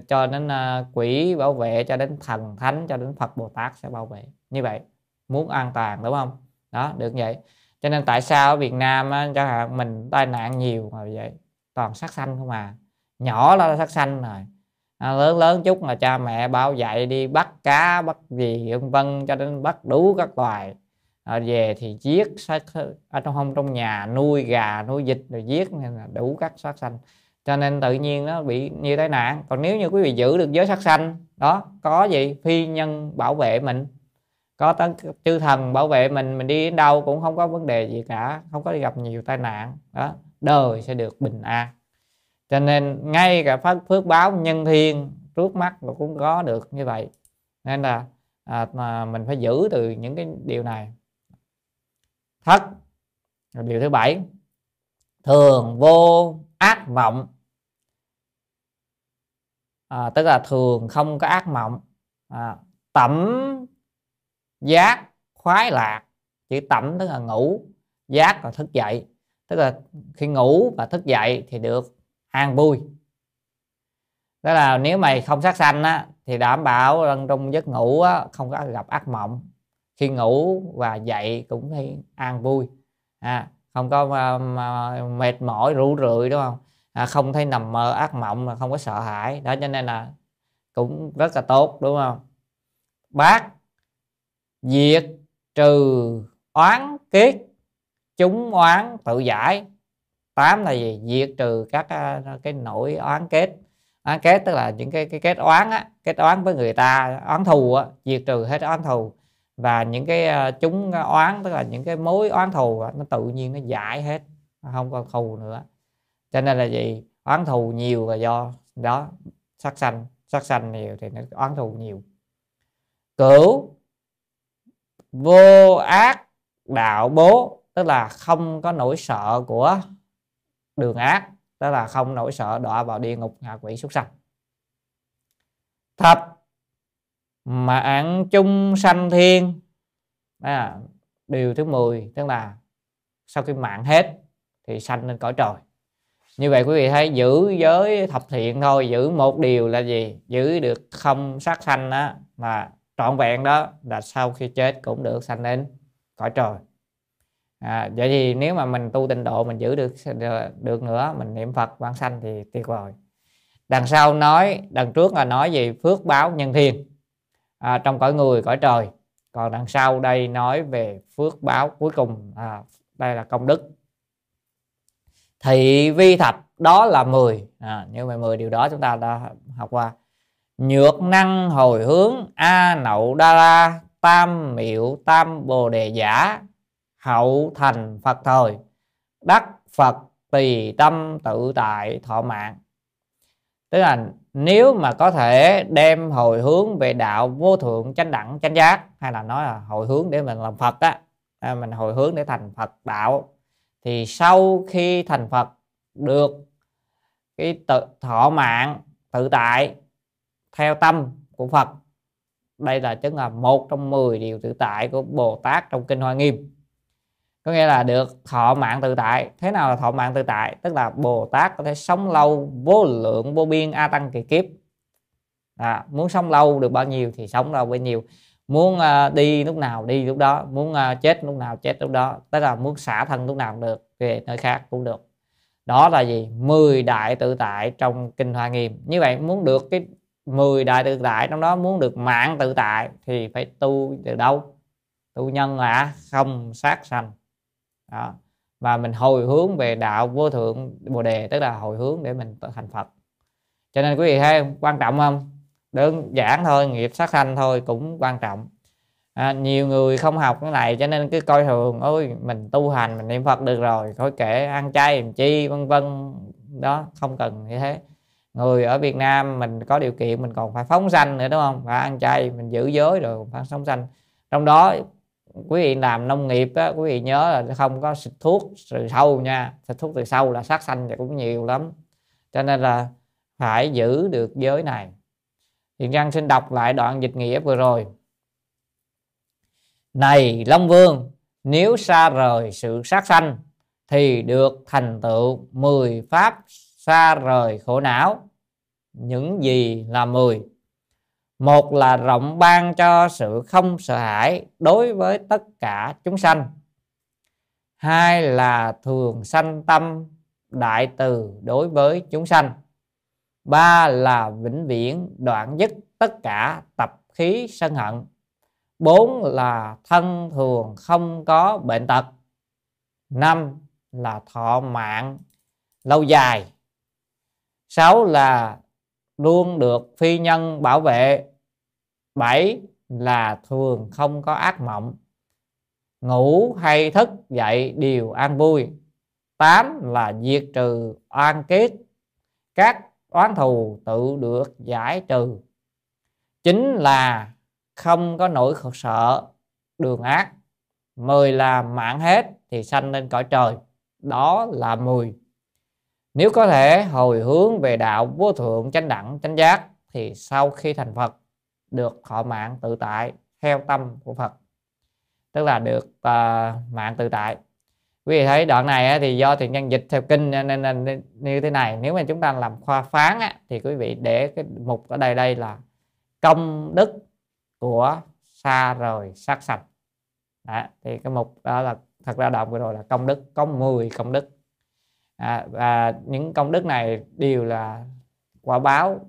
cho đến uh, quỷ bảo vệ cho đến thần thánh cho đến phật bồ tát sẽ bảo vệ. Như vậy muốn an toàn đúng không? Đó được vậy. Cho nên tại sao ở Việt Nam á, chẳng hạn mình tai nạn nhiều mà vậy? Toàn sát sanh không à. Nhỏ là sát sanh rồi à, lớn lớn chút là cha mẹ bao dạy đi bắt cá bắt gì vân vân cho đến bắt đủ các loài. À, về thì giết sát ở à, trong không trong nhà nuôi gà nuôi vịt rồi giết nên là đủ các sát sanh. Cho nên tự nhiên nó bị như tai nạn. Còn nếu như quý vị giữ được giới sát sanh đó có gì? Phi nhân bảo vệ mình. Có tấn chư thần bảo vệ mình mình đi đến đâu cũng không có vấn đề gì cả không có gặp nhiều tai nạn. Đó đời sẽ được bình an cho nên ngay cả phát phước báo nhân thiên trước mắt cũng có được như vậy. Nên là à, mà mình phải giữ từ những cái điều này. Thất điều thứ bảy. Thường vô ác mộng. À, tức là thường không có ác mộng. À, tẩm giác khoái lạc. Chữ tẩm tức là ngủ giác là thức dậy. Tức là khi ngủ và thức dậy thì được an vui đó là nếu mày không sát sanh á thì đảm bảo trong giấc ngủ á, không có gặp ác mộng. Khi ngủ và dậy cũng thấy an vui à, không có à, mệt mỏi rũ rượi đúng không? À, không thấy nằm mơ ác mộng mà không có sợ hãi. Đó cho nên là cũng rất là tốt đúng không? Bác diệt trừ oán kiết, chúng oán tự giải tám là gì? Diệt trừ các à, cái nỗi oán kết. Oán kết tức là những cái cái kết oán á kết oán với người ta oán thù á diệt trừ hết oán thù. Và những cái à, chúng oán tức là những cái mối oán thù á, nó tự nhiên nó giải hết không còn thù nữa. Cho nên là gì? Oán thù nhiều là do đó sát sanh sát sanh nhiều thì nó oán thù nhiều. Cửu vô ác đạo bố tức là không có nỗi sợ của đường ác đó là không nỗi sợ đọa vào địa ngục ngạ quỷ súc sanh. Thập mạng chung sanh thiên à, điều thứ 10 tức là sau khi mạng hết thì sanh lên cõi trời. Như vậy quý vị thấy giữ giới thập thiện thôi giữ một điều là gì? Giữ được không sát sanh đó mà trọn vẹn đó là sau khi chết cũng được sanh lên cõi trời à, vậy thì nếu mà mình tu tịnh độ mình giữ được được nữa mình niệm phật vãng sanh thì tuyệt vời. Đằng sau nói đằng trước là nói về phước báo nhân thiên. À, trong cõi người cõi trời. Còn đằng sau đây nói về phước báo cuối cùng à, đây là công đức. Thị vi thập đó là 10 à, như vậy 10 điều đó chúng ta đã học qua. Nhược năng hồi hướng a nậu đa la tam miệu tam bồ đề giả hậu thành phật thời. Đắc phật tùy tâm tự tại thọ mạng. Tức là nếu mà có thể đem hồi hướng về đạo vô thượng chánh đẳng chánh giác hay là nói là hồi hướng để mình làm phật á à, mình hồi hướng để thành phật đạo thì sau khi thành phật được cái tự, thọ mạng tự tại theo tâm của Phật đây là chứng là một trong 10 điều tự tại của Bồ Tát trong kinh Hoa Nghiêm có nghĩa là được thọ mạng tự tại. Thế nào là thọ mạng tự tại? Tức là Bồ Tát có thể sống lâu vô lượng vô biên a tăng kỳ kiếp. À, muốn sống lâu được bao nhiêu thì sống lâu bấy nhiêu. Muốn uh, đi lúc nào đi lúc đó. Muốn uh, chết lúc nào chết lúc đó. Tức là muốn xả thân lúc nào cũng được về nơi khác cũng được. Đó là gì? 10 đại tự tại trong kinh hoa nghiêm. Như vậy muốn được cái 10 đại tự tại trong đó muốn được mạng tự tại thì phải tu từ đâu? Tu nhân là không sát sanh đó. và mình hồi hướng về đạo vô thượng bồ đề tức là hồi hướng để mình thành phật. Cho nên quý vị thấy quan trọng không? Đơn giản thôi nghiệp sát sanh thôi cũng quan trọng. À, nhiều người không học cái này cho nên cứ coi thường ôi mình tu hành mình niệm phật được rồi thôi kệ ăn chay làm chi? vân vân. Đó không cần như thế. Người ở Việt Nam mình có điều kiện mình còn phải phóng sanh nữa đúng không? Phải ăn chay mình giữ giới rồi phải phóng sanh. Trong đó quý vị làm nông nghiệp á, quý vị nhớ là không có xịt thuốc từ sâu nha. Xịt thuốc từ sâu là sát sanh thì cũng nhiều lắm. Cho nên là phải giữ được giới này. Hiện Răng xin đọc lại đoạn dịch nghĩa vừa rồi. Này Long Vương nếu xa rời sự sát sanh thì được thành tựu 10 pháp xa rời khổ não. Những gì là 10 một là rộng ban cho sự không sợ hãi đối với tất cả chúng sanh. Hai là thường sanh tâm đại từ đối với chúng sanh. Ba là vĩnh viễn đoạn dứt tất cả tập khí sân hận. Bốn là thân thường không có bệnh tật. Năm là thọ mạng lâu dài. Sáu là luôn được phi nhân bảo vệ bảy là thường không có ác mộng. Ngủ hay thức dậy đều an vui. Tám là diệt trừ oan kết các oán thù tự được giải trừ. Chính là không có nỗi sợ đường ác. Mười là mạng hết thì sanh lên cõi trời. Đó là mười. Nếu có thể hồi hướng về đạo vô thượng chánh đẳng chánh giác thì sau khi thành Phật được thọ mạng tự tại theo tâm của Phật tức là được uh, mạng tự tại. Quý vị thấy đoạn này thì do thiện nhân dịch theo kinh nên là như thế này. Nếu mà chúng ta làm khoa phán thì quý vị để cái mục ở đây đây là công đức của xa rời sát sạch đó, thì cái mục đó là thật ra đoạn vừa rồi là công đức có 10 công đức. À, và những công đức này đều là quả báo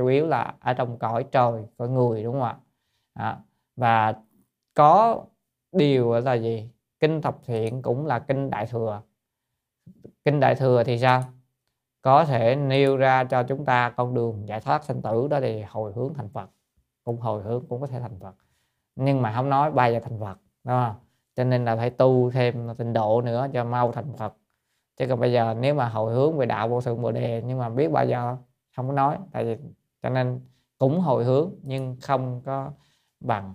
chủ yếu là ở trong cõi trời cõi người đúng không ạ? À, và có điều là gì? Kinh thập thiện cũng là kinh đại thừa. Kinh đại thừa thì sao? Có thể nêu ra cho chúng ta con đường giải thoát sanh tử đó thì hồi hướng thành phật. Cũng hồi hướng cũng có thể thành phật. Nhưng mà không nói bay giờ thành phật đúng không? Cho nên là phải tu thêm tình độ nữa cho mau thành phật. Chứ còn bây giờ nếu mà hồi hướng về đạo vô thượng bồ đề nhưng mà biết bao giờ không có nói tại vì cho nên cũng hồi hướng nhưng không có bằng.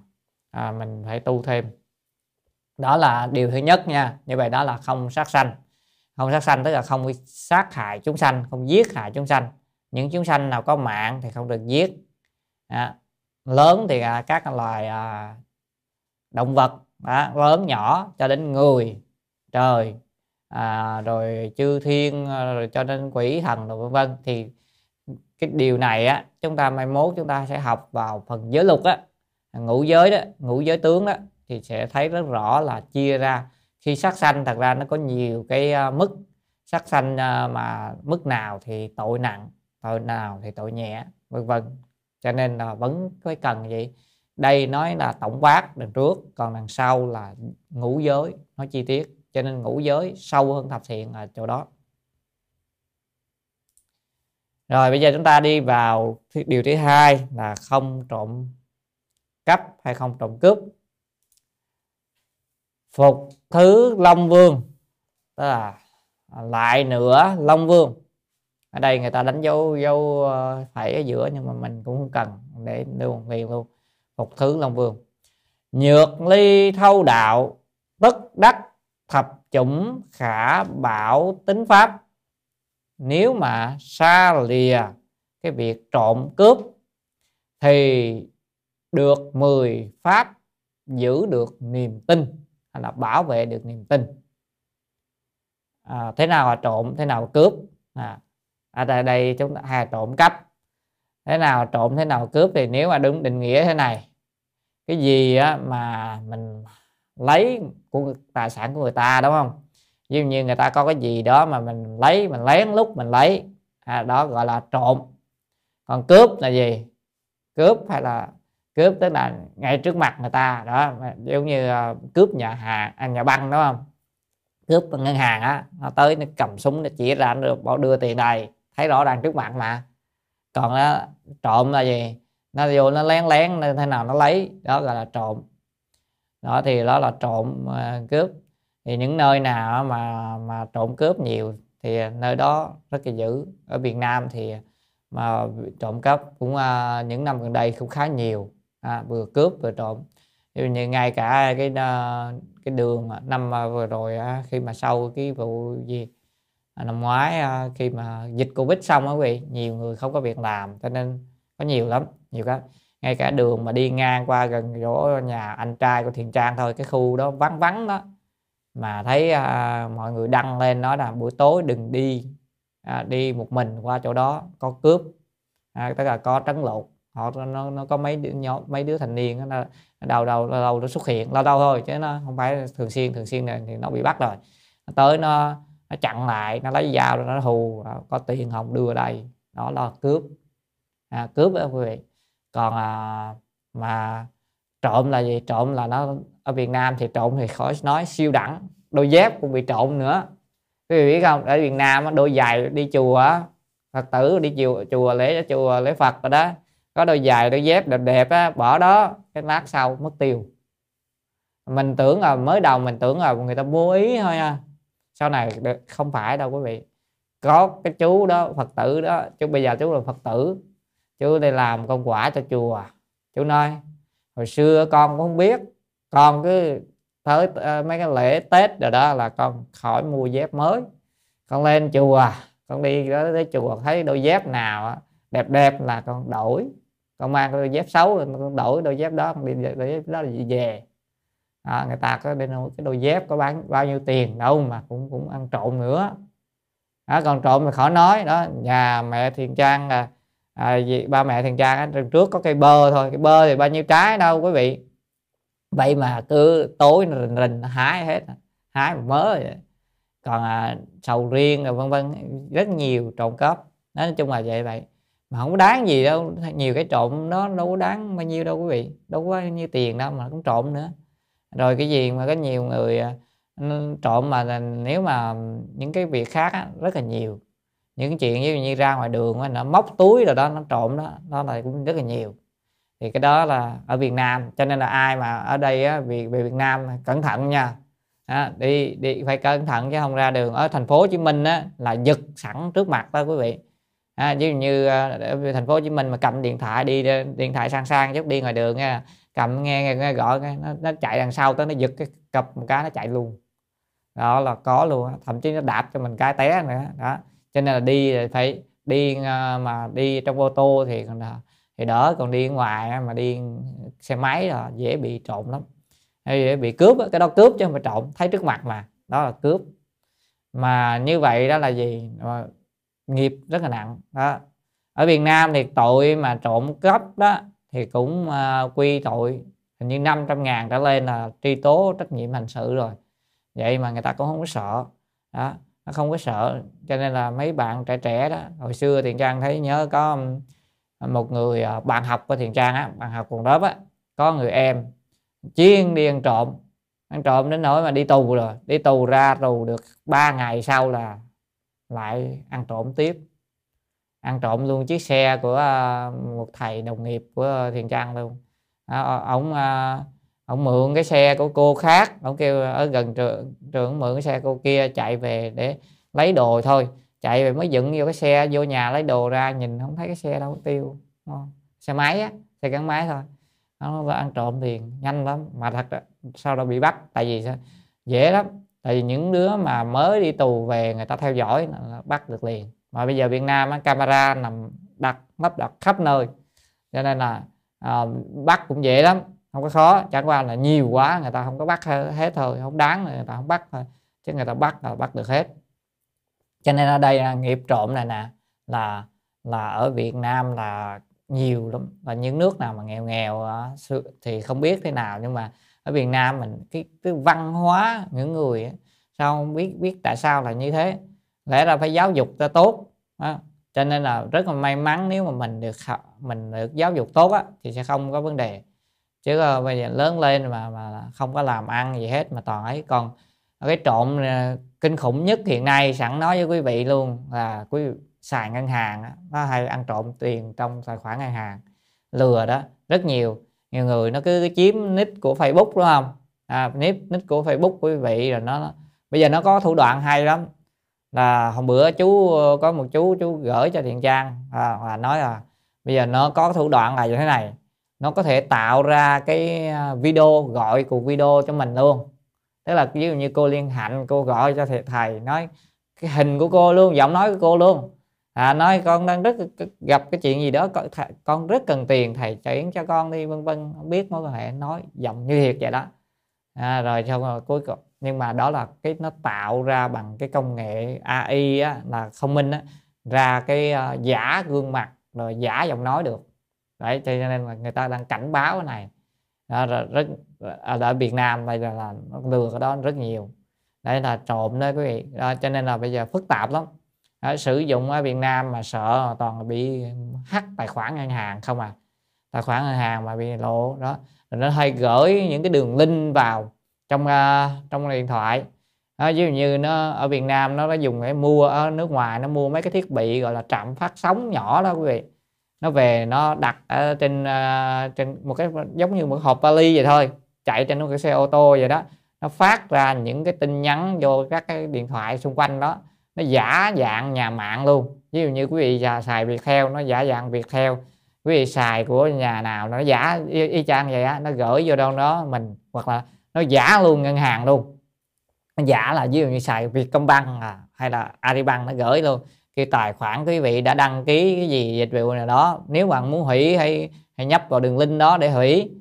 À, mình phải tu thêm. Đó là điều thứ nhất nha. Như vậy đó là không sát sanh. Không sát sanh tức là không sát hại chúng sanh không giết hại chúng sanh. Những chúng sanh nào có mạng thì không được giết. À, lớn thì à, các loài à, động vật à, lớn nhỏ cho đến người trời à, rồi chư thiên à, rồi cho đến quỷ thần rồi vân vân thì cái điều này á, chúng ta mai mốt chúng ta sẽ học vào phần giới luật á. Ngũ giới đó, ngũ giới tướng đó, thì sẽ thấy rất rõ là chia ra. Khi sát sanh, thật ra nó có nhiều cái ờ, mức. Sát sanh ờ, mà mức nào thì tội nặng, tội nào thì tội nhẹ, vân vân. Cho nên là vẫn phải cần gì đây nói là tổng quát đằng trước, còn đằng sau là ngũ giới, nói chi tiết. Cho nên ngũ giới sâu hơn thập thiện ở chỗ đó rồi, bây giờ chúng ta đi vào điều thứ hai là không trộm cắp hay không trộm cướp. Phục thứ long vương, tức là lại nữa long vương. Ở đây người ta đánh dấu dấu ờ, phải ở giữa nhưng mà mình cũng không cần để luôn liền luôn. Phục thứ long vương. Nhược ly thâu đạo, bất đắc thập chủng khả bảo tính pháp nếu mà xa lìa cái việc trộm cướp thì được 10 pháp giữ được niềm tin hay là bảo vệ được niềm tin. À, thế nào là trộm thế nào là cướp? À, ở đây, đây chúng ta hay trộm cắp. Thế nào trộm thế nào cướp thì nếu mà đúng định nghĩa thế này cái gì á, mà mình lấy của tài sản của người ta đúng không? Ví dụ như người ta có cái gì đó mà mình lấy mình lén lúc mình lấy. À, đó gọi là trộm. Còn cướp là gì? Cướp hay là cướp tức là ngay trước mặt người ta đó. Giống như ờ, cướp nhà hàng à, nhà băng đúng không? Cướp ngân hàng á nó tới nó cầm súng nó chỉ ra nó bỏ đưa tiền đây. Thấy rõ ràng trước mặt mà. Còn đó, trộm là gì? Nó vô nó lén lén thế nào nó lấy đó gọi là trộm. Đó thì đó là trộm uh, cướp thì những nơi nào mà mà trộm cướp nhiều thì nơi đó rất là dữ. Ở Việt Nam thì mà trộm cắp cũng à, những năm gần đây cũng khá nhiều. À, vừa cướp vừa trộm. Như ngay cả cái à, cái đường năm à, vừa rồi khi mà sau cái vụ gì à, năm ngoái khi mà dịch covid xong á quý vị nhiều người không có việc làm cho nên có nhiều lắm nhiều cái. Ngay cả đường mà đi ngang qua gần chỗ nhà anh trai của thiền trang thôi cái khu đó vắng vắng đó mà thấy à, mọi người đăng lên nói là buổi tối đừng đi à, đi một mình qua chỗ đó có cướp. À, tức là có trấn lột. Họ nó, nó có mấy đứa nhóm mấy đứa thành niên nó đầu đầu đầu nó xuất hiện lâu lâu thôi chứ nó không phải thường xuyên thường xuyên này thì nó bị bắt rồi. Nó tới nó nó chặn lại nó lấy dao rồi nó hù à, có tiền không? Đưa đây. Đó là cướp. À, cướp đó quý vị. Còn à, mà trộm là gì? Trộm là nó ở Việt Nam thì trộm thì khỏi nói siêu đẳng, đôi dép cũng bị trộm nữa. Quý vị biết không? Ở Việt Nam đôi giày đi chùa Phật tử đi chùa chùa lễ chùa lễ Phật rồi đó. Có đôi giày, đôi dép đẹp đẹp á, bỏ đó, cái lát sau mất tiêu. Mình tưởng là, mới đầu mình tưởng là người ta vô ý thôi nha sau này không phải đâu quý vị. Có cái chú đó, phật tử đó, chú, bây giờ chú là phật tử. Chú đi làm công quả cho chùa. Chú nói, hồi xưa con cũng không biết con cứ tới ờ, mấy cái lễ tết rồi đó là con khỏi mua dép mới. Con lên chùa con đi đó tới chùa thấy đôi dép nào đẹp đẹp là con đổi. Con mang đôi dép xấu con đổi đôi dép đó con đi đôi dép đó là về. À, người ta có bên cái đôi dép có bán bao nhiêu tiền đâu mà cũng cũng ăn trộm nữa. Đó, còn trộm thì khỏi nói đó nhà mẹ thiền trang à, à, gì, ba mẹ thiền trang á, trước có cây bơ thôi cái bơ thì bao nhiêu trái đâu quý vị vậy mà cứ tối rình rình hái hết hái một mớ vậy. Còn à, sầu riêng rồi vân vân rất nhiều trộm cắp. Nói chung là vậy vậy mà không có đáng gì đâu nhiều cái trộm nó đâu có đáng bao nhiêu đâu quý vị đâu có bao nhiêu tiền đâu mà cũng trộm nữa. Rồi cái gì mà có nhiều người à, trộm mà nếu mà những cái việc khác á, rất là nhiều. Những chuyện như, như ra ngoài đường nó móc túi rồi đó nó trộm đó đó là cũng rất là nhiều thì cái đó là ở Việt Nam cho nên là ai mà ở đây á, về, về Việt Nam cẩn thận nha. Đó, đi đi phải cẩn thận chứ không ra đường. Ở thành phố Hồ Chí Minh á, là giật sẵn trước mặt đó quý vị. À, ví dụ như ờ, ở thành phố Hồ Chí Minh mà cầm điện thoại đi điện thoại sang sang chút đi ngoài đường nha cầm nghe, nghe, nghe gọi nghe, nó, nó chạy đằng sau tới nó giật cái cặp một cái nó chạy luôn. Đó là có luôn thậm chí nó đạp cho mình cái té nữa. Đó cho nên là đi phải đi ờ, mà đi trong ô tô thì còn ờ, thì đỡ còn đi ngoài mà đi xe máy là dễ bị trộm lắm. Hay dễ bị cướp cái đó cướp chứ không phải trộm thấy trước mặt mà đó là cướp. Mà như vậy đó là gì? Mà nghiệp rất là nặng đó. Ở Việt Nam thì tội mà trộm cắp đó thì cũng uh, quy tội. Hình như 500 ngàn trở lên là truy tố trách nhiệm hình sự rồi. Vậy mà người ta cũng không có sợ đó. Nó không có sợ cho nên là mấy bạn trẻ trẻ đó hồi xưa thì trang thấy nhớ có một người à, bạn học của Thiền trang á, bạn học cùng lớp á, có người em chuyên đi ăn trộm. Ăn trộm đến nỗi mà đi tù rồi, đi tù ra tù được 3 ngày sau là lại ăn trộm tiếp. Ăn trộm luôn chiếc xe của à, một thầy đồng nghiệp của thiền trang luôn. Ông ờ, ổng à, ông mượn cái xe của cô khác ông kêu ở gần trường trường mượn cái xe cô kia chạy về để lấy đồ thôi chạy về mới dựng vô cái xe vô nhà lấy đồ ra nhìn không thấy cái xe đâu tiêu. Xe máy á xe gắn máy thôi. Nó vâng, ăn trộm tiền nhanh lắm. Mà thật đó, sau đó bị bắt. Tại vì sao? Dễ lắm. Tại vì những đứa mà mới đi tù về người ta theo dõi bắt được liền. Mà bây giờ Việt Nam á, camera nằm đặt lắp đặt khắp nơi. Cho nên là à, bắt cũng dễ lắm. Không có khó. Chẳng qua là nhiều quá người ta không có bắt hết thôi. Không đáng người ta không bắt thôi. Chứ người ta bắt là bắt được hết cho nên ở đây là nghiệp trộm này nè là là ở Việt Nam là nhiều lắm và những nước nào mà nghèo nghèo thì không biết thế nào. Nhưng mà ở Việt Nam mình cái, cái văn hóa những người sao không biết biết tại sao là như thế? Lẽ ra phải giáo dục cho tốt đó. cho nên là rất là may mắn nếu mà mình được học mình được giáo dục tốt á, thì sẽ không có vấn đề. Chứ ờ, bây giờ lớn lên mà mà không có làm ăn gì hết mà toàn ấy còn cái trộm à, kinh khủng nhất hiện nay sẵn nói với quý vị luôn là quý xài ngân hàng nó hay ăn trộm tiền trong tài khoản ngân hàng lừa đó rất nhiều. Nhiều người nó cứ chiếm nick của Facebook đúng không? À, nick nick của Facebook quý vị rồi nó bây giờ nó có thủ đoạn hay lắm. Là hôm bữa chú ờ, có một chú chú gửi cho thiện trang à, và nói là bây giờ nó có thủ đoạn là như thế này. Nó có thể tạo ra cái à, video gọi cuộc video cho mình luôn tức là ví dụ như cô liên hạnh cô gọi cho thầy, thầy nói cái hình của cô luôn giọng nói của cô luôn. À, nói con đang rất gặp cái chuyện gì đó con rất cần tiền thầy chuyển cho con đi vân vân không biết mối quan hệ nói giọng như thiệt vậy đó. À, rồi xong rồi cuối cùng nhưng mà đó là cái nó tạo ra bằng cái công nghệ AI á, là thông minh á, ra cái uh, giả gương mặt rồi giả giọng nói được. Đấy cho nên là người ta đang cảnh báo cái này. Đó, rất ở ở Việt Nam bây giờ là nó lừa cái đó rất nhiều. Đấy là trộm đấy quý vị. Đó, cho nên là bây giờ phức tạp lắm. Đó, sử dụng ở Việt Nam mà sợ toàn bị hack tài khoản ngân hàng không à. Tài khoản ngân hàng mà bị lộ đó. Rồi nó hay gửi những cái đường link vào trong uh, trong điện thoại. Đó, ví dụ như nó ở Việt Nam nó nó dùng để mua ở nước ngoài nó mua mấy cái thiết bị gọi là trạm phát sóng nhỏ đó quý vị. Nó về nó đặt ở trên uh, trên một cái giống như một hộp vali vậy thôi chạy trên cái xe ô tô vậy đó nó phát ra những cái tin nhắn vô các cái điện thoại xung quanh đó nó giả dạng nhà mạng luôn. Ví dụ như quý vị xài viettel nó giả dạng viettel. Quý vị xài của nhà nào nó giả y, y chang vậy á nó gửi vô đâu đó mình hoặc là nó giả luôn ngân hàng luôn. Nó giả là ví dụ như xài Vietcombank à, hay là Aribank nó gửi luôn. Cái tài khoản quý vị đã đăng ký cái gì dịch vụ nào đó nếu bạn muốn hủy hay hay nhấp vào đường link đó để hủy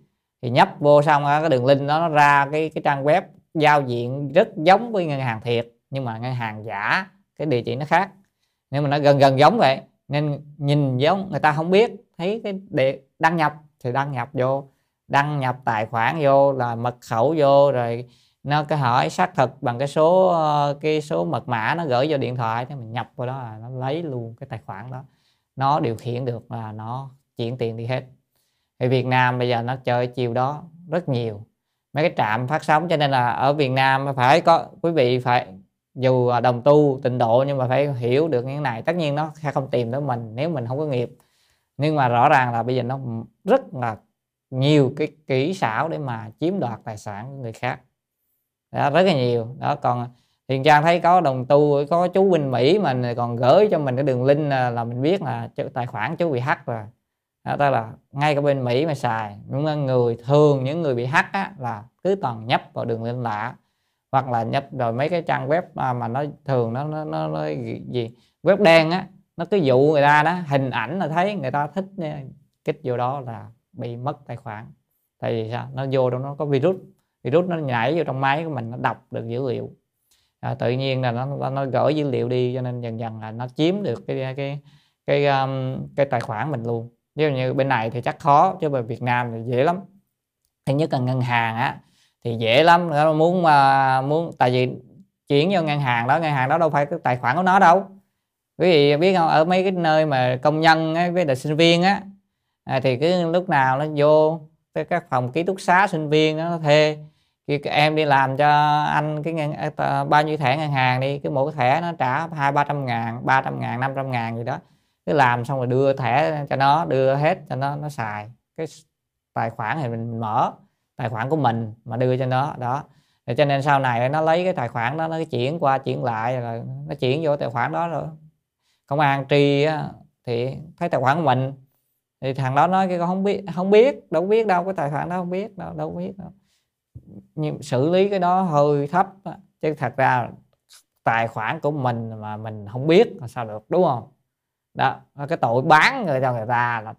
thì nhấp vô xong cái đường link đó nó ra cái cái trang web giao diện rất giống với ngân hàng thiệt, nhưng mà ngân hàng giả cái địa chỉ nó khác. Nhưng mà nó gần gần giống vậy, nên nhìn giống, người ta không biết, thấy cái để đăng nhập thì đăng nhập vô, đăng nhập tài khoản vô là mật khẩu vô rồi nó cái hỏi xác thực bằng cái số ờ, cái số mật mã nó gửi vô điện thoại thì mình nhập vào đó là nó lấy luôn cái tài khoản đó. Nó điều khiển được là nó chuyển tiền đi hết thì Việt Nam bây giờ nó chơi chiều đó rất nhiều. Mấy cái trạm phát sóng cho nên là ở Việt Nam phải có quý vị phải dù đồng tu tịnh độ nhưng mà phải hiểu được những này. Tất nhiên nó sẽ không tìm tới mình nếu mình không có nghiệp. Nhưng mà rõ ràng là bây giờ nó rất là nhiều cái kỹ xảo để mà chiếm đoạt tài sản của người khác. Đó, rất là nhiều. Đó còn Thiền Trang thấy có đồng tu có chú Vinh Mỹ mà còn gửi cho mình cái đường link là mình biết là tài khoản chú bị hack rồi đó, tức là ngay cả bên Mỹ mà xài những người thường những người bị hack á, là cứ toàn nhấp vào đường link lạ hoặc là nhấp rồi mấy cái trang web mà, mà nó thường nó nó, nó, nó gì web đen á nó cứ dụ người ta đó hình ảnh là thấy người ta thích kích vô đó là bị mất tài khoản. Tại vì sao? Nó vô đó nó có virus virus nó nhảy vô trong máy của mình nó đọc được dữ liệu. À, tự nhiên là nó nó gửi dữ liệu đi cho nên dần dần là nó chiếm được cái cái cái um, cái tài khoản mình luôn ví dụ như bên này thì chắc khó chứ về Việt Nam thì dễ lắm. Thứ nhất là ngân hàng á thì dễ lắm. Nó muốn mà muốn tại vì chuyển vô ngân hàng đó ngân hàng đó đâu phải cái tài khoản của nó đâu. Quý vị biết không ở mấy cái nơi mà công nhân ấy, với là sinh viên á à, thì cứ lúc nào nó vô cái các phòng ký túc xá sinh viên nó thuê khi em đi làm cho anh cái ngân à, bao nhiêu thẻ ngân hàng đi cái mỗi thẻ nó trả hai ba trăm ngàn ba trăm ngàn năm trăm ngàn gì đó cứ làm xong rồi đưa thẻ cho nó, đưa hết cho nó nó xài. Cái tài khoản thì mình mở, tài khoản của mình mà đưa cho nó, đó. Để cho nên sau này nó lấy cái tài khoản đó, nó chuyển qua chuyển lại rồi nó chuyển vô tài khoản đó rồi. Công an tri thì thấy tài khoản của mình, thì thằng đó nói cái con không biết không biết, đâu biết đâu, cái tài khoản đó không biết đâu đâu biết đâu. Nhưng xử lý cái đó hơi thấp chứ thật ra tài khoản của mình mà mình không biết là sao được, đúng không? Đó cái tội bán người cho người ta là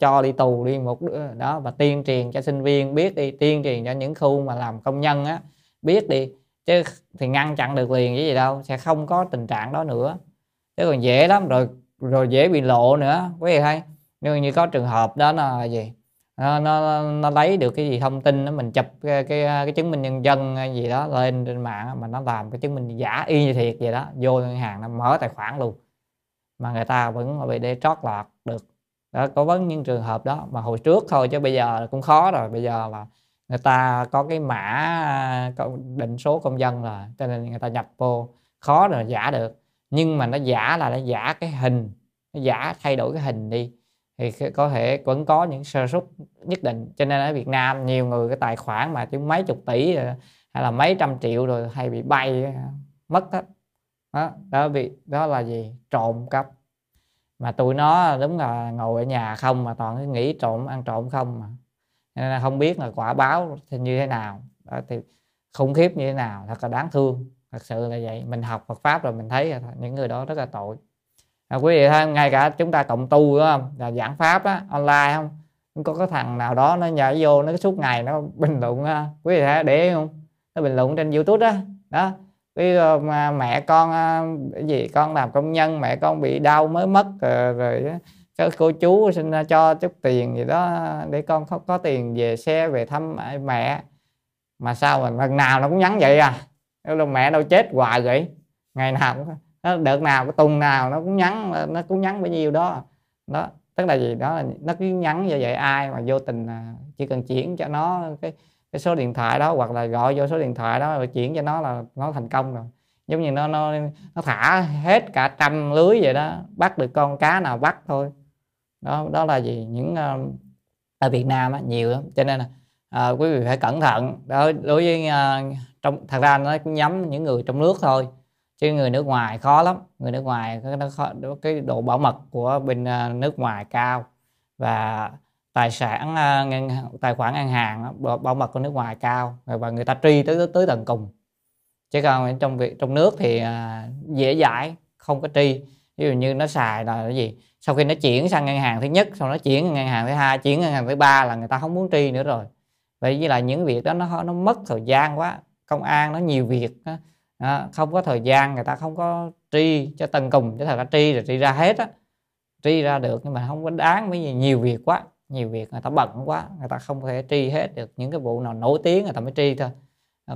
cho đi tù đi một đứa. Đó và tuyên truyền cho sinh viên biết đi tuyên truyền cho những khu mà làm công nhân á biết đi. Chứ thì ngăn chặn được liền cái gì đâu sẽ không có tình trạng đó nữa. Chứ còn dễ lắm rồi rồi dễ bị lộ nữa. Quý vị thấy nhưng như có trường hợp đó là gì? Nó, nó, nó lấy được cái gì thông tin đó mình chụp cái, cái cái chứng minh nhân dân gì đó lên trên mạng mà nó làm cái chứng minh giả y như thiệt vậy đó vô ngân hàng nó mở tài khoản luôn mà người ta vẫn bị để trót lọt được. Đó có vấn những trường hợp đó, mà hồi trước thôi chứ bây giờ cũng khó rồi. Bây giờ là người ta có cái mã định số công dân rồi cho nên người ta nhập vô, khó rồi giả được. Nhưng mà nó giả là nó giả cái hình, nó giả thay đổi cái hình đi. Thì có thể vẫn có những sơ suất nhất định. Cho nên ở Việt Nam nhiều người, cái tài khoản mà chứ mấy chục tỷ hay là mấy trăm triệu rồi hay bị bay, mất hết đó đó bị đó là gì? Trộm cắp. Mà tụi nó đúng là ngồi ở nhà không mà toàn cứ nghĩ trộm ăn trộm không mà. Nên là không biết là quả báo thì như thế nào. Đó, thì khủng khiếp như thế nào thật là đáng thương. Thật sự là vậy. Mình học Phật pháp rồi mình thấy là những người đó rất là tội. À, quý vị thấy ngay cả chúng ta cộng tu đúng không? Là giảng pháp á online không? Có cái thằng nào đó nó nhảy vô nó suốt ngày nó bình luận quý vị thấy để không? Nó bình luận trên youtube đó đó cái mà mẹ con à, cái gì con làm công nhân mẹ con bị đau mới mất ờ, rồi, rồi cái cô chú xin cho chút tiền gì đó để con có, có tiền về xe về thăm mẹ mà sao mà lần nào nó cũng nhắn vậy à? Đâu mẹ đâu chết hoài vậy? Ngày nào cũng nó đợt nào cái tuần nào nó cũng nhắn nó cũng nhắn bao nhiêu đó. Đó tức là gì? Đó là nó cứ nhắn như vậy ai mà vô tình à, chỉ cần chuyển cho nó cái cái số điện thoại đó hoặc là gọi vô số điện thoại đó rồi chuyển cho nó là nó thành công rồi. Giống như nó nó nó thả hết cả trăm lưới vậy đó bắt được con cá nào bắt thôi. Đó đó là gì? Những uh, ở Việt Nam á, nhiều lắm. Cho nên là uh, quý vị phải cẩn thận. Đó đối với uh, trong thật ra nó cũng nhắm những người trong nước thôi chứ người nước ngoài khó lắm. Người nước ngoài nó khó, cái độ bảo mật của bên uh, nước ngoài cao. Và tài sản à, ngân, tài khoản ngân hàng bảo mật của nước ngoài cao và người ta truy tới tới tận cùng. Chứ còn trong việc, trong nước thì à, dễ dãi, không có tri. Ví dụ như nó xài là cái gì? Sau khi nó chuyển sang ngân hàng thứ nhất sau nó chuyển ngân hàng thứ hai, chuyển ngân hàng thứ ba là người ta không muốn tri nữa rồi. Vậy với là những việc đó nó nó mất thời gian quá. Công an nó nhiều việc đó. Không có thời gian, người ta không có tri cho tận cùng. Chứ thật ra tri là tri ra hết á, tri ra được nhưng mà không có đáng bởi vì nhiều việc quá nhiều việc người ta bận quá người ta không thể tri hết được những cái vụ nào nổi tiếng người ta mới tri thôi.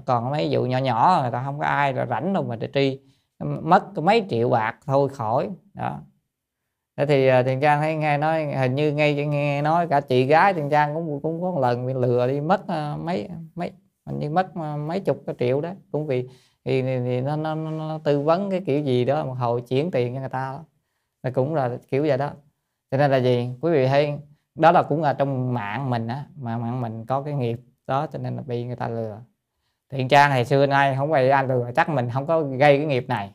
Còn mấy vụ nhỏ nhỏ người ta không có ai là rảnh đâu mà để tri. Mất mấy triệu bạc thôi khỏi. Đó. Thế thì ờ, tiền trang thấy nghe nói hình như nghe nghe nói cả chị gái tiền trang cũng cũng có một lần bị lừa đi mất à, mấy mấy hình như mất à, mấy chục cái triệu đó. Cũng vì thì, thì, thì nó, nó, nó, nó tư vấn cái kiểu gì đó một hồi chuyển tiền cho người ta. Là cũng là kiểu vậy đó. Cho nên là gì? Quý vị hay đó là cũng là trong mạng mình á mà mạng mình có cái nghiệp đó cho nên là bị người ta lừa. Thiện trang ngày xưa nay không bị anh lừa chắc mình không có gây cái nghiệp này.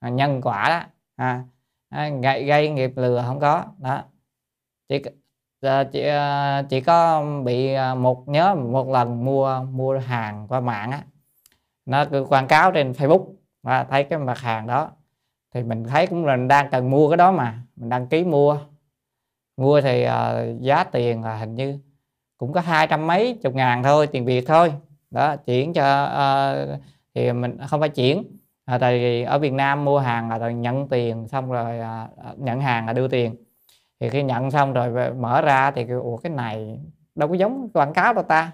À, nhân quả đó à, à, gây, gây nghiệp lừa không có đó. Chỉ ờ, chỉ ờ, chỉ có bị ờ, một nhớ một lần mua mua hàng qua mạng á. Nó quảng cáo trên Facebook và thấy cái mặt hàng đó thì mình thấy cũng là đang cần mua cái đó mà mình đăng ký mua mua thì uh, giá tiền là hình như cũng có hai trăm mấy chục ngàn thôi tiền việt thôi. Đó chuyển cho uh, thì mình à, không phải chuyển à, tại vì ở Việt Nam mua hàng là nhận tiền xong rồi à, nhận hàng là đưa tiền. Thì khi nhận xong rồi mở ra thì ủa cái này đâu có giống quảng cáo đâu ta.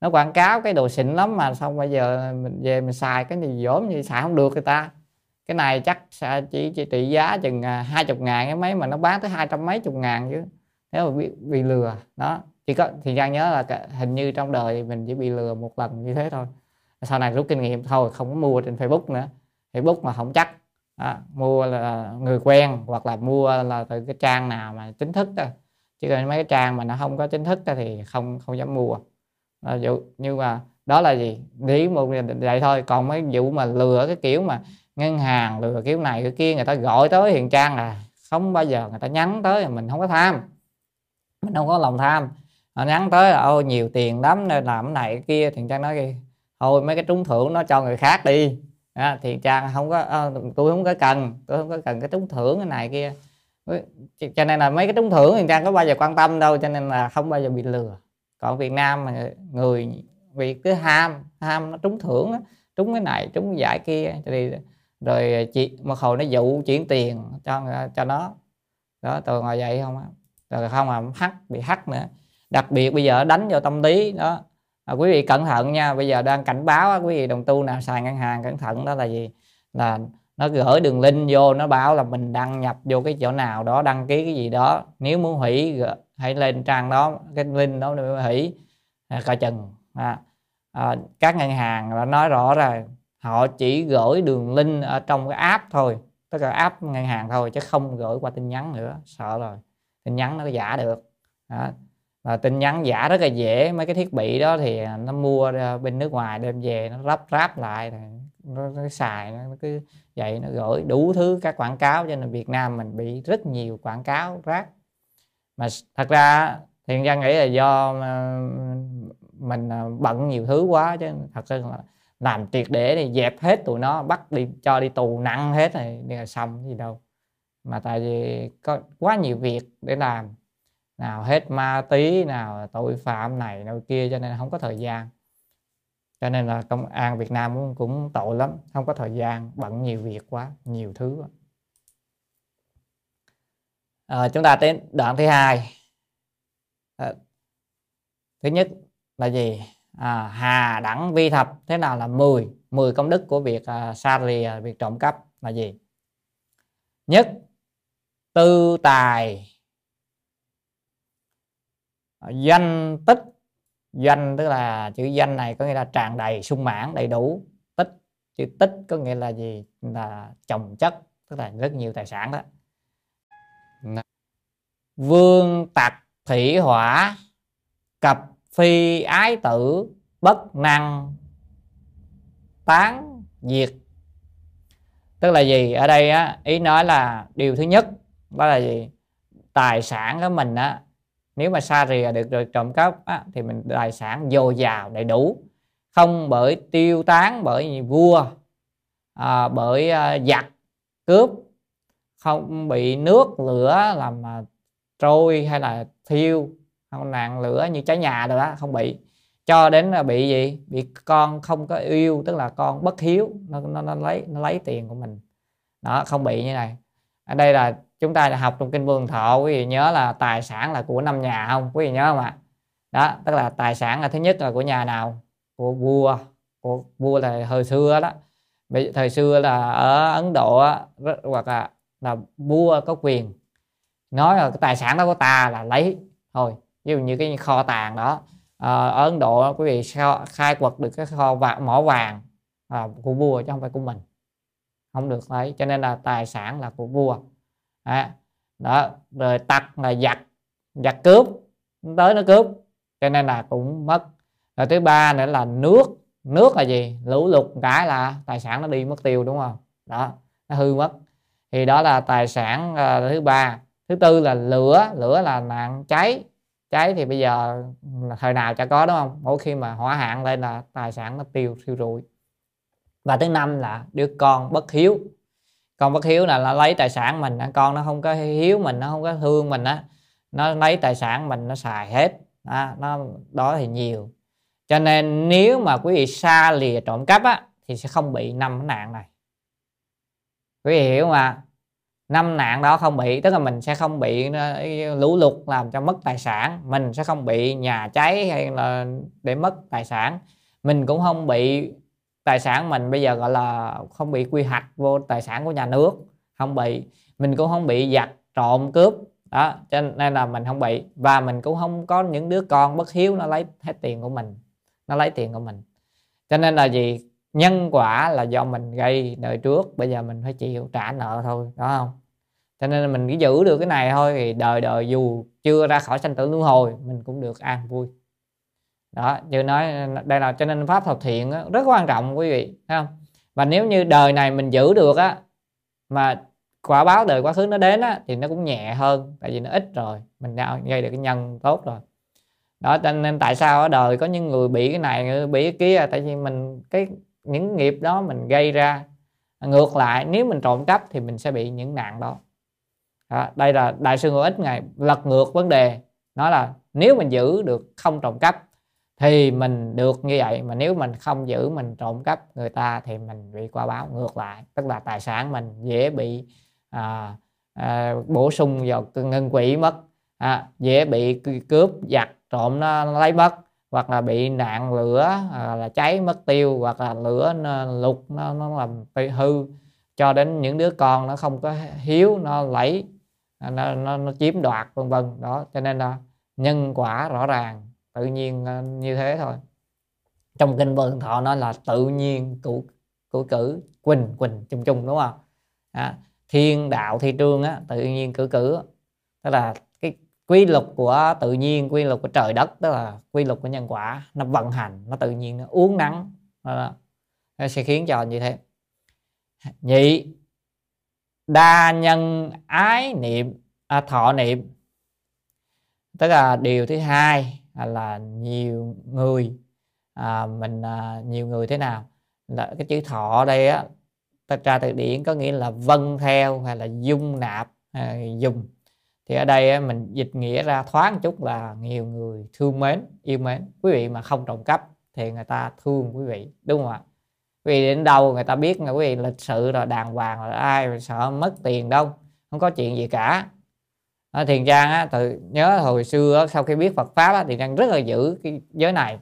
Nó quảng cáo cái đồ xịn lắm mà xong bây giờ mình về mình xài cái gì dỗm như xài không được người ta cái này chắc chỉ, chỉ trị giá chừng à, hai chục ngàn cái mấy mà nó bán tới hai trăm mấy chục ngàn chứ. Nếu mà bị, bị lừa đó. Chỉ có thì Giang nhớ là cả, hình như trong đời mình chỉ bị lừa một lần như thế thôi. Sau này rút kinh nghiệm thôi không có mua trên Facebook nữa. Facebook mà không chắc đó, mua là người quen hoặc là mua là từ cái trang nào mà chính thức đó chứ còn mấy cái trang mà nó không có chính thức đó thì không không dám mua. Ví dụ, như mà đó là gì? Lý một vậy thôi còn mấy vụ mà lừa cái kiểu mà ngân hàng lừa kiểu này cái kia người ta gọi tới hiền trang là không bao giờ người ta nhắn tới mình không có tham. Mình không có lòng tham. Họ nhắn tới là ôi nhiều tiền lắm nên làm cái này cái kia. Thì trang nói gì thôi mấy cái trúng thưởng nó cho người khác đi. À, thì trang không có à, tôi không có cần tôi không có cần cái trúng thưởng cái này kia. Cho nên là mấy cái trúng thưởng thì trang có bao giờ quan tâm đâu cho nên là không bao giờ bị lừa. Còn Việt Nam mà người vì cứ ham ham nó trúng thưởng trúng cái này trúng cái giải kia thì rồi chị một hồi nó dụ chuyển tiền cho cho nó. Đó tôi ngồi vậy không á rồi không mà hắt bị hắt nữa. Đặc biệt bây giờ đánh vào tâm lý đó. À, quý vị cẩn thận nha bây giờ đang cảnh báo quý vị đồng tu nào xài ngân hàng cẩn thận đó là gì? Là nó gửi đường link vô nó báo là mình đăng nhập vô cái chỗ nào đó đăng ký cái gì đó. Nếu muốn hủy hãy lên trang đó cái link đó để hủy. À, coi chừng à, à, các ngân hàng đã nói rõ rồi họ chỉ gửi đường link ở trong cái app thôi tức là app ngân hàng thôi chứ không gửi qua tin nhắn nữa sợ rồi. Tin nhắn nó giả được. Đó. Và tin nhắn giả rất là dễ mấy cái thiết bị đó thì nó mua bên nước ngoài đem về nó lắp ráp lại nó, nó xài nó cứ vậy nó gửi đủ thứ các quảng cáo cho nên Việt Nam mình bị rất nhiều quảng cáo rác. Mà thật ra thì ra nghĩ là do mình à, bận nhiều thứ quá chứ thật sự là làm triệt để thì dẹp hết tụi nó bắt đi cho đi tù nặng hết rồi đi là xong gì đâu. Mà tại vì có quá nhiều việc để làm nào hết ma tí nào tội phạm này nào kia cho nên không có thời gian. Cho nên là công an Việt Nam cũng, cũng tội lắm không có thời gian bận nhiều việc quá nhiều thứ à, chúng ta đến đoạn thứ hai. À, thứ nhất là gì? À, hà đẳng vi thập thế nào là 10 10 công đức của việc à, sa lìa việc trộm cắp là gì? Nhất tư tài. Danh tích. Danh tức là chữ danh này có nghĩa là tràn đầy sung mãn đầy đủ. Tích chữ tích có nghĩa là gì? Là chồng chất tức là rất nhiều tài sản đó. Vương tặc thủy hỏa cập phi ái tử bất năng tán diệt. Tức là gì? Ở đây á ý nói là điều thứ nhất đó là gì? Tài sản của mình á nếu mà xa rìa được rồi trộm cắp á, thì mình tài sản dồi dào đầy đủ. Không bởi tiêu tán bởi vua à, bởi à, giặc cướp. Không bị nước lửa làm mà trôi hay là thiêu không nạn lửa như cháy nhà rồi đó không bị. Cho đến là bị gì? Bị con không có yêu tức là con bất hiếu nó, nó, nó lấy nó lấy tiền của mình. Đó không bị như này. Ở đây là chúng ta đã học trong kinh vườn thọ quý vị nhớ là tài sản là của năm nhà không? Quý vị nhớ không ạ? Đó tức là tài sản là thứ nhất là của nhà nào? Của vua. Của vua là thời xưa đó. Thời xưa là ở ấn độ rất hoặc là là vua có quyền. Nói là cái tài sản đó của ta là lấy thôi ví dụ như cái kho tàng đó. À, ở ấn độ quý vị khai quật được cái kho vàng mỏ vàng à, của vua chứ không phải của mình. Không được lấy cho nên là tài sản là của vua. À, đó rồi tặc là giặc giặc cướp tới nó cướp cho nên là cũng mất. Rồi thứ ba nữa là nước. Nước là gì? Lũ lụt cái là tài sản nó đi mất tiêu đúng không? Đó nó hư mất. Thì đó là tài sản uh, thứ ba. Thứ tư là lửa. Lửa là nạn cháy cháy thì bây giờ thời nào chả có đúng không? Mỗi khi mà hỏa hạn lên là tài sản nó tiêu thiêu rụi. Và thứ năm là đứa con bất hiếu. Con bất hiếu là nó lấy tài sản mình con nó không có hiếu mình nó không có thương mình á nó lấy tài sản mình nó xài hết. Đó, nó đó thì nhiều. Cho nên nếu mà quý vị xa lìa trộm cắp á thì sẽ không bị năm cái nạn này. Quý vị hiểu mà năm nạn đó không bị, tức là mình sẽ không bị ờ, lũ lụt làm cho mất tài sản, mình sẽ không bị nhà cháy hay là để mất tài sản. Mình cũng không bị tài sản mình bây giờ gọi là không bị quy hoạch vô tài sản của nhà nước, không bị. Mình cũng không bị giặt trộm cướp, đó, cho nên là mình không bị. Và mình cũng không có những đứa con bất hiếu nó lấy hết tiền của mình, nó lấy tiền của mình. Cho nên là gì? Nhân quả là do mình gây đời trước bây giờ mình phải chịu trả nợ thôi đó không? Cho nên là mình cứ giữ được cái này thôi thì đời đời dù chưa ra khỏi sanh tử luân hồi mình cũng được an vui. Đó như nói đây là cho nên pháp thập thiện đó, rất quan trọng quý vị thấy không? Và nếu như đời này mình giữ được á mà quả báo đời quá khứ nó đến á thì nó cũng nhẹ hơn tại vì nó ít rồi mình đã gây được cái nhân tốt rồi. Đó cho nên tại sao ở đời có những người bị cái này bị cái kia? Tại vì mình cái những nghiệp đó mình gây ra. Ngược lại nếu mình trộm cắp thì mình sẽ bị những nạn đó, à, đây là đại sư ngô ích ngày lật ngược vấn đề nói là nếu mình giữ được không trộm cắp thì mình được như vậy mà nếu mình không giữ mình trộm cắp người ta thì mình bị qua báo. Ngược lại tức là tài sản mình dễ bị à, à, bổ sung vào ngân quỹ mất à, dễ bị cướp giặt trộm nó, lấy mất hoặc là bị nạn lửa à, là cháy mất tiêu hoặc là lửa nó, lục nó, nó làm hư cho đến những đứa con nó không có hiếu nó lấy nó, nó, nó chiếm đoạt vân vân. Đó cho nên là nhân quả rõ ràng tự nhiên à, như thế thôi. Trong kinh vân thọ nói là tự nhiên cử cử cử quỳnh quỳnh chung chung đúng không? À, thiên đạo thi trương á tự nhiên cử cử tức là quy luật của tự nhiên quy luật của trời đất tức là quy luật của nhân quả nó vận hành nó tự nhiên nó uống nắng nó, nó sẽ khiến cho như thế. Nhị đa nhân ái niệm à, thọ niệm. Tức là điều thứ hai là nhiều người à, mình à, nhiều người thế nào? Là cái chữ thọ đây á ta tra từ điển có nghĩa là vân theo hay là dung nạp à, dùng thì ở đây mình dịch nghĩa ra thoáng chút là nhiều người thương mến yêu mến. Quý vị mà không trộm cắp thì người ta thương quý vị đúng không ạ? Quý vị đến đâu người ta biết là quý vị lịch sự rồi đàng hoàng rồi ai sợ mất tiền đâu không có chuyện gì cả. Ở thiền trang á, từ nhớ hồi xưa á, sau khi biết Phật pháp á, thì trang rất là giữ cái giới này.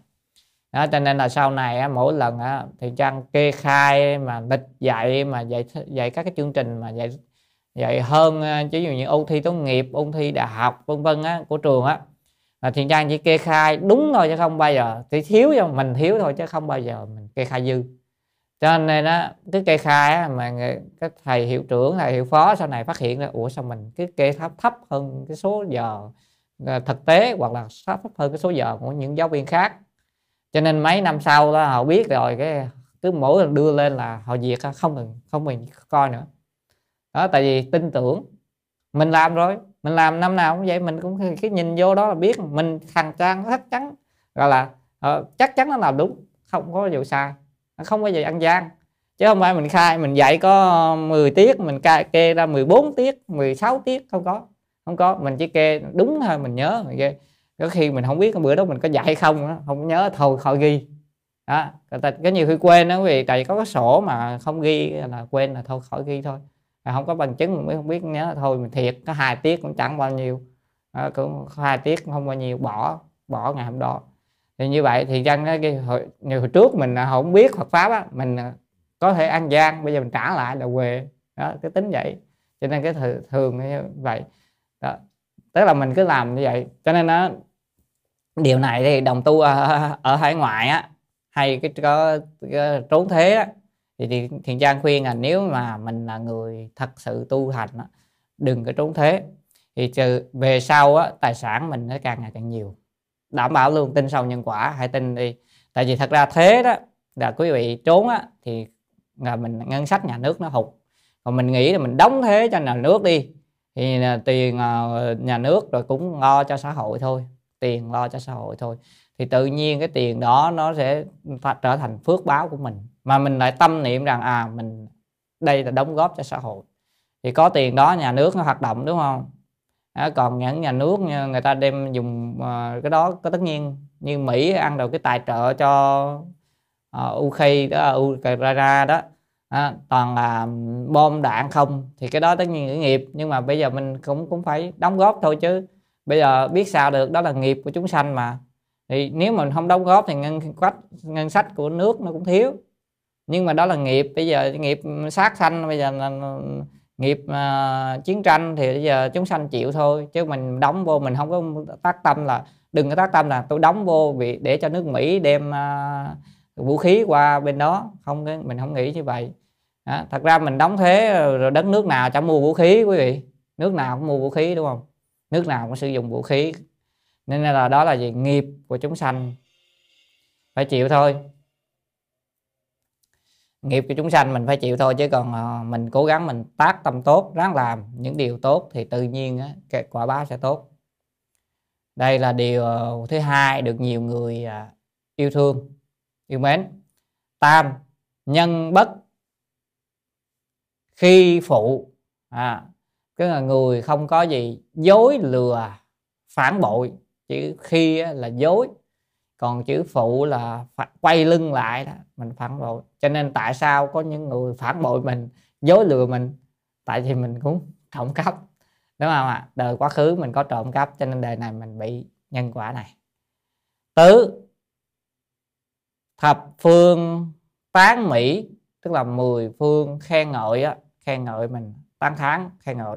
Đó, cho nên là sau này á, mỗi lần á, thiền trang kê khai mà lịch dạy mà dạy dạy các cái chương trình mà dạy vậy hơn à, ví dụ như ôn thi tốt nghiệp ôn thi đại học vân vân á của trường á là thiện trang chỉ kê khai đúng thôi chứ không bao giờ thì thiếu cho mình thiếu thôi chứ không bao giờ mình kê khai dư. Cho nên á cái kê khai á, mà các thầy hiệu trưởng thầy hiệu phó sau này phát hiện ra ủa sao mình cái kê thấp thấp hơn cái số giờ à, thực tế hoặc là thấp hơn cái số giờ của những giáo viên khác. Cho nên mấy năm sau đó họ biết rồi cái cứ mỗi lần đưa lên là họ diệt không cần không mình coi nữa đó tại vì tin tưởng. Mình làm rồi mình làm năm nào cũng vậy mình cũng cái nhìn vô đó là biết mình thằng trang chắc chắn gọi là uh, chắc chắn nó làm đúng không có vụ sai không có gì ăn gian. Chứ không phải mình khai mình dạy có 10 tiết mình kê ra 14 tiết 16 tiết không có không có. Mình chỉ kê đúng thôi mình nhớ mình kê. Có khi mình không biết cái bữa đó mình có dạy không đó, không nhớ thôi khỏi ghi. Đó cái nhiều khi quên đó vì tại vì có cái sổ mà không ghi là quên là thôi khỏi ghi thôi. À, không có bằng chứng mình mới không biết nhớ thôi mình thiệt có hai tiết cũng chẳng bao nhiêu. À, cũng hai tiết không bao nhiêu bỏ bỏ ngày hôm đó. Thì như vậy thì dân cái hồi, hồi trước mình à, không biết Phật pháp á mình à, có thể ăn gian bây giờ mình trả lại là quê đó cái tính vậy. Cho nên cái thường, thường như vậy. Đó. tức là mình cứ làm như vậy. Cho nên nó điều này thì đồng tu ở, ở hải ngoại á hay cái có, cái trốn thế á thì, thì thiền trang khuyên là nếu mà mình là người thật sự tu hành á, đừng có trốn thế thì trừ về sau á, tài sản mình nó càng ngày càng nhiều. Đảm bảo luôn tin sau nhân quả hãy tin đi. Tại vì thật ra thế đó là quý vị trốn á thì là mình ngân sách nhà nước nó hụt. Còn mình nghĩ là mình đóng thế cho nhà nước đi thì tiền ờ, nhà nước rồi cũng lo cho xã hội thôi. Tiền lo cho xã hội thôi. Thì tự nhiên cái tiền đó nó sẽ trở thành phước báo của mình mà mình lại tâm niệm rằng à mình đây là đóng góp cho xã hội. Thì có tiền đó nhà nước nó hoạt động đúng không? À, còn những nhà nước như người ta đem dùng uh, cái đó có tất nhiên như Mỹ ăn được cái tài trợ cho uh, Ukraine đó ờ, Ukraine đó. À, toàn là bom đạn không thì cái đó tất nhiên là nghiệp. Nhưng mà bây giờ mình cũng cũng phải đóng góp thôi chứ. Bây giờ biết sao được đó là nghiệp của chúng sanh mà. Thì nếu mình không đóng góp thì ngân sách ngân sách của nước nó cũng thiếu nhưng mà đó là nghiệp. Bây giờ nghiệp sát sanh bây giờ là nghiệp uh, chiến tranh thì bây giờ chúng sanh chịu thôi. Chứ mình đóng vô mình không có tác tâm là đừng có tác tâm là tôi đóng vô vì để cho nước Mỹ đem uh, vũ khí qua bên đó. Không mình không nghĩ như vậy. Đó. thật ra mình đóng thế rồi đất nước nào chẳng mua vũ khí quý vị. Nước nào cũng mua vũ khí đúng không? Nước nào cũng sử dụng vũ khí. Nên là đó là gì? Nghiệp của chúng sanh. Phải chịu thôi nghiệp của chúng sanh mình phải chịu thôi chứ còn ờ, mình cố gắng mình tác tâm tốt ráng làm những điều tốt thì tự nhiên á, quả báo sẽ tốt. Đây là điều ờ, thứ hai được nhiều người à, yêu thương yêu mến. Tam nhân bất. Khi phụ à, cái là người không có gì dối lừa phản bội chỉ khi là dối còn chữ phụ là quay lưng lại đó, mình phản bội. Cho nên tại sao có những người phản bội mình, dối lừa mình? Tại vì mình cũng trộm cắp. Đúng không ạ? Đời quá khứ mình có trộm cắp, cho nên đời này mình bị nhân quả này. Tứ, thập phương tán mỹ, tức là mười phương khen ngợi á, khen ngợi mình, tán thán, khen ngợi.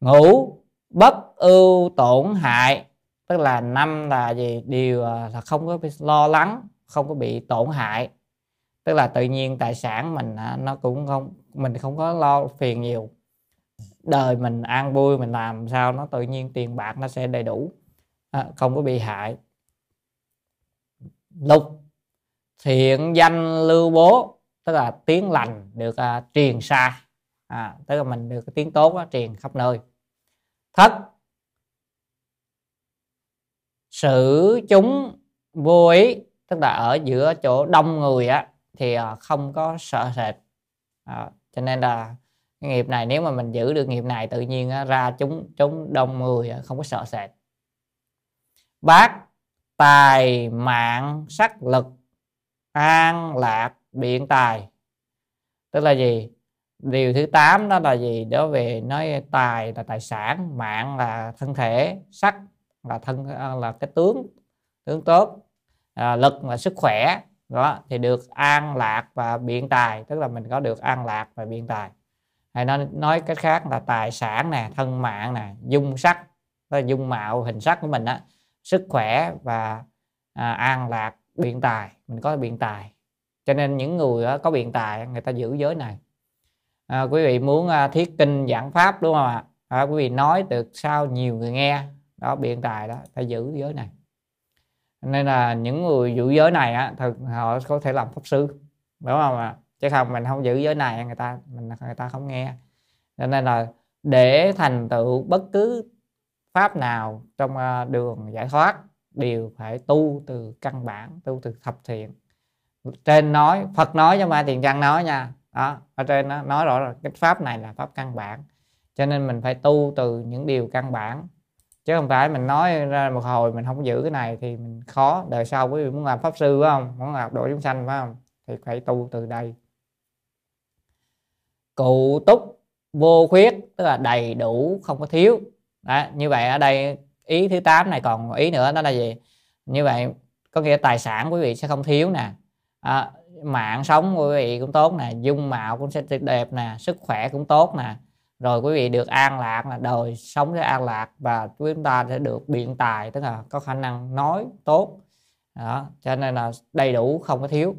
Ngủ bất ưu tổn hại tức là năm là gì? Điều à, là không có bị lo lắng không có bị tổn hại. Tức là tự nhiên tài sản mình à, nó cũng không mình không có lo phiền nhiều. Đời mình an vui mình làm sao nó tự nhiên tiền bạc nó sẽ đầy đủ à, không có bị hại. Lục thiện danh lưu bố tức là tiếng lành được uh, truyền xa. À, tức là mình được tiếng tốt đó, truyền khắp nơi. Thất xử chúng vô ý tức là ở giữa chỗ đông người á thì ờ, không có sợ sệt. À, cho nên là cái nghiệp này nếu mà mình giữ được nghiệp này tự nhiên á, ra chúng chúng đông người không có sợ sệt. Bát tài mạng sắc lực an lạc biện tài. Tức là gì? Điều thứ 8 đó là gì? Đó về nói tài là tài sản mạng là thân thể sắc là thân à, là cái tướng tướng tốt. À, lực là sức khỏe đó thì được an lạc và biện tài tức là mình có được an lạc và biện tài. Hay nói nói cách khác là tài sản nè thân mạng nè dung sắc là dung mạo hình sắc của mình á sức khỏe và à, an lạc biện tài mình có biện tài. Cho nên những người có biện tài người ta giữ giới này. À, quý vị muốn à, thiết kinh giảng pháp đúng không ạ? À, quý vị nói được sao nhiều người nghe đó biện tài đó phải giữ giới này. Nên là những người giữ giới này á thực họ có thể làm pháp sư, đúng không ạ? Chứ không, mình không giữ giới này, người ta, mình, người ta không nghe. Cho nên là để thành tựu bất cứ pháp nào trong à, đường giải thoát đều phải tu từ căn bản, tu từ thập thiện. Trên nói, Phật nói cho mà tiền trang nói nha. Đó, ở trên nó nói rõ là cái pháp này là pháp căn bản. Cho nên mình phải tu từ những điều căn bản chứ không phải mình nói ra một hồi mình không giữ cái này thì mình khó. Đời sau quý vị muốn làm pháp sư phải không? Muốn làm độ chúng sanh phải không? Thì phải tu từ đây. Cụ túc vô khuyết tức là đầy đủ không có thiếu. Đó, như vậy ở đây ý thứ 8 này còn ý nữa đó là gì? Như vậy có nghĩa tài sản quý vị sẽ không thiếu nè. À, mạng sống của quý vị cũng tốt nè dung mạo cũng sẽ đẹp nè sức khỏe cũng tốt nè rồi quý vị được an lạc là đời sống sẽ an lạc và chúng ta sẽ được biện tài tức là có khả năng nói tốt. Đó cho nên là đầy đủ không có thiếu.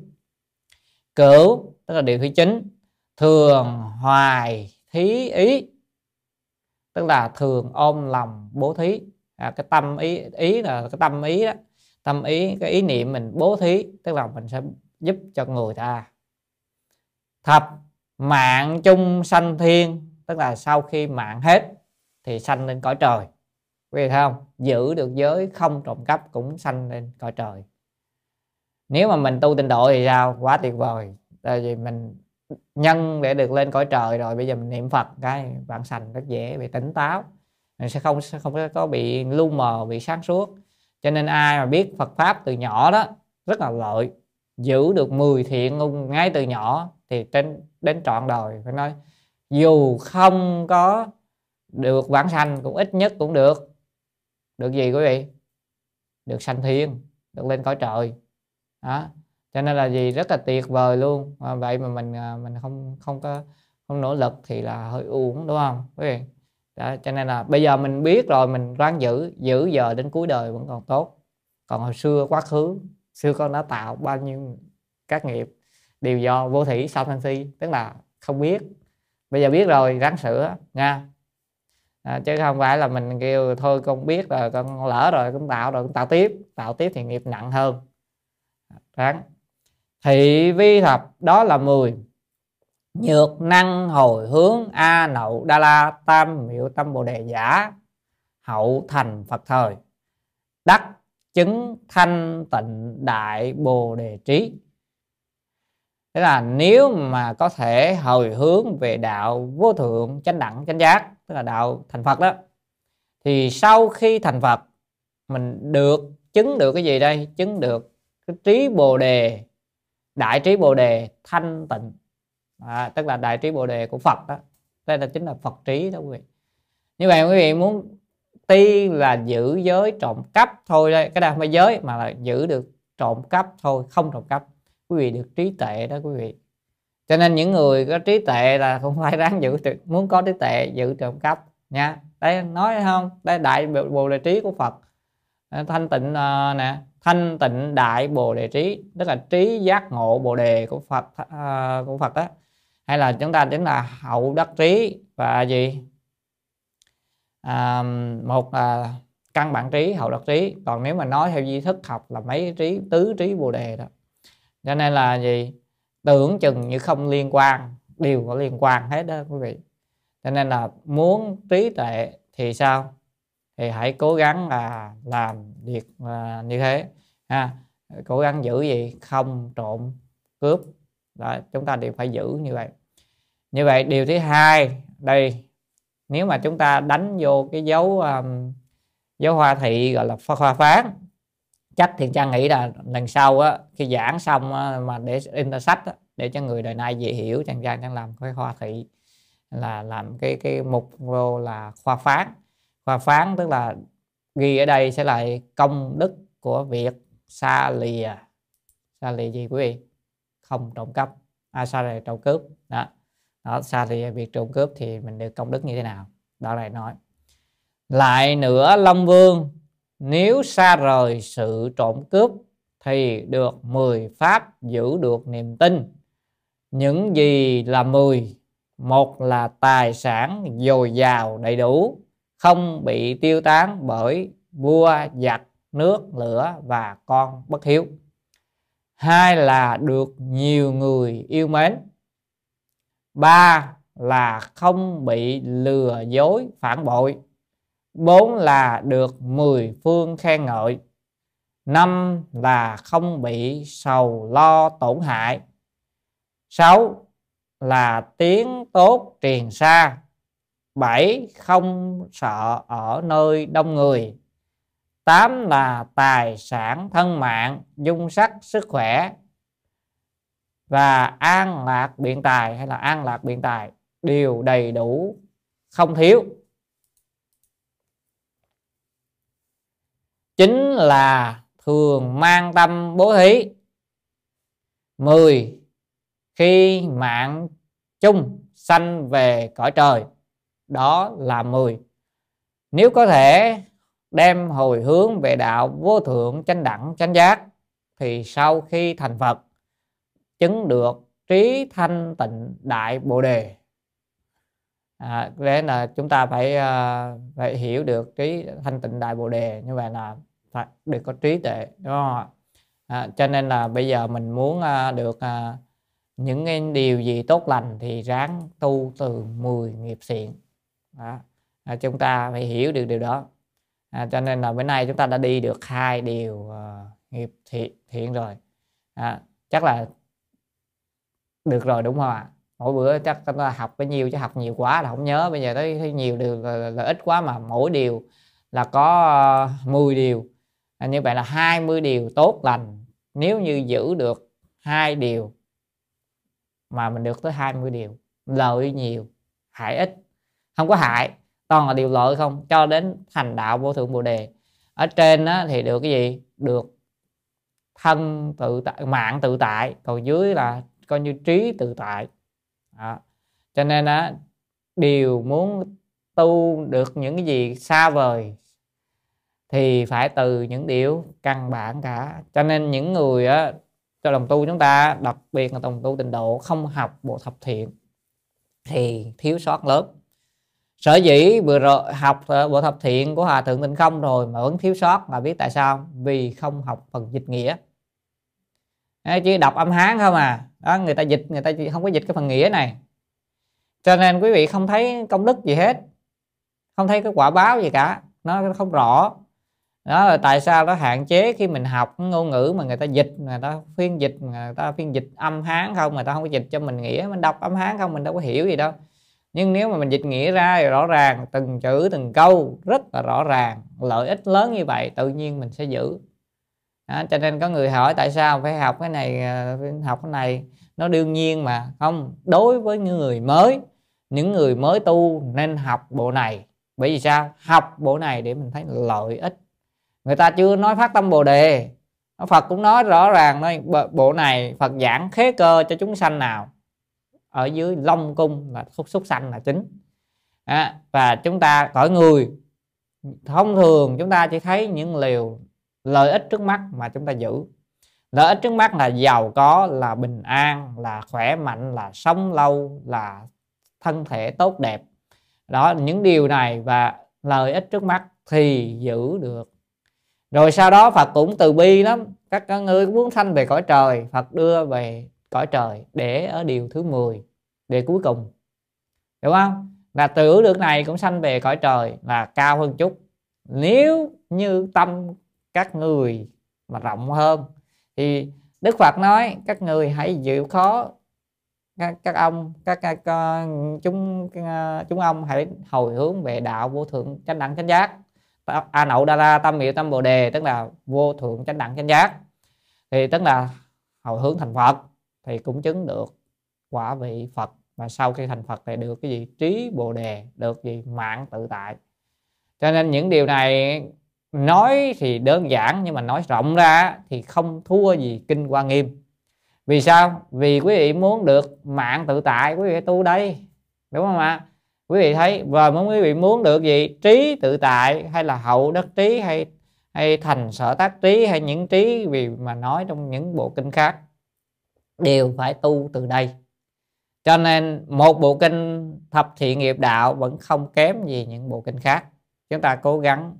Cửu tức là điều thứ chín. Thường hoài thí ý tức là thường ôm lòng bố thí. À, cái tâm ý ý là cái tâm ý đó. Tâm ý cái ý niệm mình bố thí tức là mình sẽ giúp cho người ta. Thập mạng chung sanh thiên tức là sau khi mạng hết thì sanh lên cõi trời. Quý vị thấy không? Giữ được giới không trộm cắp cũng sanh lên cõi trời. Nếu mà mình tu tịnh độ thì sao? Quá tuyệt vời. Tại vì mình nhân để được lên cõi trời rồi, bây giờ mình niệm phật, cái bạn sanh rất dễ bị tỉnh táo. Mình sẽ không sẽ không có bị lu mờ, bị sáng suốt. Cho nên ai mà biết Phật pháp từ nhỏ đó, rất là lợi. Giữ được 10 thiện ngay từ nhỏ thì đến đến trọn đời. Phải nói dù không có được vãng sanh cũng ít nhất cũng được. Được gì quý vị? Được sanh thiên được lên cõi trời. Đó cho nên là gì rất là tuyệt vời luôn. À, vậy mà mình à, mình không không có không nỗ lực thì là hơi uổng đúng không quý vị? Đó, cho nên là bây giờ mình biết rồi mình ráng giữ giữ giờ đến cuối đời vẫn còn tốt. Còn hồi xưa quá khứ xưa con đã tạo bao nhiêu các nghiệp đều do vô thủy sau thanh si. Tức là không biết bây giờ biết rồi ráng sửa nha. À, chứ không phải là mình kêu thôi con biết rồi con lỡ rồi con tạo rồi con tạo tiếp. Tạo tiếp thì nghiệp nặng hơn. Ráng. Thị vi thập đó là 10 nhược năng hồi hướng a nậu đa la tam miệu tâm bồ đề giả hậu thành phật thời. Đắc chứng thanh tịnh đại bồ đề trí thế là nếu mà có thể hồi hướng về đạo vô thượng chánh đẳng chánh giác tức là đạo thành phật đó thì sau khi thành phật mình được chứng được cái gì đây? Chứng được cái trí bồ đề đại trí bồ đề thanh tịnh. À, tức là đại trí bồ đề của phật đó. Đây là chính là phật trí đó quý vị. Như vậy quý vị muốn tuy là giữ giới trộm cắp thôi đây. Cái đây không phải giới mà là giữ được trộm cắp thôi không trộm cắp quý vị được trí tuệ đó quý vị. Cho nên những người có trí tuệ là không phải ráng giữ được muốn có trí tuệ giữ trộm cắp nha. Đây nói không? Đây đại bồ đề trí của phật. Ờ, thanh tịnh uh, nè thanh tịnh đại bồ đề trí tức là trí giác ngộ bồ đề của phật uh, của phật đó hay là chúng ta chính là hậu đắc trí và gì? À, một à, căn bản trí hậu đắc trí. Còn nếu mà nói theo di thức học là mấy trí tứ trí bồ đề đó cho nên là gì? Tưởng chừng như không liên quan đều có liên quan hết đó quý vị. Cho nên là muốn trí tuệ thì sao? Thì hãy cố gắng là làm việc à, như thế ha. Cố gắng giữ gì? Không trộm cướp. Đó, chúng ta đều phải giữ như vậy. Như vậy điều thứ hai đây nếu mà chúng ta đánh vô cái dấu um, dấu hoa thị gọi là hoa phán chắc thì trang nghĩ là lần sau á khi giảng xong á, mà để in ra sách á, để cho người đời nay dễ hiểu trang trang trang làm cái khoa thị là làm cái cái mục vô là khoa phán. Khoa phán tức là ghi ở đây sẽ là công đức của việc xa lìa xa à. lìa gì quý vị? Không trộm cắp. À, xa lìa trộm cướp. Đó. Đó xa lìa việc trộm cướp thì mình được công đức như thế nào? Đó lại nói. Lại nữa long vương nếu xa rời sự trộm cướp thì được 10 pháp giữ được niềm tin. Những gì là 10 một là tài sản dồi dào đầy đủ, không bị tiêu tán bởi vua, giặc, nước, lửa và con bất hiếu. Hai là được nhiều người yêu mến. Ba là không bị lừa dối, phản bội bốn là được mười phương khen ngợi. Năm là không bị sầu lo tổn hại. Sáu là tiếng tốt truyền xa bảy, không sợ ở nơi đông người. Tám là tài sản thân mạng, dung sắc, sức khỏe. Và an lạc biện tài hay là an lạc biện tài đều đầy đủ, không thiếu. Chính là thường mang tâm bố thí. 10 khi mạng chung sanh về cõi trời, đó là 10 nếu có thể đem hồi hướng về đạo vô thượng chánh đẳng, chánh giác, thì sau khi thành Phật, chứng được trí thanh tịnh đại bồ đề à, để là chúng ta phải uh, phải hiểu được trí thanh tịnh đại bồ đề. Như vậy là phải được có trí tuệ đúng không à, cho nên là bây giờ mình muốn uh, được uh, những cái điều gì tốt lành thì ráng tu từ 10 nghiệp thiện đó. À, chúng ta phải hiểu được điều đó. À, cho nên là bữa nay chúng ta đã đi được hai điều uh, nghiệp thiện, thiện rồi. À, chắc là được rồi đúng không ạ? Mỗi bữa chắc chúng ta học cái nhiêu chứ học nhiều quá là không nhớ. Bây giờ tới thấy nhiều điều là, là ít quá mà mỗi điều là có ờ, 10 điều. À, như vậy là 20 điều tốt lành. Nếu như giữ được hai điều mà mình được tới 20 điều lợi nhiều hại ít. Không có hại toàn là điều lợi không. Cho đến thành đạo vô thượng bồ đề. Ở trên á, thì được cái gì? Được thân tự tại mạng tự tại. Còn dưới là coi như trí tự tại đó. cho nên á, điều muốn tu được những cái gì xa vời thì phải từ những điều căn bản cả. Cho nên những người á, cho đồng tu chúng ta, đặc biệt là đồng tu tình độ, không học bộ thập thiện thì thiếu sót lớn. Sở dĩ vừa rồi học ờ, bộ thập thiện của hòa thượng tịnh không rồi mà vẫn thiếu sót, mà biết tại sao vì không học phần dịch nghĩa chỉ đọc âm hán không à. Đó, người ta dịch, người ta không có dịch cái phần nghĩa này. Cho nên quý vị không thấy công đức gì hết. Không thấy cái quả báo gì cả. Nó không rõ. Đó, là tại sao nó hạn chế khi mình học ngôn ngữ mà người ta dịch, người ta phiên dịch, người ta phiên dịch âm hán không? Người ta không có dịch cho mình nghĩa. Mình đọc âm hán không, mình đâu có hiểu gì đâu. Nhưng nếu mà mình dịch nghĩa ra thì rõ ràng, từng chữ, từng câu rất là rõ ràng, lợi ích lớn như vậy, tự nhiên mình sẽ giữ đó, cho nên có người hỏi tại sao phải học cái này ờ, học cái này. Nó đương nhiên mà không đối với những người mới những người mới tu nên học bộ này. Bởi vì sao? Học bộ này để mình thấy lợi ích. Người ta chưa nói phát tâm bồ đề. Phật cũng nói rõ ràng nói bộ này Phật giảng khế cơ cho chúng sanh nào. Ở dưới long cung là xúc xúc sanh là chính. À, và chúng ta cõi người thông thường chúng ta chỉ thấy những liều lợi ích trước mắt mà chúng ta giữ. Lợi ích trước mắt là giàu có, là bình an, là khỏe mạnh, là sống lâu, là thân thể tốt đẹp. Đó những điều này và lợi ích trước mắt thì giữ được. Rồi sau đó Phật cũng từ bi lắm. Các ngươi muốn sanh về cõi trời, Phật đưa về cõi trời để ở điều thứ 10 để cuối cùng. Đúng không? Là từ được này cũng sanh về cõi trời là cao hơn chút. Nếu như tâm các người mà rộng hơn. Thì Đức Phật nói các người hãy chịu khó. Các, các ông các, các chúng chúng ông hãy hồi hướng về đạo vô thượng chánh đẳng chánh giác. A nậu đa la tâm miệu tâm bồ đề tức là vô thượng chánh đẳng chánh giác. Thì tức là hồi hướng thành phật thì cũng chứng được quả vị phật. Và sau khi thành phật thì được cái gì? Trí bồ đề được gì? Mạng tự tại. Cho nên những điều này nói thì đơn giản nhưng mà nói rộng ra thì không thua gì kinh hoa nghiêm. Vì sao? Vì quý vị muốn được mạng tự tại, quý vị tu đây, đúng không ạ? Quý vị thấy, và muốn quý vị muốn được gì? Trí tự tại hay là hậu đắc trí hay hay thành sở tác trí hay những trí vì mà nói trong những bộ kinh khác đều phải tu từ đây. Cho nên một bộ kinh thập thiện nghiệp đạo vẫn không kém gì những bộ kinh khác. Chúng ta cố gắng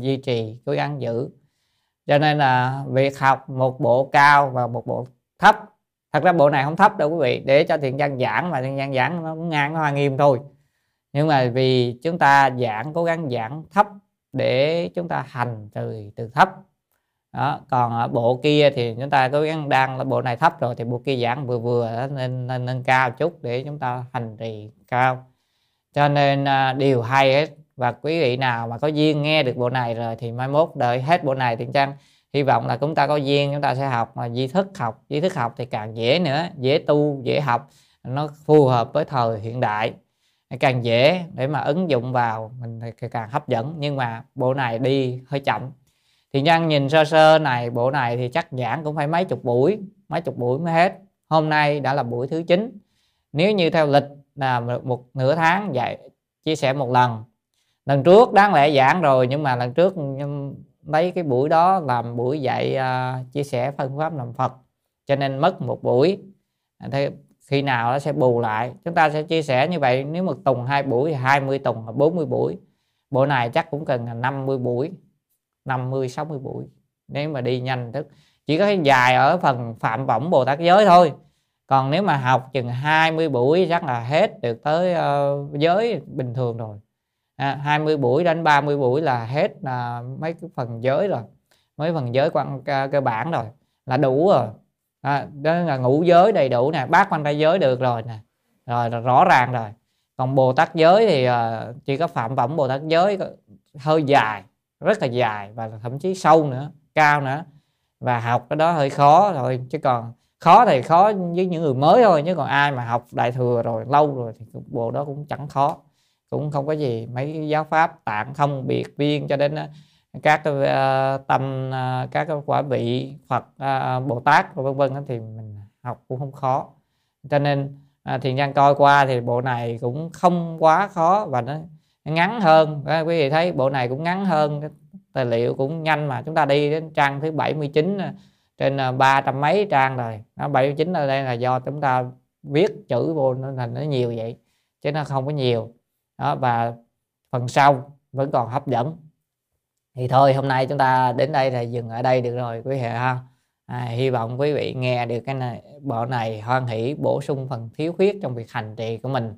duy trì cố gắng giữ. Cho nên là việc học một bộ cao và một bộ thấp thật ra bộ này không thấp đâu quý vị để cho thiện gian giảng mà thiện gian giảng nó cũng ngang hoa nghiêm thôi. Nhưng mà vì chúng ta giảng cố gắng giảng thấp để chúng ta hành từ từ thấp. Đó còn ở bộ kia thì chúng ta cố gắng đang là bộ này thấp rồi thì bộ kia giảng vừa vừa nên nên, nâng cao chút để chúng ta hành trì cao. Cho nên à, điều hay hết và quý vị nào mà có duyên nghe được bộ này rồi thì mai mốt đợi hết bộ này thì chăng? Hy vọng là chúng ta có duyên, chúng ta sẽ học, mà di thức học. Di thức học thì càng dễ nữa, dễ tu, dễ học. Nó phù hợp với thời hiện đại. Càng dễ để mà ứng dụng vào, mình thì càng hấp dẫn. Nhưng mà bộ này đi hơi chậm. Thì nhân nhìn sơ sơ này, bộ này thì chắc giảng cũng phải mấy chục buổi, mấy chục buổi mới hết. Hôm nay đã là buổi thứ 9 nếu như theo lịch là một nửa tháng dạy chia sẻ một lần lần trước đáng lẽ giảng rồi nhưng mà lần trước lấy cái buổi đó làm buổi dạy uh, chia sẻ phân pháp làm Phật cho nên mất một buổi. À, thế khi nào nó sẽ bù lại? Chúng ta sẽ chia sẻ như vậy nếu một tuần hai buổi 20 tuần 40 buổi. Bộ này chắc cũng cần là 50 buổi 50 60 buổi nếu mà đi nhanh tức chỉ có dài ở phần phạm võng Bồ Tát giới thôi. Còn nếu mà học chừng 20 buổi chắc là hết được tới uh, giới bình thường rồi à, 20 buổi đến 30 buổi là hết là mấy cái phần giới rồi. Mấy phần giới quan cơ bản rồi là đủ rồi. À, đó là ngũ giới đầy đủ nè bác quan trai giới được rồi nè. Rồi rõ ràng rồi. Còn bồ tát giới thì uh, chỉ có phạm võng bồ tát giới hơi dài rất là dài và thậm chí sâu nữa cao nữa. Và học cái đó hơi khó rồi chứ còn khó thì khó với những người mới thôi chứ còn ai mà học đại thừa rồi lâu rồi thì bộ đó cũng chẳng khó cũng không có gì mấy giáo pháp tạng không biệt viên cho đến ờ, các uh, tâm uh, các quả vị Phật uh, Bồ Tát vân vân thì mình học cũng không khó. Cho nên uh, thiền nhân coi qua thì bộ này cũng không quá khó và nó ngắn hơn. Quý vị thấy bộ này cũng ngắn hơn tài liệu cũng nhanh mà. Chúng ta đi đến trang thứ 79 trên ba trăm mấy trang rồi. Nó 79 ở đây là do chúng ta viết chữ vô nên là nó nhiều vậy chứ nó không có nhiều đó và phần sau vẫn còn hấp dẫn. Thì thôi hôm nay chúng ta đến đây là dừng ở đây được rồi quý vị ha. À, hy vọng quý vị nghe được cái này bộ này hoan hỷ bổ sung phần thiếu khuyết trong việc hành trì của mình.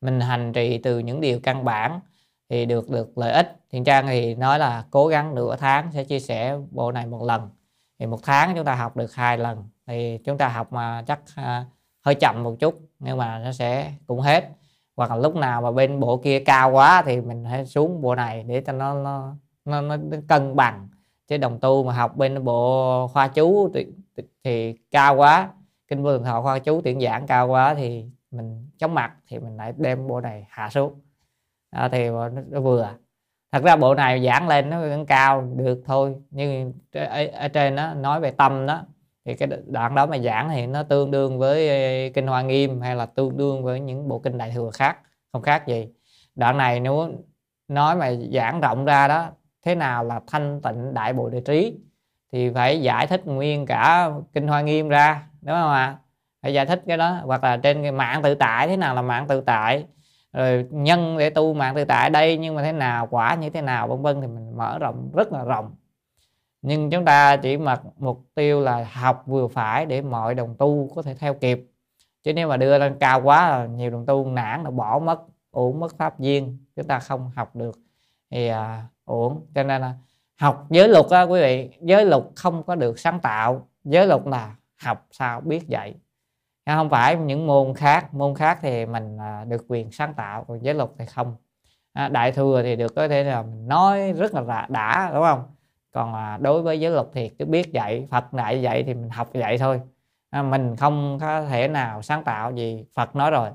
Mình hành trì từ những điều căn bản thì được được lợi ích. Thiện trang thì nói là cố gắng nửa tháng sẽ chia sẻ bộ này một lần. Thì một tháng chúng ta học được hai lần. Thì chúng ta học mà chắc à, hơi chậm một chút nhưng mà nó sẽ cũng hết hoặc là lúc nào mà bên bộ kia cao quá thì mình hãy xuống bộ này để cho nó nó nó, nó cân bằng. Chứ đồng tu mà học bên bộ khoa chú thì, thì cao quá kinh vô thường thọ khoa chú tuyển giảng cao quá thì mình chống mặt thì mình lại đem bộ này hạ xuống. À, thì nó vừa. Thật ra bộ này giảng lên nó vẫn cao được thôi. Nhưng ở, ở trên nó nói về tâm đó thì cái đoạn đó mà giảng thì nó tương đương với kinh hoa nghiêm hay là tương đương với những bộ kinh đại thừa khác, không khác gì. Đoạn này nếu nói mà giảng rộng ra đó, thế nào là thanh tịnh đại bồ đề trí? Thì phải giải thích nguyên cả kinh hoa nghiêm ra, đúng không ạ? Phải giải thích cái đó, hoặc là trên cái mạng tự tại, thế nào là mạng tự tại? Rồi nhân để tu mạng tự tại đây nhưng mà thế nào, quả như thế nào, vân vân thì mình mở rộng, rất là rộng nhưng chúng ta chỉ mặc mục tiêu là học vừa phải để mọi đồng tu có thể theo kịp. Chứ nếu mà đưa lên cao quá là nhiều đồng tu nản là bỏ mất uổng mất pháp duyên chúng ta không học được. Thì à, uổng. Cho nên là học giới luật á quý vị giới luật không có được sáng tạo. Giới luật là học sao biết dạy. Không phải những môn khác. Môn khác thì mình à, được quyền sáng tạo còn giới luật thì không. À, đại thừa thì được có thể là mình nói rất là đã đúng không? Còn à, đối với giới luật thì cứ biết dạy phật dạy dạy thì mình học dạy thôi. À, mình không có thể nào sáng tạo gì phật nói rồi.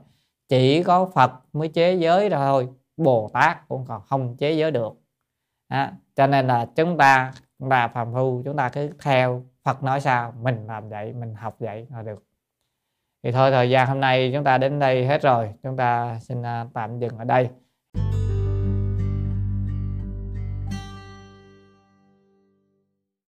Chỉ có phật mới chế giới ra thôi bồ tát cũng còn không chế giới được. À, cho nên là chúng ta là phàm phu chúng ta cứ theo Phật nói sao mình làm vậy mình học vậy là được. Thì thôi thời gian hôm nay chúng ta đến đây hết rồi. Chúng ta xin à, tạm dừng ở đây.